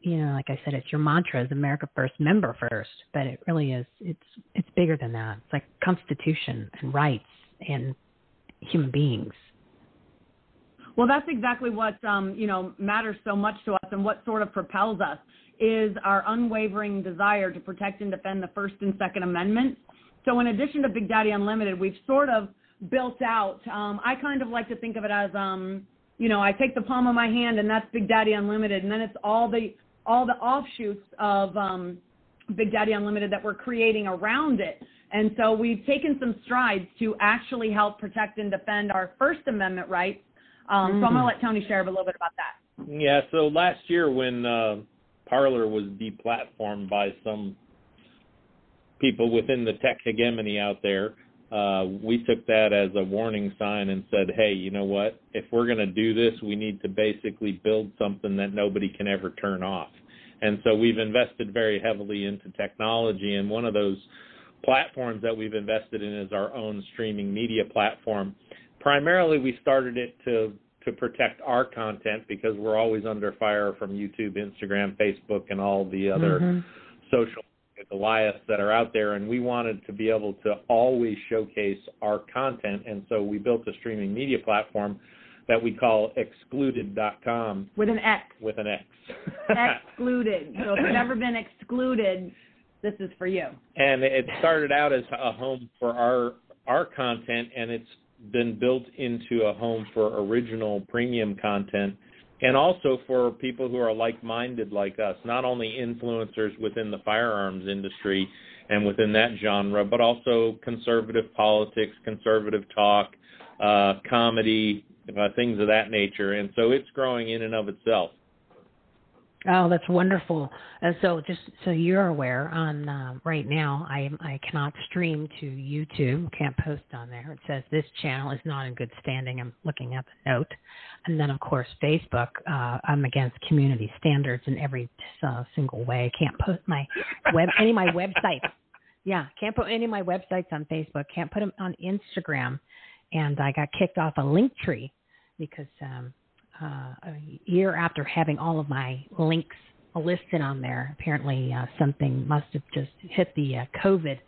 [SPEAKER 1] You know, like I said, it's your mantra is America first, member first, but it really is. It's it's bigger than that. It's like Constitution and rights and human beings.
[SPEAKER 10] Well, that's exactly what um, you know matters so much to us, and what sort of propels us is our unwavering desire to protect and defend the First and Second Amendments. So, in addition to Big Daddy Unlimited, we've sort of built out. Um, I kind of like to think of it as, um, you know, I take the palm of my hand and that's Big Daddy Unlimited, and then it's all the all the offshoots of um, Big Daddy Unlimited that we're creating around it. And so we've taken some strides to actually help protect and defend our First Amendment rights. Um, So I'm going to let Tony share a little bit about that.
[SPEAKER 11] Yeah, so last year when uh, Parler was deplatformed by some people within the tech hegemony out there, uh, we took that as a warning sign and said, hey, you know what? If we're going to do this, we need to basically build something that nobody can ever turn off. And so we've invested very heavily into technology, and one of those platforms that we've invested in is our own streaming media platform. Primarily, we started it to to protect our content because we're always under fire from YouTube, Instagram, Facebook, and all the other
[SPEAKER 12] Mhm.
[SPEAKER 11] social Goliaths that are out there, and we wanted to be able to always showcase our content, and so we built a streaming media platform that we call xcluded.com
[SPEAKER 10] With an X,
[SPEAKER 11] with an X.
[SPEAKER 10] excluded. So if you've ever been excluded, this is for you.
[SPEAKER 11] and it started out as a home for our our content and it's been built into a home for original premium content and also for people who are like-minded like us not only influencers within the firearms industry and within that genre but also conservative politics conservative talk uh comedy uh, things of that nature. And so it's growing in and of itself
[SPEAKER 1] Oh, that's wonderful. And so, just so you're aware, on uh, right now, I I cannot stream to YouTube. Can't post on there. It says this channel is not in good standing. I'm looking at the note, and then of course Facebook. Uh, I'm against community standards in every uh, single way. Can't post my web any of my websites. Yeah, can't put any of my websites on Facebook. Can't put them on Instagram, and I got kicked off a Linktree because um, uh, a year after having all of my links listed on there, apparently uh, something must have just hit the uh, COVID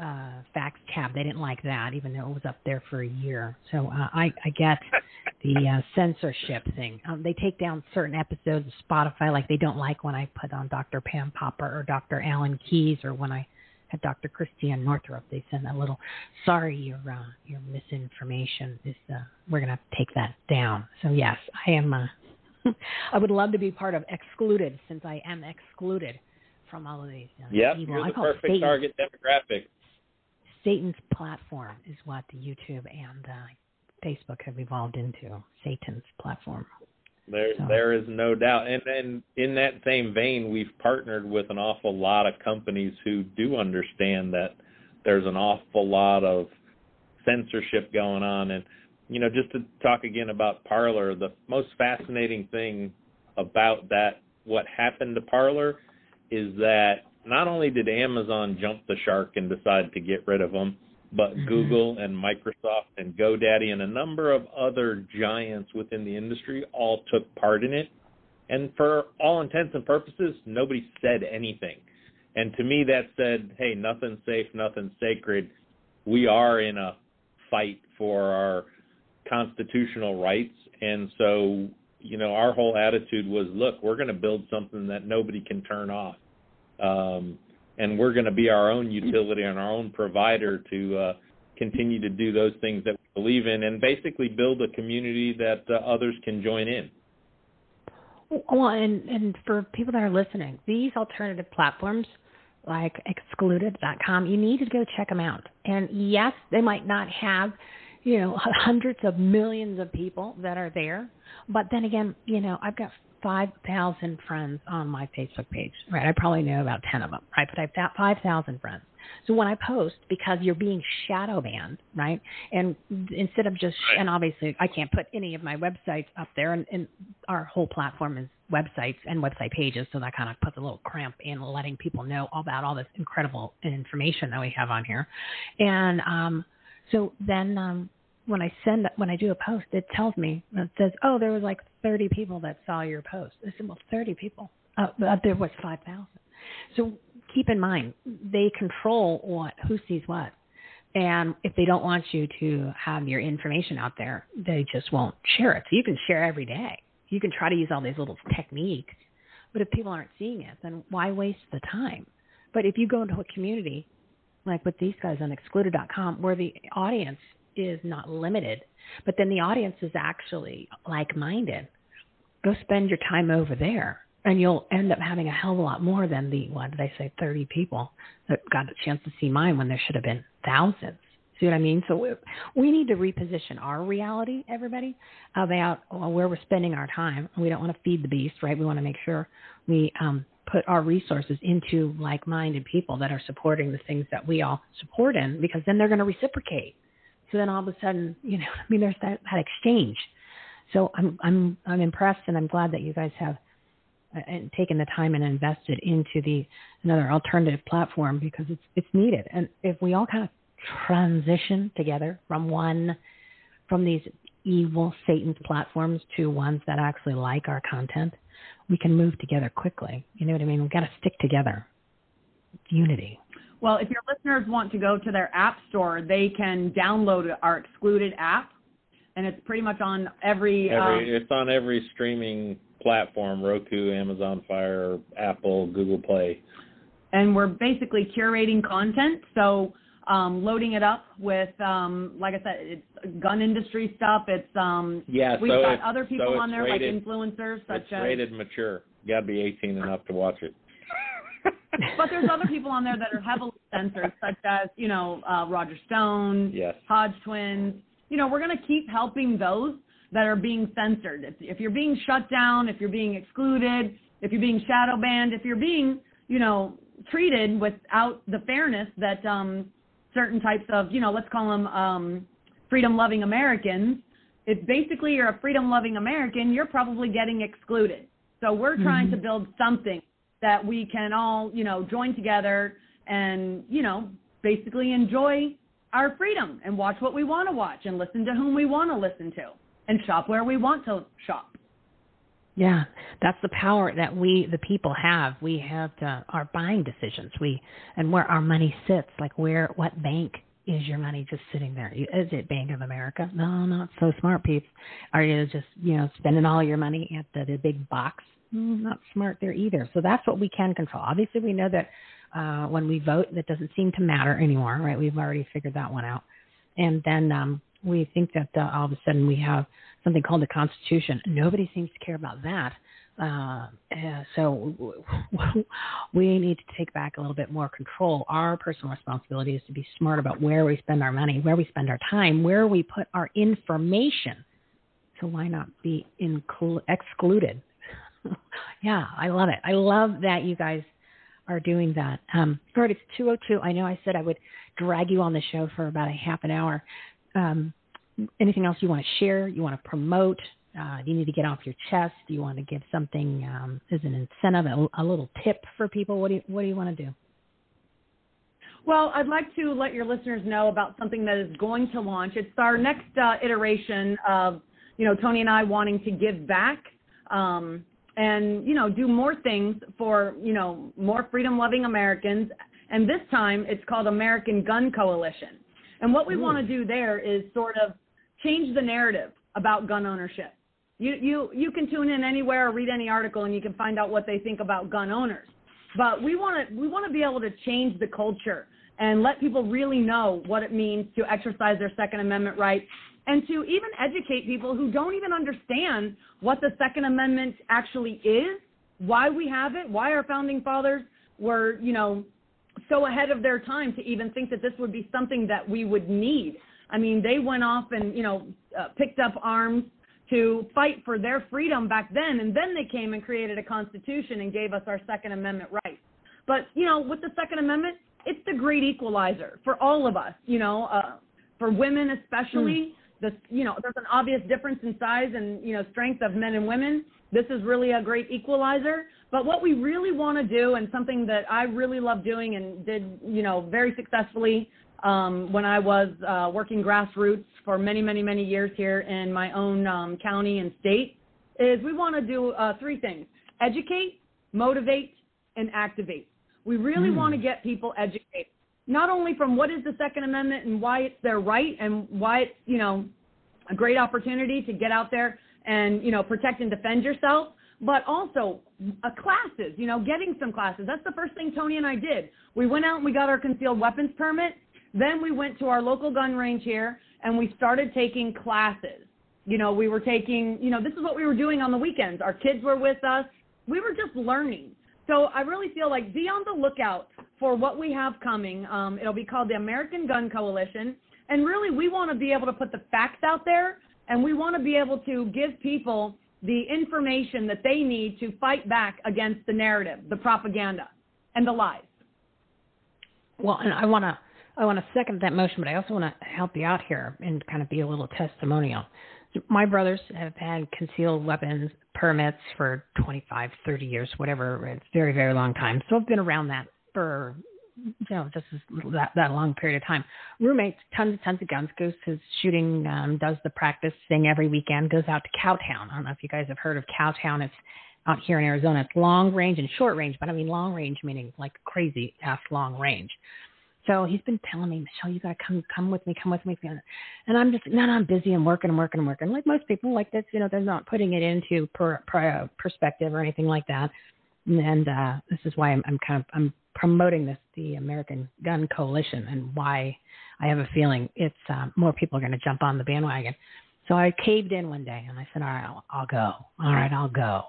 [SPEAKER 1] uh, facts tab. They didn't like that, even though it was up there for a year. So uh, I, I get the uh, censorship thing. Um, they take down certain episodes of Spotify, like they don't like when I put on Dr. Pam Popper or Dr. Alan Keyes, or when I had Dr. Christiane Northrup. They sent a little, sorry, your uh, your misinformation is. Uh, we're gonna take that down. So yes, I am. Uh, I would love to be part of excluded, since I am excluded from all of these. Uh,
[SPEAKER 11] yep
[SPEAKER 1] evil.
[SPEAKER 11] you're the perfect target demographic
[SPEAKER 1] Satan's platform is what the YouTube and uh, Facebook have evolved into. Satan's platform.
[SPEAKER 11] There, there is no doubt, and and in that same vein, we've partnered with an awful lot of companies who do understand that there's an awful lot of censorship going on, and you know, just to talk again about Parler, the most fascinating thing about that, what happened to Parler, is that not only did Amazon jump the shark and decide to get rid of them, but Google and Microsoft and GoDaddy and a number of other giants within the industry all took part in it. And for all intents and purposes, nobody said anything. And to me, that said, hey, nothing's safe, nothing's sacred. We are in a fight for our constitutional rights. And so, you know, our whole attitude was, look, we're going to build something that nobody can turn off. Um, and we're going to be our own utility and our own provider to uh, continue to do those things that we believe in and basically build a community that uh, others can join in.
[SPEAKER 1] Well, and and for people that are listening, these alternative platforms like xcluded.com, you need to go check them out. And yes, they might not have, you know, hundreds of millions of people that are there, but then again, you know, I've got 5,000 friends on my Facebook page, right? I probably know about 10 of them, right? But I've got 5,000 friends. So when I post, because you're being shadow banned, right? And instead of just, and obviously I can't put any of my websites up there, and, and our whole platform is websites and website pages, so that kind of puts a little cramp in letting people know about all this incredible information that we have on here. And um, so then um, when I send when I do a post, it tells me it says, "Oh, there was like 30 people that saw your post." I said, "Well, 30 people. Uh, but there was 5,000." So keep in mind, they control what who sees what, and if they don't want you to have your information out there, they just won't share it. So you can share every day. You can try to use all these little techniques, but if people aren't seeing it, then why waste the time? But if you go into a community like with these guys on xcluded.com, where the audience is not limited, but then the audience is actually like minded. Go spend your time over there and you'll end up having a hell of a lot more than the what did I say, thirty people that got a chance to see mine when there should have been thousands. See what I mean? So we, we need to reposition our reality, everybody, about well, where we're spending our time. We don't want to feed the beast, right? We want to make sure we um, put our resources into like-minded people that are supporting the things that we all support in, because then they're going to reciprocate. So then all of a sudden, you know, I mean, there's that, that exchange. So I'm I'm I'm impressed, and I'm glad that you guys have uh, taken the time and invested into the another alternative platform because it's it's needed. And if we all kind of transition together from one from these evil Satan's platforms to ones that actually like our content, we can move together quickly. You know what I mean? We've got to stick together. It's Unity.
[SPEAKER 10] Well, if your listeners want to go to their app store, they can download our excluded app, and it's pretty much on every.
[SPEAKER 11] Every
[SPEAKER 10] um,
[SPEAKER 11] it's on every streaming platform: Roku, Amazon Fire, Apple, Google Play.
[SPEAKER 10] and we're basically curating content. So um, loading it up with, um, like I said, it's gun industry stuff. It's um,
[SPEAKER 11] Yeah,
[SPEAKER 10] we've
[SPEAKER 11] so
[SPEAKER 10] got other people
[SPEAKER 11] so
[SPEAKER 10] on there
[SPEAKER 11] rated-
[SPEAKER 10] like influencers such
[SPEAKER 11] It's
[SPEAKER 10] as.
[SPEAKER 11] rated mature. You got to be 18 and up to watch it.
[SPEAKER 10] But there's other people on there that are heavily censored, such as you know uh, Roger Stone,
[SPEAKER 11] Yes.
[SPEAKER 10] Hodge twins. You know, we're going to keep helping those that are being censored. If, if you're being shut down, if you're being excluded, if you're being shadow banned, if you're being, you know, treated without the fairness that um, certain types of, you know, let's call them um, freedom-loving Americans. If basically you're a freedom-loving American, you're probably getting excluded. So we're trying
[SPEAKER 1] Mhm.
[SPEAKER 10] to build something that we can all, you know, join together and, you know, basically enjoy our freedom and watch what we want to watch and listen to whom we want to listen to and shop where we want to shop.
[SPEAKER 1] Yeah, that's the power that we, the people, have. We have to, our buying decisions. We and where our money sits. Like where, what bank is your money just sitting there? Is it Bank of America? No, not so smart, peeps. Are you just, you know, spending all your money at the, the big box? Mm, Not smart there either. So that's what we can control. Obviously, we know that uh, when we vote, that doesn't seem to matter anymore, right? We've already figured that one out. And then um, we think that uh, all of a sudden we have something called the Constitution. Nobody seems to care about that. Uh, uh, so we need to take back a little bit more control. Our personal responsibility is to be smart about where we spend our money, where we spend our time, where we put our information. So why not be inclu- excluded? yeah, I love it. I love that you guys are doing that. Um, right, it's 202. I know I said I would drag you on the show for about a half an hour. Um, anything else you want to share? You want to promote? Uh, do you need to get off your chest? Do you want to give something um, as an incentive, a, a little tip for people? What do you What do you want to do?
[SPEAKER 10] Well, I'd like to let your listeners know about something that is going to launch. It's our next uh, iteration of, you know, Tony and I wanting to give back um, and, you know, do more things for, you know, more freedom-loving Americans. And this time it's called American Gun Coalition. And what we hmm. want to do there is sort of change the narrative about gun ownership. You, you, you can tune in anywhere or read any article and you can find out what they think about gun owners but we want to we want to be able to change the culture and let people really know what it means to exercise their second amendment right and to even educate people who don't even understand what the second amendment actually is why we have it why our founding fathers were you know so ahead of their time to even think that this would be something that we would need. I mean they went off and you know uh, picked up arms to fight for their freedom back then and then they came and created a constitution and gave us our second amendment rights. But you know with the second amendment it's the great equalizer for all of us you know uh, for women especially the you know there's an obvious difference in size and you know strength of men and women. This is really a great equalizer. But what we really want to do and something that i really love doing and did you know very successfully um, when i was uh, working grassroots for many many many years here in my own um, county and state is we want to do uh, three things. Educate motivate and activate. We really
[SPEAKER 1] Mm.
[SPEAKER 10] want to get people educated not only from what is the second amendment and why it's their right and why it's you know a great opportunity to get out there and you know protect and defend yourself but also uh, classes you know getting some classes that's the first thing tony and i did we went out and we got our concealed weapons permit then we went to our local gun range here and we started taking classes. You know, we were taking, you know, this is what we were doing on the weekends. Our kids were with us. We were just learning. So I really feel like be on the lookout for what we have coming. Um, it'll be called the American Gun Coalition. And really, we want to be able to put the facts out there and we want to be able to give people the information that they need to fight back against the narrative, the propaganda, and the lies.
[SPEAKER 1] Well, and I want to I want to second that motion, but I also want to help you out here and kind of be a little testimonial. My brothers have had concealed weapons permits for 25, 30 years, whatever. It's very, very long time. So I've been around that for you know just that that long period of time. Roommates, tons and tons of guns. Goes to shooting, um, does the practice thing every weekend. Goes out to Cowtown. I don't know if you guys have heard of Cowtown. It's out here in Arizona. It's long range and short range, but I mean long range meaning like crazy ass long range. So he's been telling me, Michele, you gotta come, come with me, come with me. And I'm just, no, no, I'm busy. I'm working, I'm working, I'm working. Like most people, like this, you know, they're not putting it into per, per, perspective or anything like that. And uh, this is why I'm, I'm kind of, I'm promoting this, the American Gun Coalition, and why I have a feeling it's uh, more people are going to jump on the bandwagon. So I caved in one day and I said, all right, I'll, I'll go. All right, I'll go.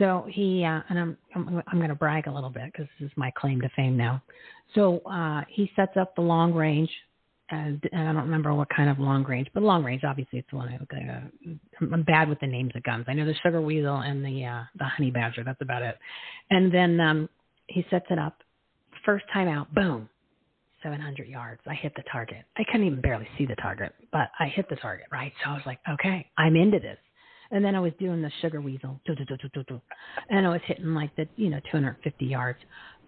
[SPEAKER 1] So he uh, and I'm I'm, I'm going to brag a little bit because this is my claim to fame now. So uh, he sets up the long range, and, and I don't remember what kind of long range, but long range obviously it's one. Of uh, I'm bad with the names of guns. I know the sugar weasel and the uh, the honey badger. That's about it. And then um, he sets it up. First time out, boom, 700 yards. I hit the target. I couldn't even barely see the target, but I hit the target, right? So I was like, okay, I'm into this. And then I was doing the sugar weasel, and I was hitting like the, you know, 250 yards.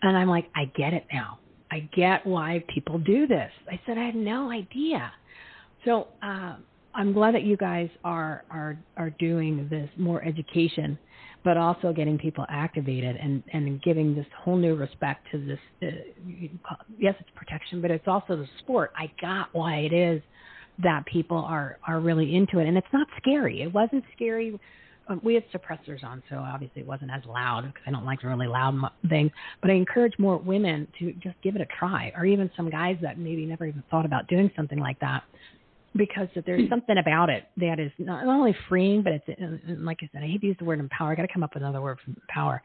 [SPEAKER 1] And I'm like, I get it now. I get why people do this. I said, I had no idea. So uh, I'm glad that you guys are are are doing this more education, but also getting people activated and and giving this whole new respect to this. Uh, yes, it's protection, but it's also the sport. I got why it is that people are are really into it, and it's not scary. It wasn't scary. Um, we had suppressors on, so obviously it wasn't as loud because I don't like really loud things. But I encourage more women to just give it a try, or even some guys that maybe never even thought about doing something like that, because there's something about it that is not, not only freeing, but it's like I said, I hate to use the word empower. I got to come up with another word for empower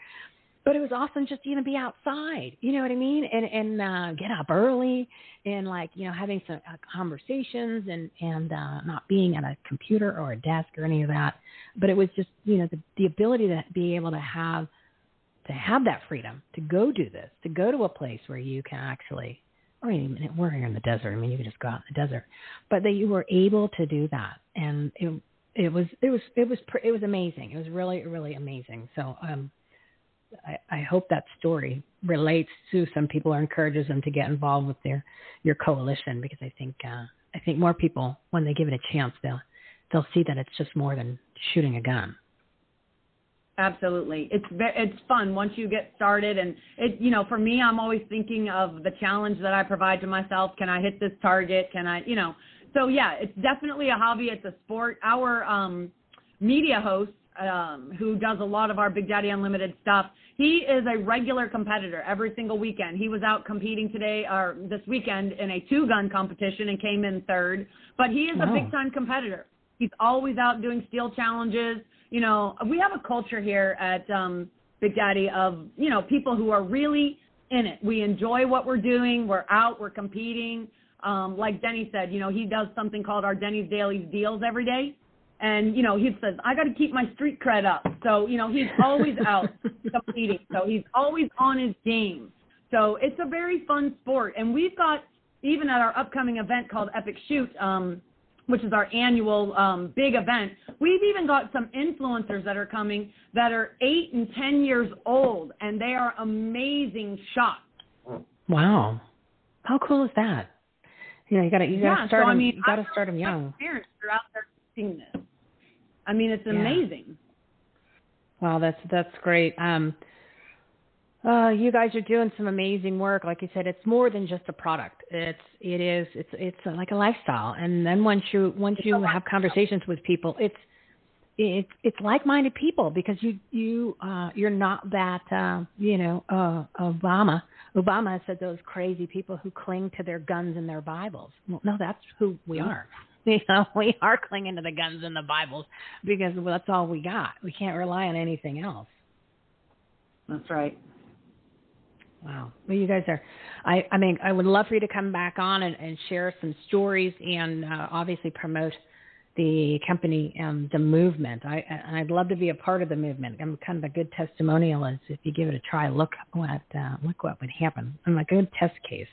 [SPEAKER 1] but it was awesome just to even be outside you know what i mean? And and uh get up early and like you know having some uh, conversations and and uh not being at a computer or a desk or any of that. But it was just you know the the ability to be able to have to have that freedom to go do this to go to a place where you can actually or even we're here in the desert i mean you can just go out in the desert but that you were able to do that. And it it was it was it was it was amazing. It was really really amazing. So um I, I hope that story relates to some people or encourages them to get involved with their your coalition because I think uh, I think more people when they give it a chance they'll they'll see that it's just more than shooting a gun.
[SPEAKER 10] Absolutely, it's it's fun once you get started, and it you know for me I'm always thinking of the challenge that I provide to myself. Can I hit this target? Can I you know? So yeah, it's definitely a hobby. It's a sport. Our um, media host um, who does a lot of our Big Daddy Unlimited stuff. He is a regular competitor every single weekend. He was out competing today or this weekend in a two gun competition and came in third. But he is wow. a big time competitor. He's always out doing steel challenges. You know, we have a culture here at um, Big Daddy of you know people who are really in it. We enjoy what we're doing. We're out. We're competing. Um, like Denny said, you know, he does something called our Denny's Daily Deals every day and you know he says I got to keep my street cred up. So you know he's always out competing. So he's always on his game. So it's a very fun sport, and we've got even at our upcoming event called Epic Shoot, um, which is our annual um, big event. We've even got some influencers that are coming that are eight and ten years old, and they are amazing shots.
[SPEAKER 1] Wow, how cool is that? You know, you got to you got to
[SPEAKER 10] yeah,
[SPEAKER 1] start
[SPEAKER 10] so,
[SPEAKER 1] them.
[SPEAKER 10] I mean,
[SPEAKER 1] you got to start them young.
[SPEAKER 10] Parents are out there seeing this. I mean, it's amazing.
[SPEAKER 1] Yeah. Wow, that's that's great. Um, uh, you guys are doing some amazing work. Like you said, it's more than just a product. It's it is it's it's like a lifestyle. And then once you once you have conversations with people, it's it's it's like-minded people because you you uh you're not that uh you know uh Obama Obama said those crazy people who cling to their guns and their Bibles. Well, no, that's who we are. You know, we are clinging to the guns and the Bibles because that's all we got. We can't rely on anything else.
[SPEAKER 10] That's right.
[SPEAKER 1] Wow. Well, you guys are. I I mean, I would love for you to come back on and, and share some stories and uh, obviously promote the company and the movement. I I'd love to be a part of the movement. I'm kind of a good testimonial as if you give it a try. Look what uh, look what would happen. I'm a good test case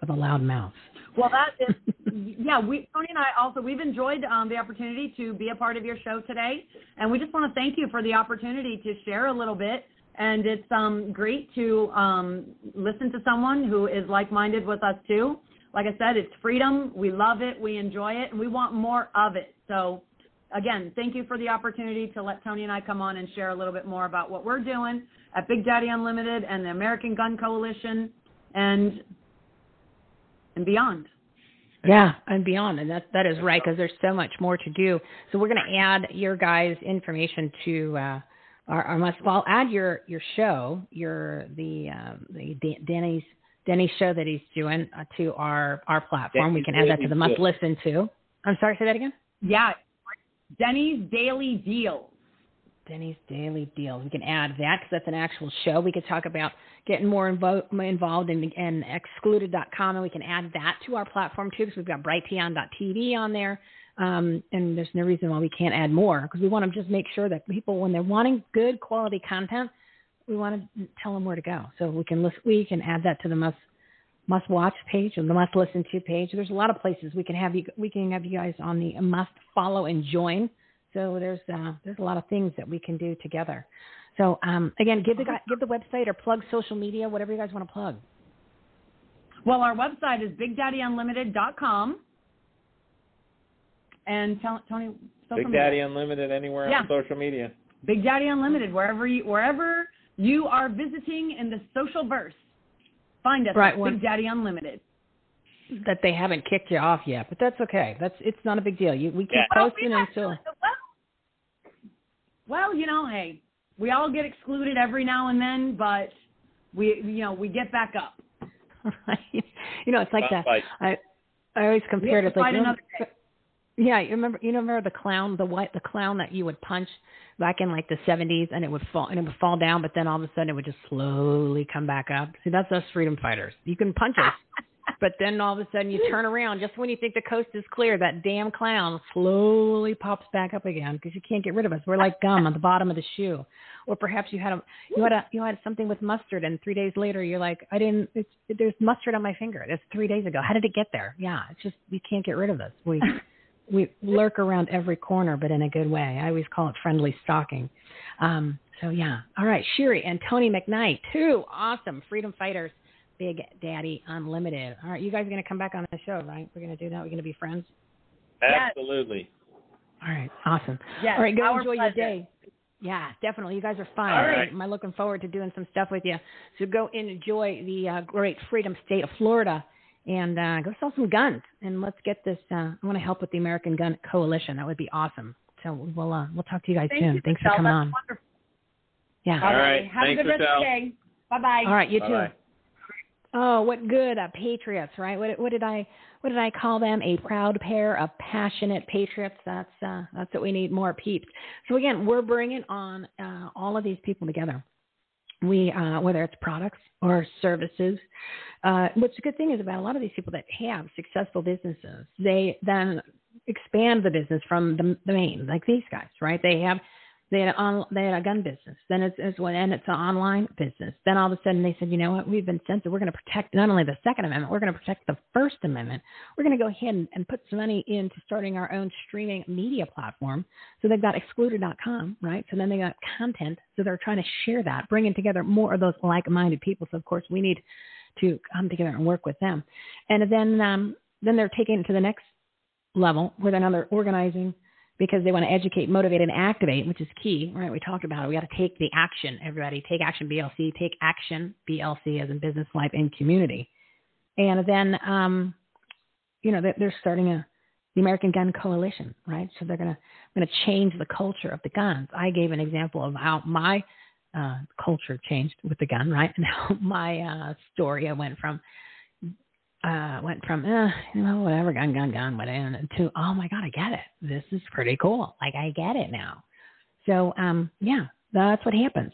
[SPEAKER 1] with a loud mouth.
[SPEAKER 10] Well, that is yeah. We Tony and I also we've enjoyed um, the opportunity to be a part of your show today, and we just want to thank you for the opportunity to share a little bit. And it's um, great to um, listen to someone who is like-minded with us too like I said, it's freedom. We love it. We enjoy it, and we want more of it. So, again, thank you for the opportunity to let Tony and I come on and share a little bit more about what we're doing at Big Daddy Unlimited and the American Gun Coalition, and and beyond.
[SPEAKER 1] Yeah, and beyond, and that that is right because there's so much more to do. So we're going to add your guys' information to uh, our, our must. Well, add your your show, your the um, the Danny's Denny's show that he's doing uh, to our our platform. Denny's we can add that to the must listen to. I'm sorry, say that again.
[SPEAKER 10] Yeah, Denny's Daily Deals.
[SPEAKER 1] Denny's Daily Deals. We can add that because that's an actual show. We could talk about getting more invo- involved in, in xcluded.com, and we can add that to our platform too because we've got brighteon.tv on there. Um, and there's no reason why we can't add more because we want to just make sure that people, when they're wanting good quality content, we want to tell them where to go. So we can list, we can add that to the must must watch page or the must listen to page. There's a lot of places we can have you we can have you guys on the must follow and join. So there's uh, there's a lot of things that we can do together. So um, again, give the give the website or plug social media, whatever you guys want to plug.
[SPEAKER 10] Well, our website is BigDaddyUnlimited.com. And tell, Tony,
[SPEAKER 11] Big Daddy Unlimited anywhere yeah. on social media.
[SPEAKER 10] Big Daddy Unlimited, wherever you wherever you are visiting in the social verse. Find us right, at Big Daddy Unlimited.
[SPEAKER 1] That they haven't kicked you off yet, but that's okay. That's it's not a big deal. You we keep yeah. posting well, until.
[SPEAKER 10] Well, you know, hey, we all get excluded every now and then, but we you know we get back up.
[SPEAKER 1] Right. You know, it's like that. I I always compared it like you know, yeah, you remember you remember the clown, the white the clown that you would punch back in like the 70s and it would fall and it would fall down but then all of a sudden it would just slowly come back up see that's us freedom fighters you can punch us but then all of a sudden you turn around just when you think the coast is clear that damn clown slowly pops back up again because you can't get rid of us we're like gum on the bottom of the shoe or perhaps you had a you had a you had something with mustard and three days later you're like i didn't it's there's mustard on my finger that's three days ago how did it get there yeah it's just we can't get rid of us we we lurk around every corner, but in a good way. I always call it friendly stalking. Um, so yeah. All right, Sherrie and Tony McKnight, two awesome freedom fighters. Big Daddy Unlimited. All right, you guys are going to come back on the show, right? We're going to do that. We're going to be friends.
[SPEAKER 11] Absolutely.
[SPEAKER 1] All right, awesome.
[SPEAKER 10] Yes,
[SPEAKER 1] All right, go enjoy
[SPEAKER 10] pleasure.
[SPEAKER 1] your day. Yeah, definitely. You guys are fine.
[SPEAKER 11] All right.
[SPEAKER 1] I'm looking forward to doing some stuff with you. So go enjoy the uh, great freedom state of Florida and uh, go sell some guns and let's get this. Uh, I want to help with the American Gun Coalition. That would be awesome. So we'll uh, we'll talk to you guys
[SPEAKER 10] Thank
[SPEAKER 1] soon.
[SPEAKER 10] You,
[SPEAKER 1] Thanks
[SPEAKER 10] Michele.
[SPEAKER 1] for coming
[SPEAKER 10] That's
[SPEAKER 1] on.
[SPEAKER 10] Wonderful.
[SPEAKER 1] Yeah.
[SPEAKER 11] All right.
[SPEAKER 10] Have
[SPEAKER 11] Thanks,
[SPEAKER 10] a good rest of the day. Bye bye.
[SPEAKER 1] All right. You
[SPEAKER 11] Bye-bye.
[SPEAKER 1] too. Oh, what good uh, patriots, right? What, what did I what did I call them? A proud pair of passionate patriots. That's uh, that's what we need more peeps. So again, we're bringing on uh, all of these people together. We uh, whether it's products or services. Uh, what's a good thing is about a lot of these people that have successful businesses, they then expand the business from the, the main, like these guys, right? They have they had, on, they had a gun business. Then it's, it's when and it's an online business. Then all of a sudden they said, you know what? We've been censored. We're going to protect not only the Second Amendment, we're going to protect the First Amendment. We're going to go ahead and, and put some money into starting our own streaming media platform. So they've got xcluded.com, right? So then they got content. So they're trying to share that, bringing together more of those like-minded people. So of course we need to come together and work with them. And then um, then they're taking it to the next level where then they're organizing because they want to educate, motivate, and activate, which is key, right? We talked about it. We got to take the action, everybody. Take action, BLC. Take action, BLC, as in business, life, and community. And then, um, you know, they're starting a, the American Gun Coalition, right? So they're gonna gonna change the culture of the guns. I gave an example of how my uh, culture changed with the gun, right? And how my uh, story I went from uh, went from eh, you know whatever gun gun gun went in to oh my god I get it. This is pretty cool. Like I get it now. So um yeah, that's what happens.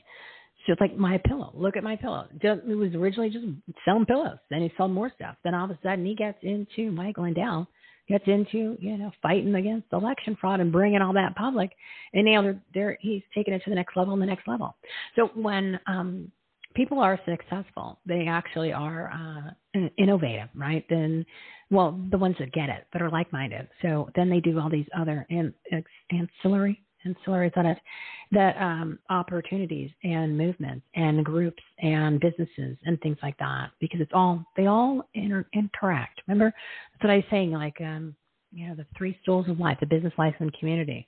[SPEAKER 1] So it's like my pillow. Look at my pillow. It was originally just selling pillows. Then he sold more stuff. Then all of a sudden he gets into Mike Lindell gets into you know fighting against election fraud and bringing all that public, and now they're, they're he's taking it to the next level and the next level. So when um, people are successful, they actually are uh, innovative, right? Then, well, the ones that get it, that are like-minded. So then they do all these other an, ancillary ancillary that it? that um, opportunities and movements and groups and businesses and things like that because it's all they all inter- interact. Remember that's what I was saying, like um, you know the three stools of life: the business life and community.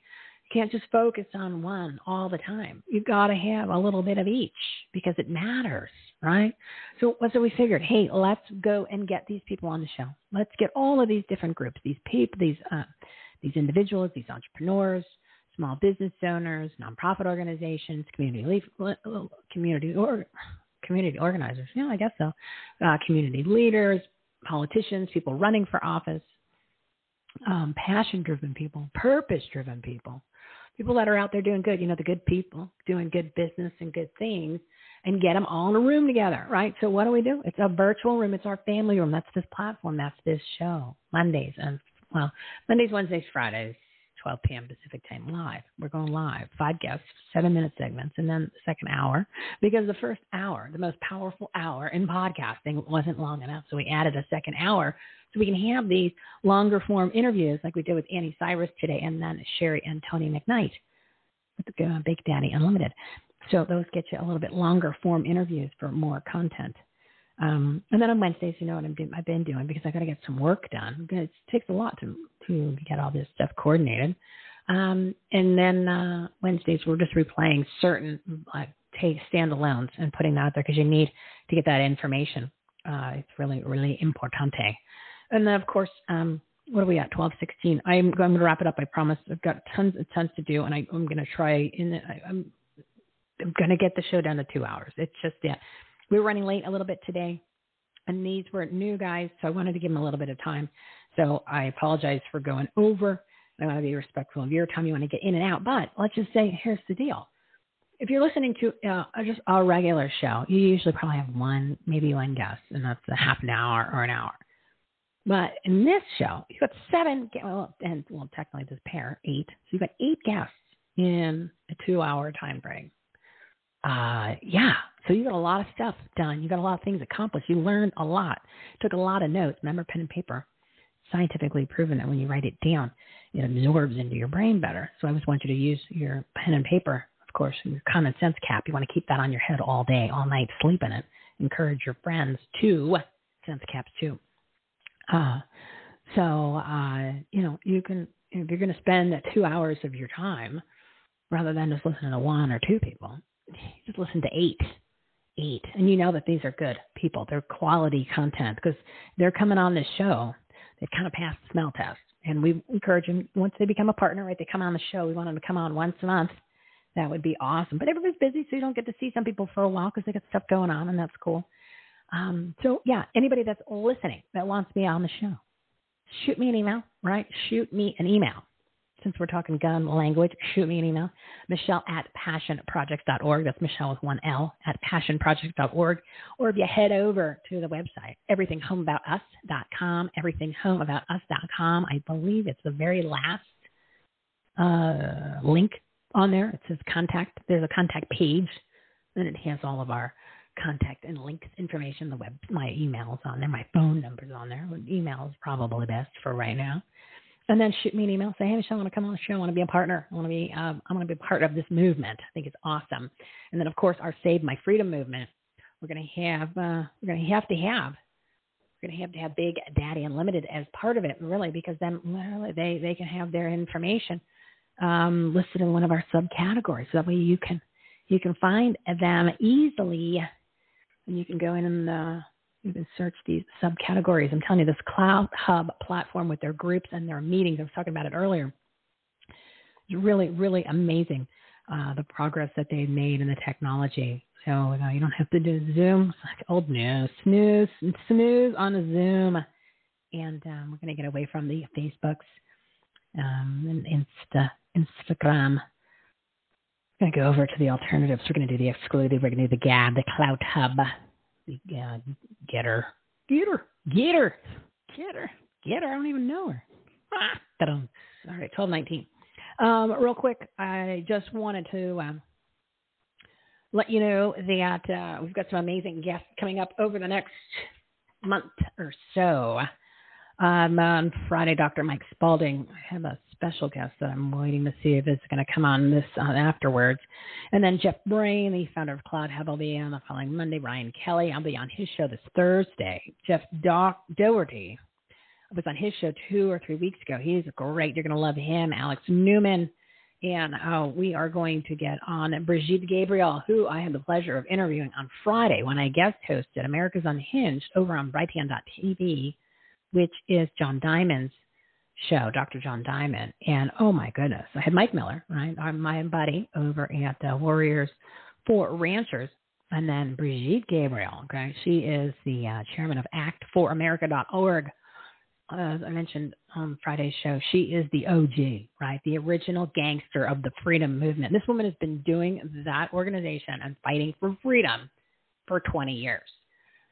[SPEAKER 1] Can't just focus on one all the time. You've got to have a little bit of each because it matters, right? So so we figured? Hey, let's go and get these people on the show. Let's get all of these different groups, these people, these uh, these individuals, these entrepreneurs, small business owners, nonprofit organizations, community community or community organizers. Yeah, I guess so. Uh, community leaders, politicians, people running for office, um, passion-driven people, purpose-driven people, people that are out there doing good. You know, the good people doing good business and good things, and get them all in a room together, right? So what do we do? It's a virtual room. It's our family room. That's this platform. That's this show. Mondays and well, Mondays, Wednesdays, Fridays, 12 p.m. Pacific time live. We're going live, five guests, seven minute segments, and then the second hour because the first hour, the most powerful hour in podcasting, wasn't long enough. So we added a second hour so we can have these longer form interviews like we did with Anni Cyrus today and then Sherrie and Tony McKnight with uh, Daddy Unlimited. So those get you a little bit longer form interviews for more content. Um, and then on Wednesdays, you know what I'm doing, I've been doing because I got to get some work done. It takes a lot to to get all this stuff coordinated. Um, and then uh, Wednesdays, we're just replaying certain like take standalones and putting that out there because you need to get that information. Uh, it's really really importante. And then of course, um, what are we at? Twelve sixteen. I'm, I'm going to wrap it up. I promise. I've got tons and tons to do, and I, am going to try. In the, I, I'm I'm going to get the show down to two hours. It's just yeah we were running late a little bit today, and these were new guys, so I wanted to give them a little bit of time. So I apologize for going over. I want to be respectful of your time. You want to get in and out, but let's just say here's the deal. If you're listening to uh, just a regular show, you usually probably have one, maybe one guest, and that's a half an hour or an hour. But in this show, you've got seven, well, and well, technically this pair, eight. So you've got eight guests in a two-hour time frame uh, yeah, so you got a lot of stuff done. You got a lot of things accomplished. You learned a lot. Took a lot of notes. Remember pen and paper. Scientifically proven that when you write it down, it absorbs into your brain better. So I always want you to use your pen and paper. Of course, your common sense cap. You want to keep that on your head all day, all night, sleep in it. Encourage your friends to sense caps too. Uh, so uh, you know you can if you're going to spend two hours of your time rather than just listening to one or two people just listen to eight, eight, and you know that these are good people. They're quality content because they're coming on this show. They kind of pass the smell test, and we encourage them once they become a partner. Right, they come on the show. We want them to come on once a month. That would be awesome. But everybody's busy, so you don't get to see some people for a while because they got stuff going on, and that's cool. Um, so yeah, anybody that's listening that wants me on the show, shoot me an email. Right, shoot me an email since we're talking gun language, shoot me an email, Michele at passionprojects.org. That's Michele with one L at passionprojects.org. Or if you head over to the website, everythinghomeaboutus.com, everythinghomeaboutus.com. I believe it's the very last uh, link on there. It says contact. There's a contact page, and it has all of our contact and links information. The web, my email's on there, my phone number's on there. Email is probably best for right now and then shoot me an email. Say, hey, Michele, I want to come on the show. I want to be a partner. I want to be, um, I want to be part of this movement. I think it's awesome. And then, of course, our Save My Freedom movement. We're going to have, uh, we're going to have to have, we're going to have to have Big Daddy Unlimited as part of it, really, because then literally they they can have their information um, listed in one of our subcategories. So that way you can you can find them easily, and you can go in and uh, You can search these subcategories. I'm telling you, this CloutHub platform with their groups and their meetings, I was talking about it earlier, it's really, really amazing uh, the progress that they've made in the technology. So you, know, you don't have to do Zoom. It's like old news, snooze, snooze on a Zoom. And um, we're going to get away from the Facebooks um, and Insta, Instagram. We're going to go over to the alternatives. We're going to do the exclusive. We're going to do the Gab, the CloutHub, the get her, get her, get her. I don't even know her. Ah, all right, twelve nineteen. Um, real quick, I just wanted to um, let you know that uh, we've got some amazing guests coming up over the next month or so. Um, on Friday, Dr. Mike Spalding. I have a special guest that I'm waiting to see if it's going to come on this uh, afterwards. And then Jeff Brain, the founder of CloutHub, will be on the following Monday. Ryan Kelly, I'll be on his show this Thursday. Jeff Doc Doherty, was on his show two or three weeks ago. He's great. You're going to love him. Alex Newman. And uh, we are going to get on Brigitte Gabriel, who I had the pleasure of interviewing on Friday when I guest hosted America's Unhinged over on Brighteon.tv, which is John Diamond's show, Dr. John Diamond. And oh my goodness, I had Mike Miller, right? I'm my buddy over at uh, Warriors for Ranchers. And then Brigitte Gabriel, okay? She is the uh, chairman of ActForAmerica.org as I mentioned on Friday's show, she is the OG, right? The original gangster of the freedom movement. This woman has been doing that organization and fighting for freedom for 20 years.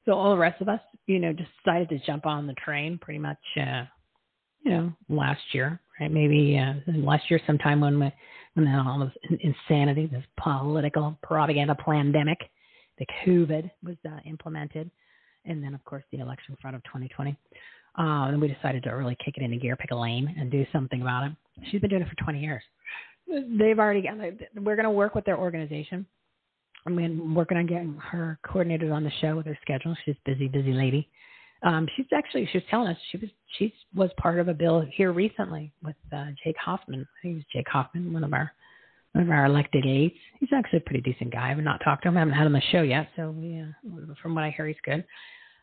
[SPEAKER 1] So all the rest of us, you know, decided to jump on the train pretty much, uh, you know, last year, right? Maybe uh, last year sometime when we, when all this insanity, this political propaganda pandemic, the COVID was uh, implemented, and then of course the election front of 2020. Uh, and we decided to really kick it into gear, pick a lane, and do something about it. She's been doing it for 20 years. They've already. We're going to work with their organization. I mean, working on getting her coordinated on the show with her schedule. She's busy, busy lady. Um, she's actually she was telling us she was she was part of a bill here recently with uh, Jake Hoffman. I think it was Jake Hoffman, one of our one of our elected aides. He's actually a pretty decent guy. I've not talked to him. I haven't had him on the show yet, so yeah, from what I hear, he's good.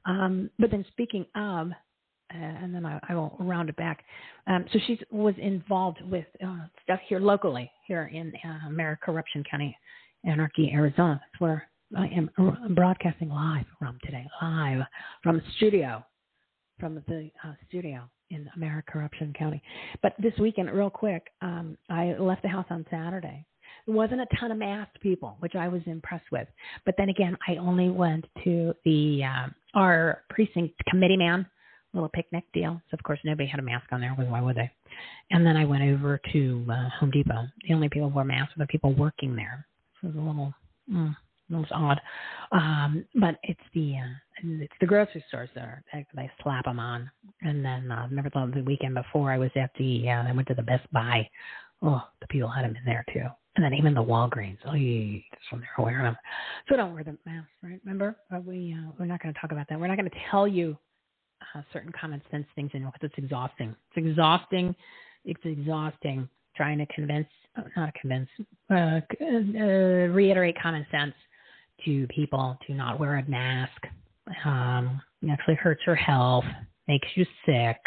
[SPEAKER 1] Um, but then speaking of uh, and then I, I, will round it back. Um, so she was involved with uh, stuff here locally, here in uh, Maricorruption County, Anarchy, Arizona. That's where I am broadcasting live from today, live from the studio, from the uh, studio in Maricorruption County. But this weekend, real quick, um, I left the house on Saturday. There wasn't a ton of masked people, which I was impressed with. But then again, I only went to the uh, our precinct committee man little picnic deal. So of course nobody had a mask on there. Why would they? And then I went over to uh, Home Depot. The only people who wore masks were the people working there. So it was a little, mm, almost odd. Um, but it's the uh, it's the grocery stores there. They, they slap them on. And then uh, remember the, the weekend before I was at the uh, I went to the Best Buy. Oh, the people had them in there too. And then even the Walgreens. Oh, yeah, that's when they're wearing them. So don't wear the masks, right? Remember, uh, we uh, we're not going to talk about that. We're not going to tell you uh, certain common sense things in because it's exhausting. It's exhausting. It's exhausting trying to convince, uh, not convince, uh, uh, reiterate common sense to people to not wear a mask. Um, actually hurts your health, makes you sick,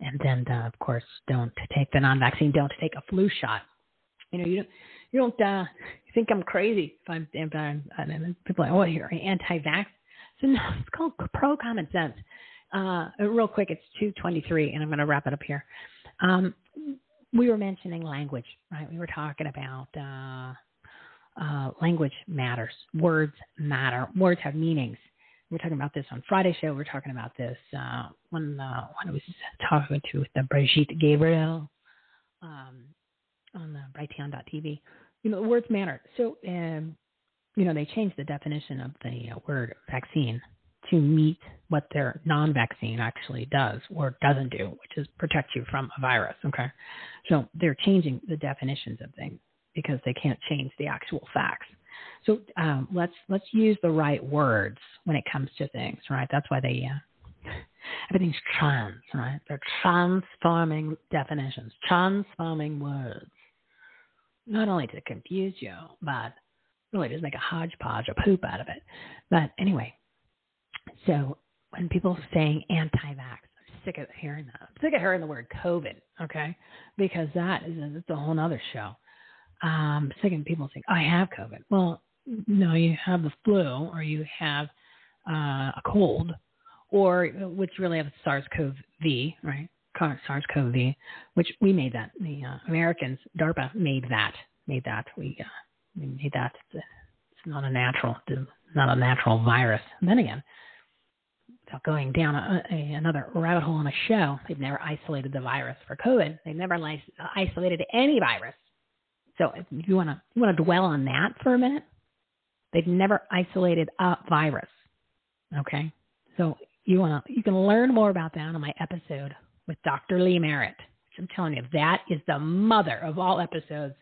[SPEAKER 1] and then uh, of course don't take the non-vaccine. Don't take a flu shot. You know you don't you don't uh, think I'm crazy if I'm, if I'm, people are like, oh, you're anti-vax. So no, it's called pro common sense. Uh, real quick, it's 223, and I'm going to wrap it up here. Um, we were mentioning language, right? We were talking about uh, uh, language matters. Words matter. Words have meanings. We are talking about this on Friday show. We are talking about this uh, when uh, when I was talking to the Brigitte Gabriel um, on the Brighteon.tv. You know, words matter. So, um, you know, they changed the definition of the uh, word vaccine to meet what their non-vaccine actually does or doesn't do, which is protect you from a virus. Okay, so they're changing the definitions of things because they can't change the actual facts. So um, let's let's use the right words when it comes to things, right? That's why they uh, everything's trans, right? They're transforming definitions, transforming words, not only to confuse you, but really just make a hodgepodge of poop out of it. But anyway, So when people are saying anti-vax, I'm sick of hearing that. I'm sick of hearing the word COVID, okay? Because that is a, it's a whole other show. Um, of people saying, I have COVID. Well, no, you have the flu or you have uh, a cold or which really have SARS-CoV, right? SARS-CoV, which we made that. The uh, Americans, DARPA made that. Made that. We, uh, we made that. It's, not a natural, not a natural virus. And then again, without going down a, a, another rabbit hole on a show, they've never isolated the virus for COVID. They've never isolated any virus. So if you want to you want to dwell on that for a minute, they've never isolated a virus. Okay, so you want to you can learn more about that on my episode with Dr. Lee Merritt. Which I'm telling you, that is the mother of all episodes,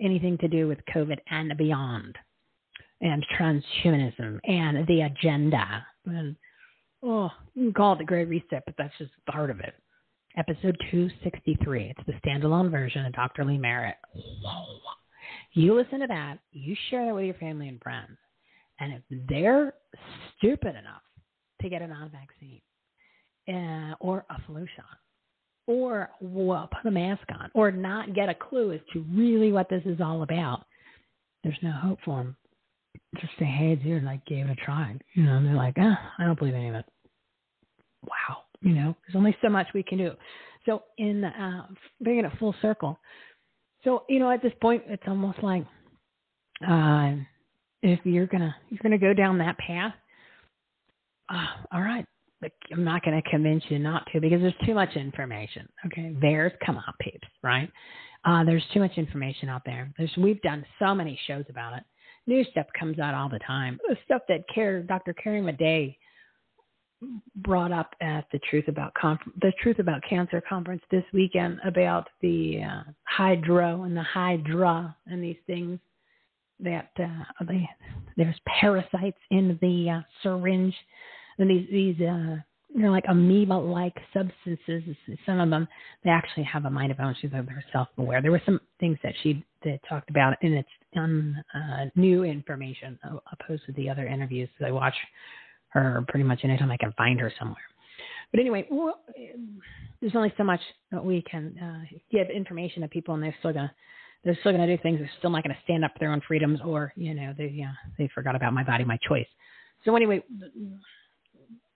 [SPEAKER 1] anything to do with COVID and beyond, and transhumanism and the agenda. And, oh, you can call it the Great Reset, but that's just part of it. Episode 263. It's the standalone version of Dr. Lee Merritt. Whoa. You listen to that, you share that with your family and friends. And if they're stupid enough to get a non vaccine uh, or a flu shot or well, put a mask on or not get a clue as to really what this is all about, there's no hope for them. Just say, hey, dude, like gave it a try. You know, and they're like, ah, I don't believe any of it. Wow. You know, there's only so much we can do. So in uh, bringing it full circle, so you know, at this point, it's almost like uh, if you're gonna you're gonna go down that path, uh, all right. I'm not going to convince you not to because there's too much information. Okay, there's come on, peeps, right? Uh, there's too much information out there. There's we've done so many shows about it. New stuff comes out all the time. Stuff that Care, Dr. Carrie Madej brought up at the Truth About Conf- the Truth About Cancer conference this weekend about the uh, hydro and the hydra and these things that uh, they, there's parasites in the uh, syringe and these these uh, they're like amoeba-like substances. Some of them they actually have a mind of own. She's they're self-aware. There were some things that she that talked about, and it's on uh, new information opposed to the other interviews. So I watch her pretty much anytime I can find her somewhere. But anyway, well, there's only so much that we can uh, give information to people, and they're still gonna they're still gonna do things. They're still not gonna stand up for their own freedoms, or you know they uh, they forgot about my body, my choice. So anyway,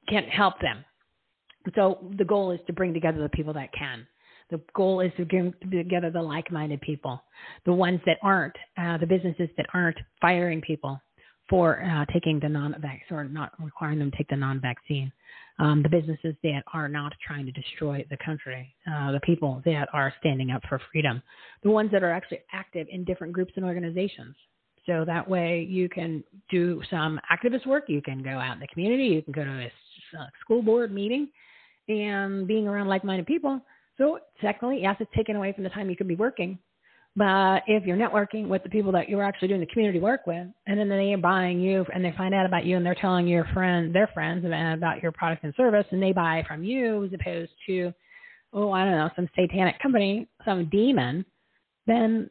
[SPEAKER 1] can't help them. So the goal is to bring together the people that can. The goal is to bring together the like-minded people, the ones that aren't, uh, the businesses that aren't firing people for uh, taking the non-vax or not requiring them to take the non-vaccine. Um, the businesses that are not trying to destroy the country, uh, the people that are standing up for freedom, the ones that are actually active in different groups and organizations. So that way you can do some activist work. You can go out in the community. You can go to a school board meeting and being around like-minded people. So technically, yes, it's taken away from the time you could be working, but if you're networking with the people that you're actually doing the community work with, and then they are buying you and they find out about you and they're telling your friend, their friends about your product and service, and they buy from you as opposed to, oh, I don't know, some satanic company, some demon, then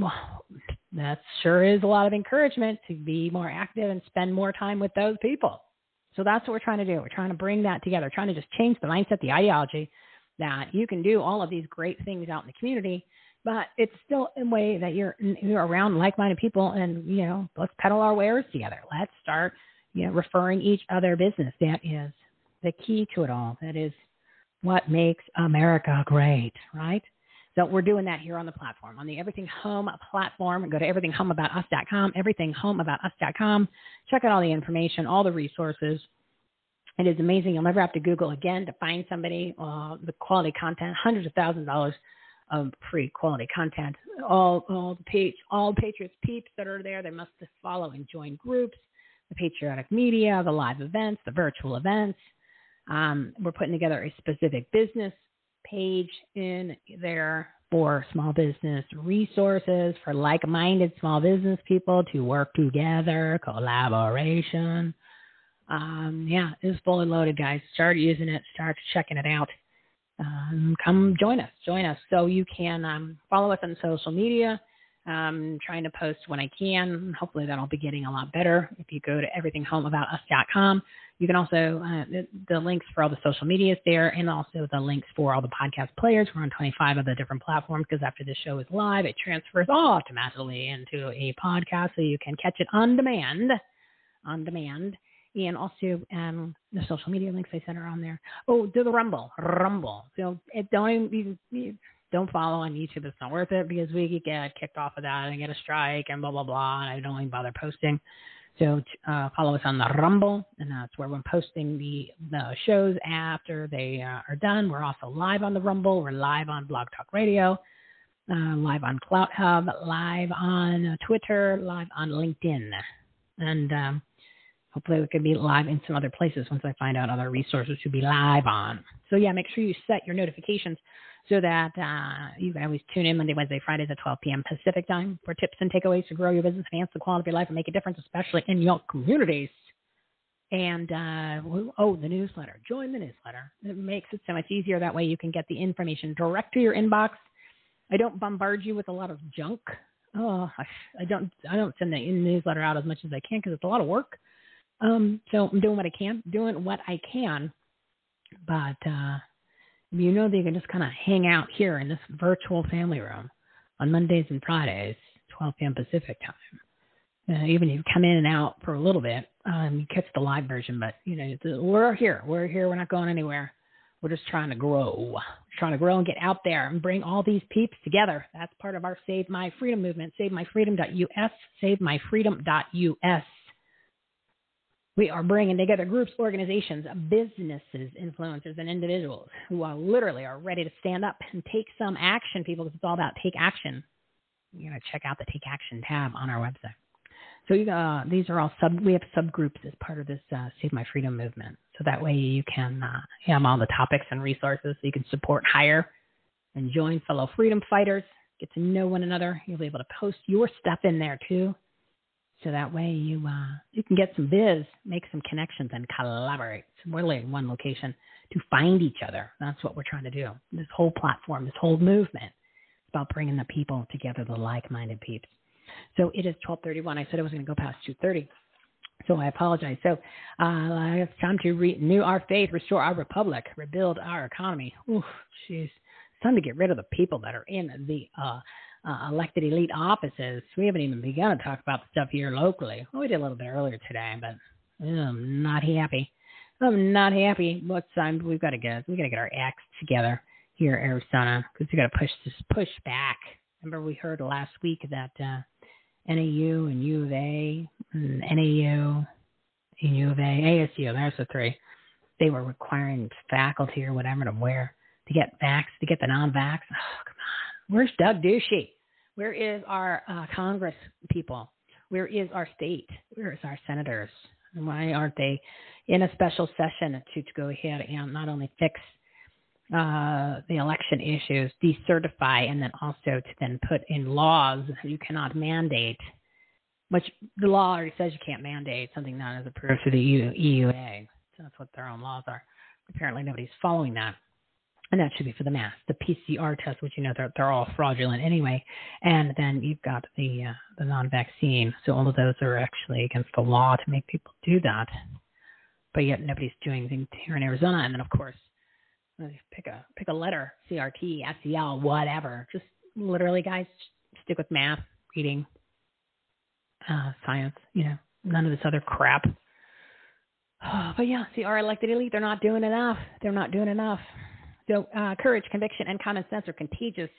[SPEAKER 1] well, that sure is a lot of encouragement to be more active and spend more time with those people. So that's what we're trying to do. We're trying to bring that together, trying to just change the mindset, the ideology that you can do all of these great things out in the community but it's still a way that you're you're around like-minded people and you know let's peddle our wares together. Let's start you know referring each other business. That is the key to it all. That is what makes america great right? So we're doing that here on the platform on the everything home platform. Go to everythinghomeaboutus.com everythinghomeaboutus.com check out all the information all the resources. It is amazing. You'll never have to google again to find somebody. Uh, the quality content hundreds of thousands of dollars of free quality content. All all the page all Patriots peeps that are there, they must follow and join groups, the patriotic media, the live events, the virtual events. Um, we're putting together a specific business page in there for small business resources for like-minded small business people to work together, collaboration. Um, yeah, it's fully loaded, guys. Start using it. Start checking it out um, come join us. Join us. So you can um, follow us on social media. Um, trying to post when I can. Hopefully that'll be getting a lot better. If you go to everythinghomeaboutus.com, you can also uh, the, the links for all the social medias there, and also the links for all the podcast players. We're on 25 of the different platforms because after this show is live, it transfers automatically into a podcast, so you can catch it on demand. On demand and also um, the social media links I sent are on there. Oh, do the Rumble, Rumble. So it don't even don't follow on YouTube. It's not worth it because we could get kicked off of that and get a strike and blah blah blah. And I don't even bother posting. So uh, follow us on the Rumble, and that's where we're posting the the shows after they uh, are done. We're also live on the Rumble. We're live on Blog Talk Radio, uh, live on CloutHub, live on uh, Twitter, live on LinkedIn, and um, hopefully we can be live in some other places once I find out other resources to be live on. So yeah, make sure you set your notifications so that uh, you can always tune in Monday, Wednesday, Fridays at 12 p.m. Pacific time for tips and takeaways to grow your business, enhance the quality of your life, and make a difference, especially in your communities. And uh, oh, the newsletter. Join the newsletter. It makes it so much easier. That way, you can get the information direct to your inbox. I don't bombard you with a lot of junk. Oh, I don't. I don't send the newsletter out as much as I can because it's a lot of work. Um, so I'm doing what I can, doing what I can, but uh, you know that you can just kind of hang out here in this virtual family room on Mondays and Fridays, 12 p.m. Pacific time. Uh, even if you come in and out for a little bit, um, you catch the live version, but you know we're here. We're here. We're not going anywhere. We're just trying to grow. We're trying to grow and get out there and bring all these peeps together. That's part of our Save My Freedom movement. SaveMyFreedom.us. SaveMyFreedom.us we are bringing together groups, organizations, businesses, influencers, and individuals who are literally are ready to stand up and take some action, people, because it's all about take action. You're going to check out the Take Action tab on our website. So you, uh, these are all sub. We have subgroups as part of this uh, Save My Freedom movement. So that way you can uh, have all the topics and resources. So you can support hire and join fellow freedom fighters. Get to know one another. You'll be able to post your stuff in there too so that way you uh, you can get some biz, make some connections, and collaborate. So we're in one location to find each other. That's what we're trying to do. This whole platform, this whole movement, it's about bringing the people together, the like-minded peeps. So it is 12:31. I said I was going to go past 2:30. So I apologize. So uh, it's time to renew our faith, restore our republic, rebuild our economy. Ooh, jeez. Time to get rid of the people that are in the uh, uh, elected elite offices. We haven't even begun to talk about the stuff here locally. Well, we did a little bit earlier today, but I'm not happy. I'm not happy. What's time? We've got to get we got to get our acts together here, Arizona, because we got to push this push back. Remember, we heard last week that uh, NAU and U of A, and NAU, and U of A, ASU, there's the three. They were requiring faculty or whatever to wear to get vax to get the non-vax. Oh, come on, where's Doug Ducey? Where is our uh, Congress people? Where is our state? Where is our senators? Why aren't they in a special session to, to go ahead and not only fix uh, the election issues, decertify, and then also to then put in laws you cannot mandate, which the law already says you can't mandate something that is approved through the EU, EUA. So that's what their own laws are. Apparently, nobody's following that and that should be for the mass. The PCR test, which you know they're they're all fraudulent anyway, and then you've got the uh, the non-vaccine. So all of those are actually against the law to make people do that, but yet nobody's doing anything here in Arizona. And then of course, pick a pick a letter, CRT, SEL, whatever. Just literally, guys, stick with math, reading, uh, science. You know, none of this other crap. but yeah, see, our elected elite, they're not doing enough. They're not doing enough. So uh, courage, conviction, and common sense are contagious.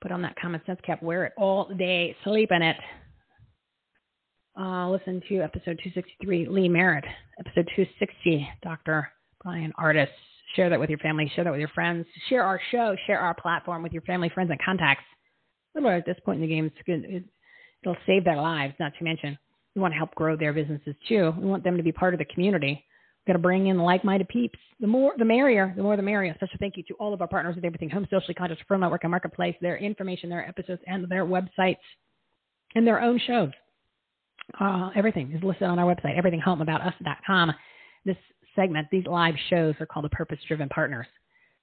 [SPEAKER 1] Put on that common sense cap, wear it all day, sleep in it. Uh, listen to episode 263, Lee Merritt. Episode 260, Dr. Bryan Ardis. Share that with your family. Share that with your friends. Share our show. Share our platform with your family, friends, and contacts. Literally, at this point in the game, it's good. It, it'll save their lives. Not to mention, we want to help grow their businesses too. We want them to be part of the community. Got to bring in like-minded peeps. The more, the merrier. The more, the merrier. Special thank you to all of our partners with Everything Home, Socially Conscious, Pro Network, and Marketplace. Their information, their episodes, and their websites, and their own shows. Uh, everything is listed on our website, everythinghomeaboutus.com. This segment, these live shows are called the Purpose Driven Partners.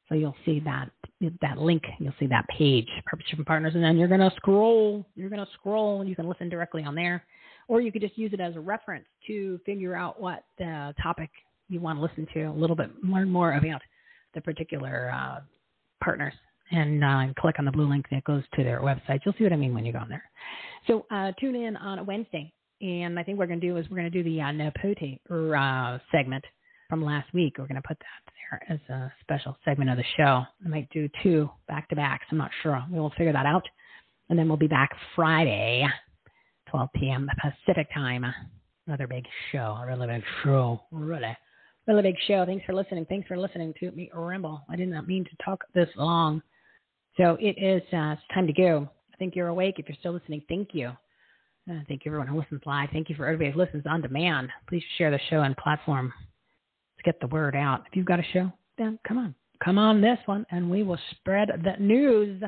[SPEAKER 1] So you'll see that that link. You'll see that page, Purpose Driven Partners, and then you're going to scroll. You're going to scroll, and you can listen directly on there, or you could just use it as a reference to figure out what the topic you want to listen to a little bit, learn more about the particular uh, partners, and uh, click on the blue link that goes to their website. You'll see what I mean when you go on there. So uh, tune in on a Wednesday, and I think what we're going to do is we're going to do the uh, Nepote uh, segment from last week. We're going to put that there as a special segment of the show. I might do two back to backs. I'm not sure. We will figure that out. And then we'll be back Friday, 12 p.m. Pacific time. Another big show, a really big show, really, really big show. Thanks for listening. Thanks for listening to me ramble. I did not mean to talk this long. So it is uh, it's time to go. I think you're awake. If you're still listening, thank you. Uh, thank you everyone who listens live. Thank you for everybody who listens on demand. Please share the show and platform Let's get the word out. If you've got a show, then come on. Come on this one, and we will spread the news.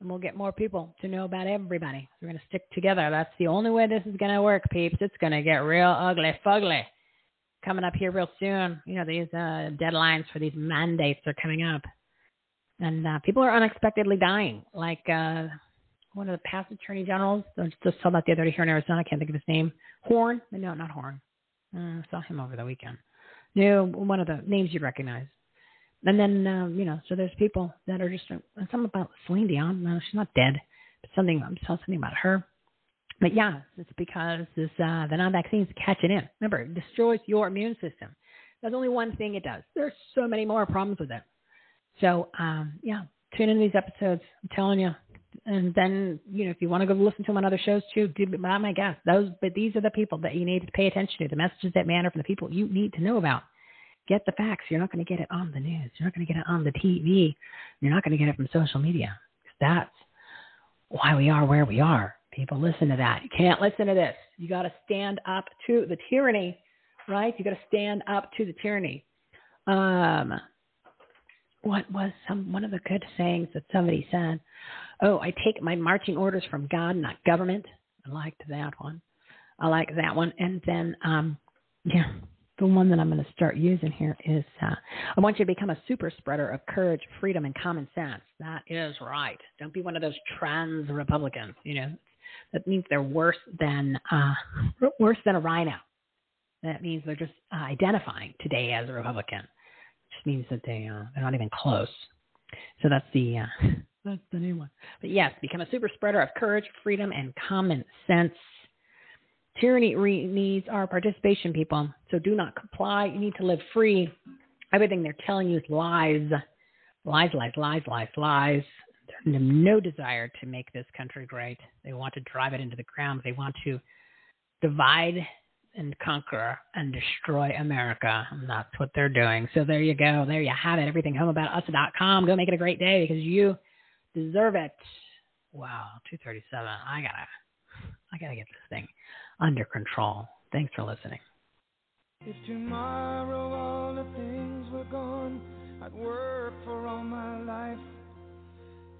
[SPEAKER 1] And we'll get more people to know about everybody. We're going to stick together. That's the only way this is going to work, peeps. It's going to get real ugly fugly coming up here real soon. You know, these uh, deadlines for these mandates are coming up. And uh, people are unexpectedly dying. Like uh, one of the past attorney generals, I just saw that the other day here in Arizona. I can't think of his name. Horn? No, not Horn. Uh, saw him over the weekend. No, one of the names you'd recognize. And then, um, you know, so there's people that are just, uh, something about Celine Dion. No, she's not dead, but something, I'm saw something about her. But yeah, it's because this, uh, the non-vaccines catching in. Remember, it destroys your immune system. That's only one thing it does. There's so many more problems with it. So, um, yeah, tune in these episodes. I'm telling you. And then, you know, if you want to go listen to them on other shows too, do not my guess. Those, but these are the people that you need to pay attention to. The messages that matter from the people you need to know about. Get the facts. You're not going to get it on the news. You're not going to get it on the TV. You're not going to get it from social media. That's why we are where we are. People listen to that. You can't listen to this. You got to stand up to the tyranny, right? You got to stand up to the tyranny. Um, what was some one of the good sayings that somebody said? Oh, I take my marching orders from God, not government. I liked that one. I like that one. And then, um, yeah, the one that I'm going to start using here is uh, I want you to become a super spreader of courage, freedom, and common sense. That is right. Don't be one of those trans Republicans. You know, that means they're worse than uh, worse than a rhino. That means they're just uh, identifying today as a Republican. It just means that they uh, they're not even close. So that's the uh, that's the new one. But yes, become a super spreader of courage, freedom, and common sense. Tyranny re- needs our participation, people. So do not comply. You need to live free. Everything they're telling you is lies. Lies, lies, lies, lies, lies. No desire to make this country great. They want to drive it into the ground. They want to divide and conquer and destroy America. And that's what they're doing. So there you go. There you have it. Everything home about us.com. Go make it a great day because you deserve it. Wow, 237. I gotta I gotta get this thing under control. Thanks for listening.
[SPEAKER 12] If tomorrow all the things were gone, I'd work for all my life.